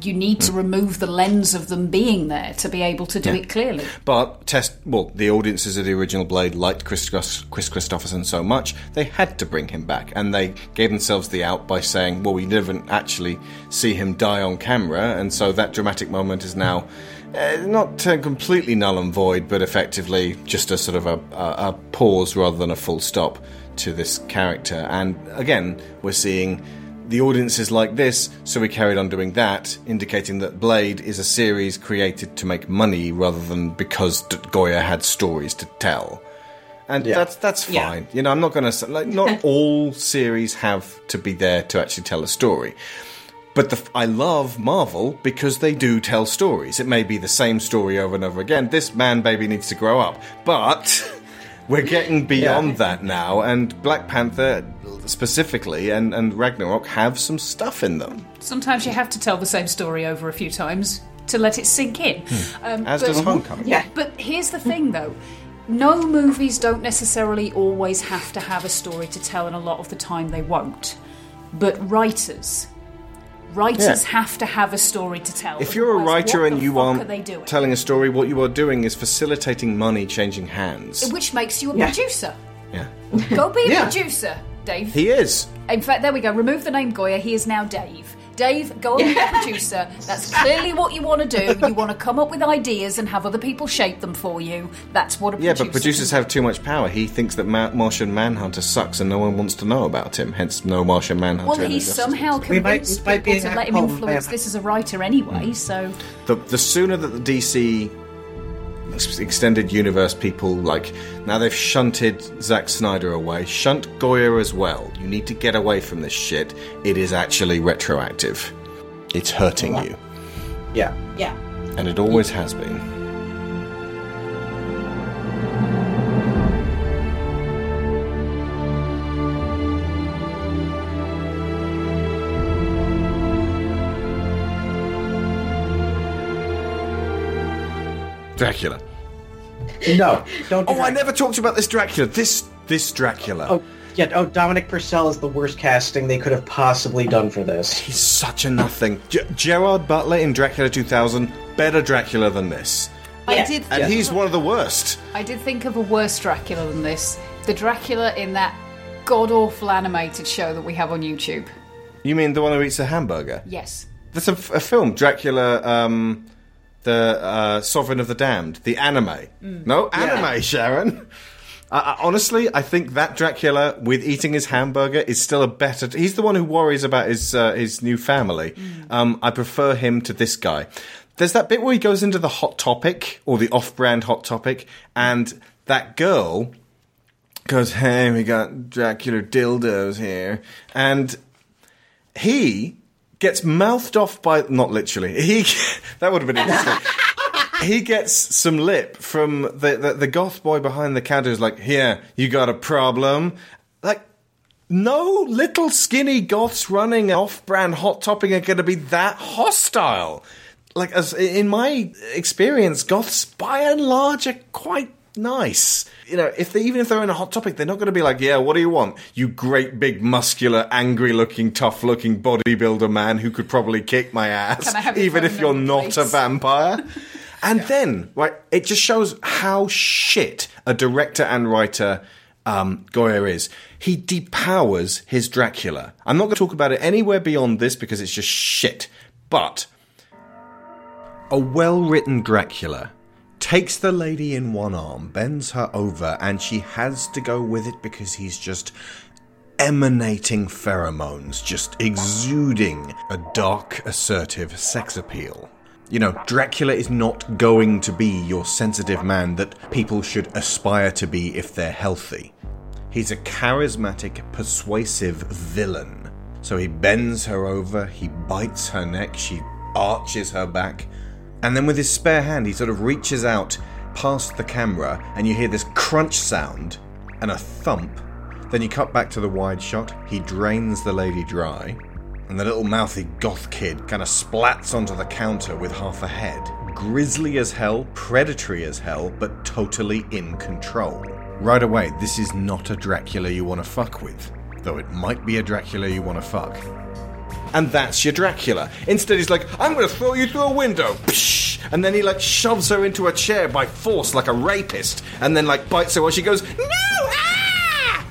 you need to remove the lens of them being there to be able to do. Yeah. it clearly. But test well, the audiences of the original Blade liked Kris, Chris Kris Kristofferson so much they had to bring him back, and they gave themselves the out by saying, "Well, we didn't actually see him die on camera, and so that dramatic moment is now." Uh, not uh, completely null and void, but effectively just a sort of a, a, a pause rather than a full stop to this character. And again, we're seeing the audience is like this, so we carried on doing that, indicating that Blade is a series created to make money rather than because D- Goyer had stories to tell. And that's that's fine. You know, I'm not going to like not all series have to be there to actually tell a story. But the, I love Marvel because they do tell stories. It may be the same story over and over again. This man baby needs to grow up, but we're getting beyond that now. And Black Panther specifically and, and Ragnarok have some stuff in them. Sometimes you have to tell the same story over a few times to let it sink in. Um, As but- does Homecoming. Yeah. But here's the thing, though. No movies don't necessarily always have to have a story to tell, and a lot of the time they won't. But writers, writers Yeah. have to have a story to tell. If you're a writer and you aren't are they doing? telling a story, what you are doing is facilitating money changing hands. which makes you a Yeah. producer. Yeah. Go be a Yeah. producer, Dave. He is. In fact, there we go. Remove the name Goyer. He is now Dave. Dave, go and be a producer. That's clearly what you want to do. You want to come up with ideas and have other people shape them for you. That's what a Yeah, producer Yeah, but producers can have too much power. He thinks that Ma- Martian Manhunter sucks and no one wants to know about him. Hence, no Martian. Manhunter. Well, he somehow League. convinced might be people to let him influence this as a writer anyway. Hmm. So the the sooner that the DC extended universe people like now they've shunted Zack Snyder away, shunt Goyer as well. You need to get away from this shit. It is actually retroactive. It's hurting you, Yeah. Yeah. and it always has been. Dracula. No, don't. Do Oh, I never talked about this Dracula. This this Dracula. Oh, yeah. Oh, Dominic Purcell is the worst casting they could have possibly done for this. He's such a nothing. G- Gerard Butler in Dracula 2000, better Dracula than this. I did. And think he's one of the worst. I did think of a worse Dracula than this. The Dracula in that god awful animated show that we have on YouTube. You mean the one who eats a hamburger? Yes. That's a, f- a film, Dracula, um, the uh, Sovereign of the Damned, the anime. Mm. No, anime, Sharon. I, I, honestly, I think that Dracula with eating his hamburger is still a better. He's the one who worries about his uh, his new family. Mm. Um, I prefer him to this guy. There's that bit where he goes into the hot topic or the off-brand hot topic, and that girl goes, "Hey, we got Dracula dildos here," and he gets mouthed off by not literally. He that would have been interesting. he gets some lip from the, the the goth boy behind the counter. Is like, "Here, you got a problem?" Like. No little skinny goths running off-brand hot topping are going to be that hostile. Like as in my experience, goths by and large are quite nice. You know, if they even if they're in a hot topic, they're not going to be like, "Yeah, what do you want? You great big muscular, angry-looking, tough-looking bodybuilder man who could probably kick my ass, Can I have your even if you're not a vampire." And then, right, it just shows how shit a director and writer um, Goyer is. He depowers his Dracula. I'm not going to talk about it anywhere beyond this because it's just shit. But a well written Dracula takes the lady in one arm, bends her over, and she has to go with it because he's just emanating pheromones, just exuding a dark, assertive sex appeal. You know, Dracula is not going to be your sensitive man that people should aspire to be if they're healthy. He's a charismatic, persuasive villain. So he bends her over, he bites her neck, she arches her back, and then with his spare hand, he sort of reaches out past the camera, and you hear this crunch sound and a thump. Then you cut back to the wide shot, he drains the lady dry, and the little mouthy goth kid kind of splats onto the counter with half a head. Grisly as hell, predatory as hell, but totally in control. Right away, this is not a Dracula you want to fuck with, though it might be a Dracula you want to fuck. And that's your Dracula. Instead, he's like, I'm going to throw you through a window. Psh! And then he like shoves her into a chair by force like a rapist, and then like bites her while she goes, No! Ah!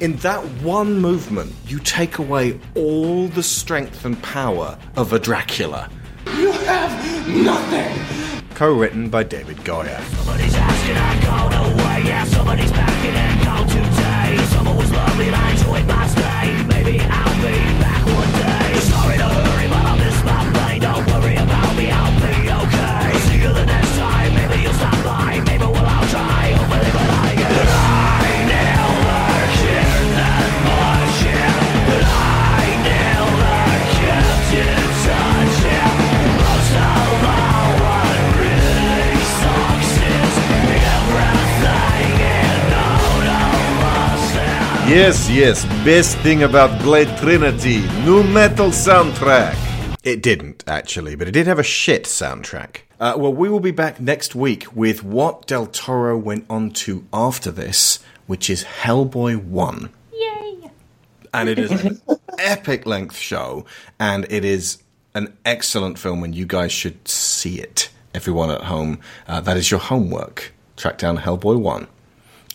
In that one movement, you take away all the strength and power of a Dracula. You have nothing. Co written by David Goyer. Somebody's asking, I gone away. Yeah, somebody's packing and gone today. Summer was lovely and I enjoyed my stay. Maybe I'll Yes, yes, best thing about Blade Trinity, new metal soundtrack. It didn't, actually, but it did have a shit soundtrack. Uh, well, we will be back next week with what Del Toro went on to after this, which is Hellboy 1. Yay! And it is an epic length show, and it is an excellent film, and you guys should see it. Everyone at home, uh, that is your homework. Track down Hellboy 1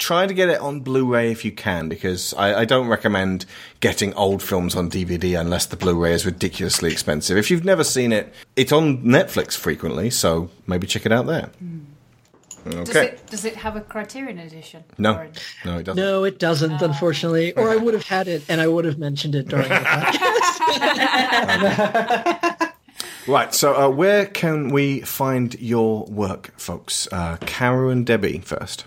try to get it on Blu-ray if you can, because I, I, don't recommend getting old films on DVD unless the Blu-ray is ridiculously expensive. If you've never seen it, it's on Netflix frequently, so maybe check it out there. Okay. Does it, does it have a Criterion edition? No, Or- no, it doesn't. No, it doesn't, unfortunately. Or I would have had it, and I would have mentioned it during the podcast. Right, so uh, where can we find your work, folks? Uh, Caro and Debbie first.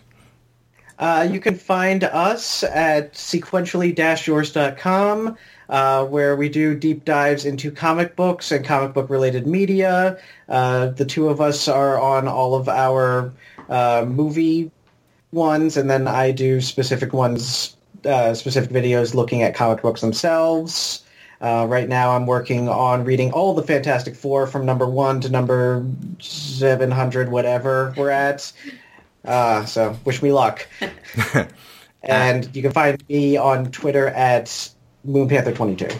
Uh, you can find us at sequentially-yours.com, uh, where we do deep dives into comic books and comic book related media. Uh, the two of us are on all of our uh, movie ones, and then I do specific ones, uh, specific videos looking at comic books themselves. Uh, right now, I'm working on reading all the Fantastic Four from number one to number 700, whatever we're at. Uh, so wish me luck. and you can find me on Twitter at MoonPanther22.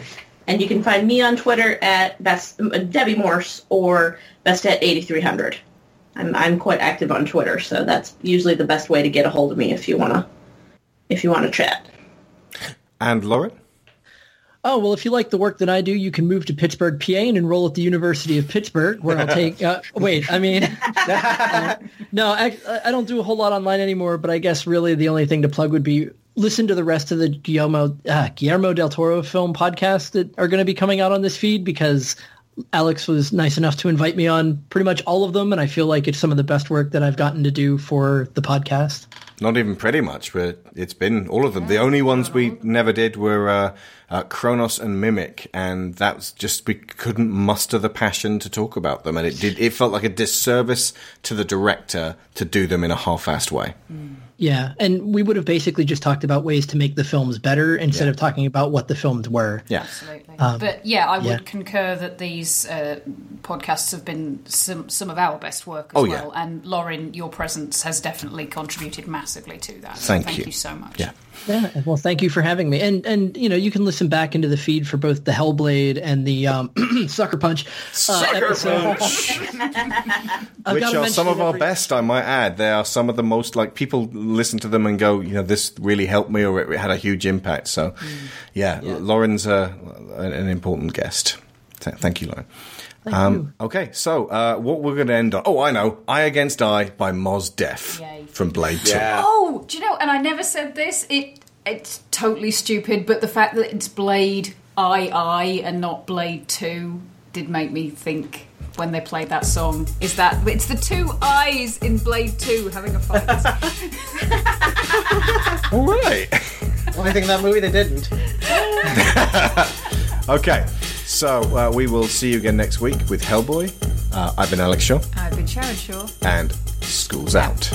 And you can find me on Twitter at best uh, Debbie Morse or best at 8300. I'm I'm quite active on Twitter, so that's usually the best way to get a hold of me if you wanna if you wanna chat. And Lauren? Oh, well, if you like the work that I do, you can move to Pittsburgh, PA and enroll at the University of Pittsburgh, where I'll take... Uh, wait, I mean... uh, no, I, I don't do a whole lot online anymore, but I guess really the only thing to plug would be listen to the rest of the Guillermo, uh, Guillermo del Toro film podcasts that are going to be coming out on this feed because Alex was nice enough to invite me on pretty much all of them, and I feel like it's some of the best work that I've gotten to do for the podcast. Not even pretty much, but it's been all of them. The only ones we never did were uh, uh, Cronos and Mimic, and that's just we couldn't muster the passion to talk about them, and it did. It felt like a disservice to the director to do them in a half-assed way. Yeah, and we would have basically just talked about ways to make the films better instead of talking about what the films were. Yeah. Absolutely. Um, but yeah, I would yeah. concur that these uh, podcasts have been some some of our best work as Oh, yeah. well. And Lauren, your presence has definitely contributed massively to that. So Thank thank you. you so much. Yeah. Yeah, well, thank you for having me, and and you know you can listen back into the feed for both the Hellblade and the um, Sucker Punch. uh, Sucker episode. Punch! Which are some of it our every- best, I might add. They are some of the most like people listen to them and go, you know, this really helped me, or it had a huge impact. So, yeah, Lauren's a, an, an important guest. Th- thank you, Lauren. Thank um, you. Okay, so uh, what we're going to end on? Oh, I know, "I Against I" by Mos Def from Blade yeah. Two. Oh, do you know? And I never said this. It it's totally stupid, but the fact that it's Blade I I and not Blade Two did make me think when they played that song is that it's the two eyes in Blade 2 having a fight. All right. Well, I think that movie they didn't. Okay, so uh, we will see you again next week with Hellboy. Uh, I've been Alex Shaw. I've been Sharon Shaw. And school's out.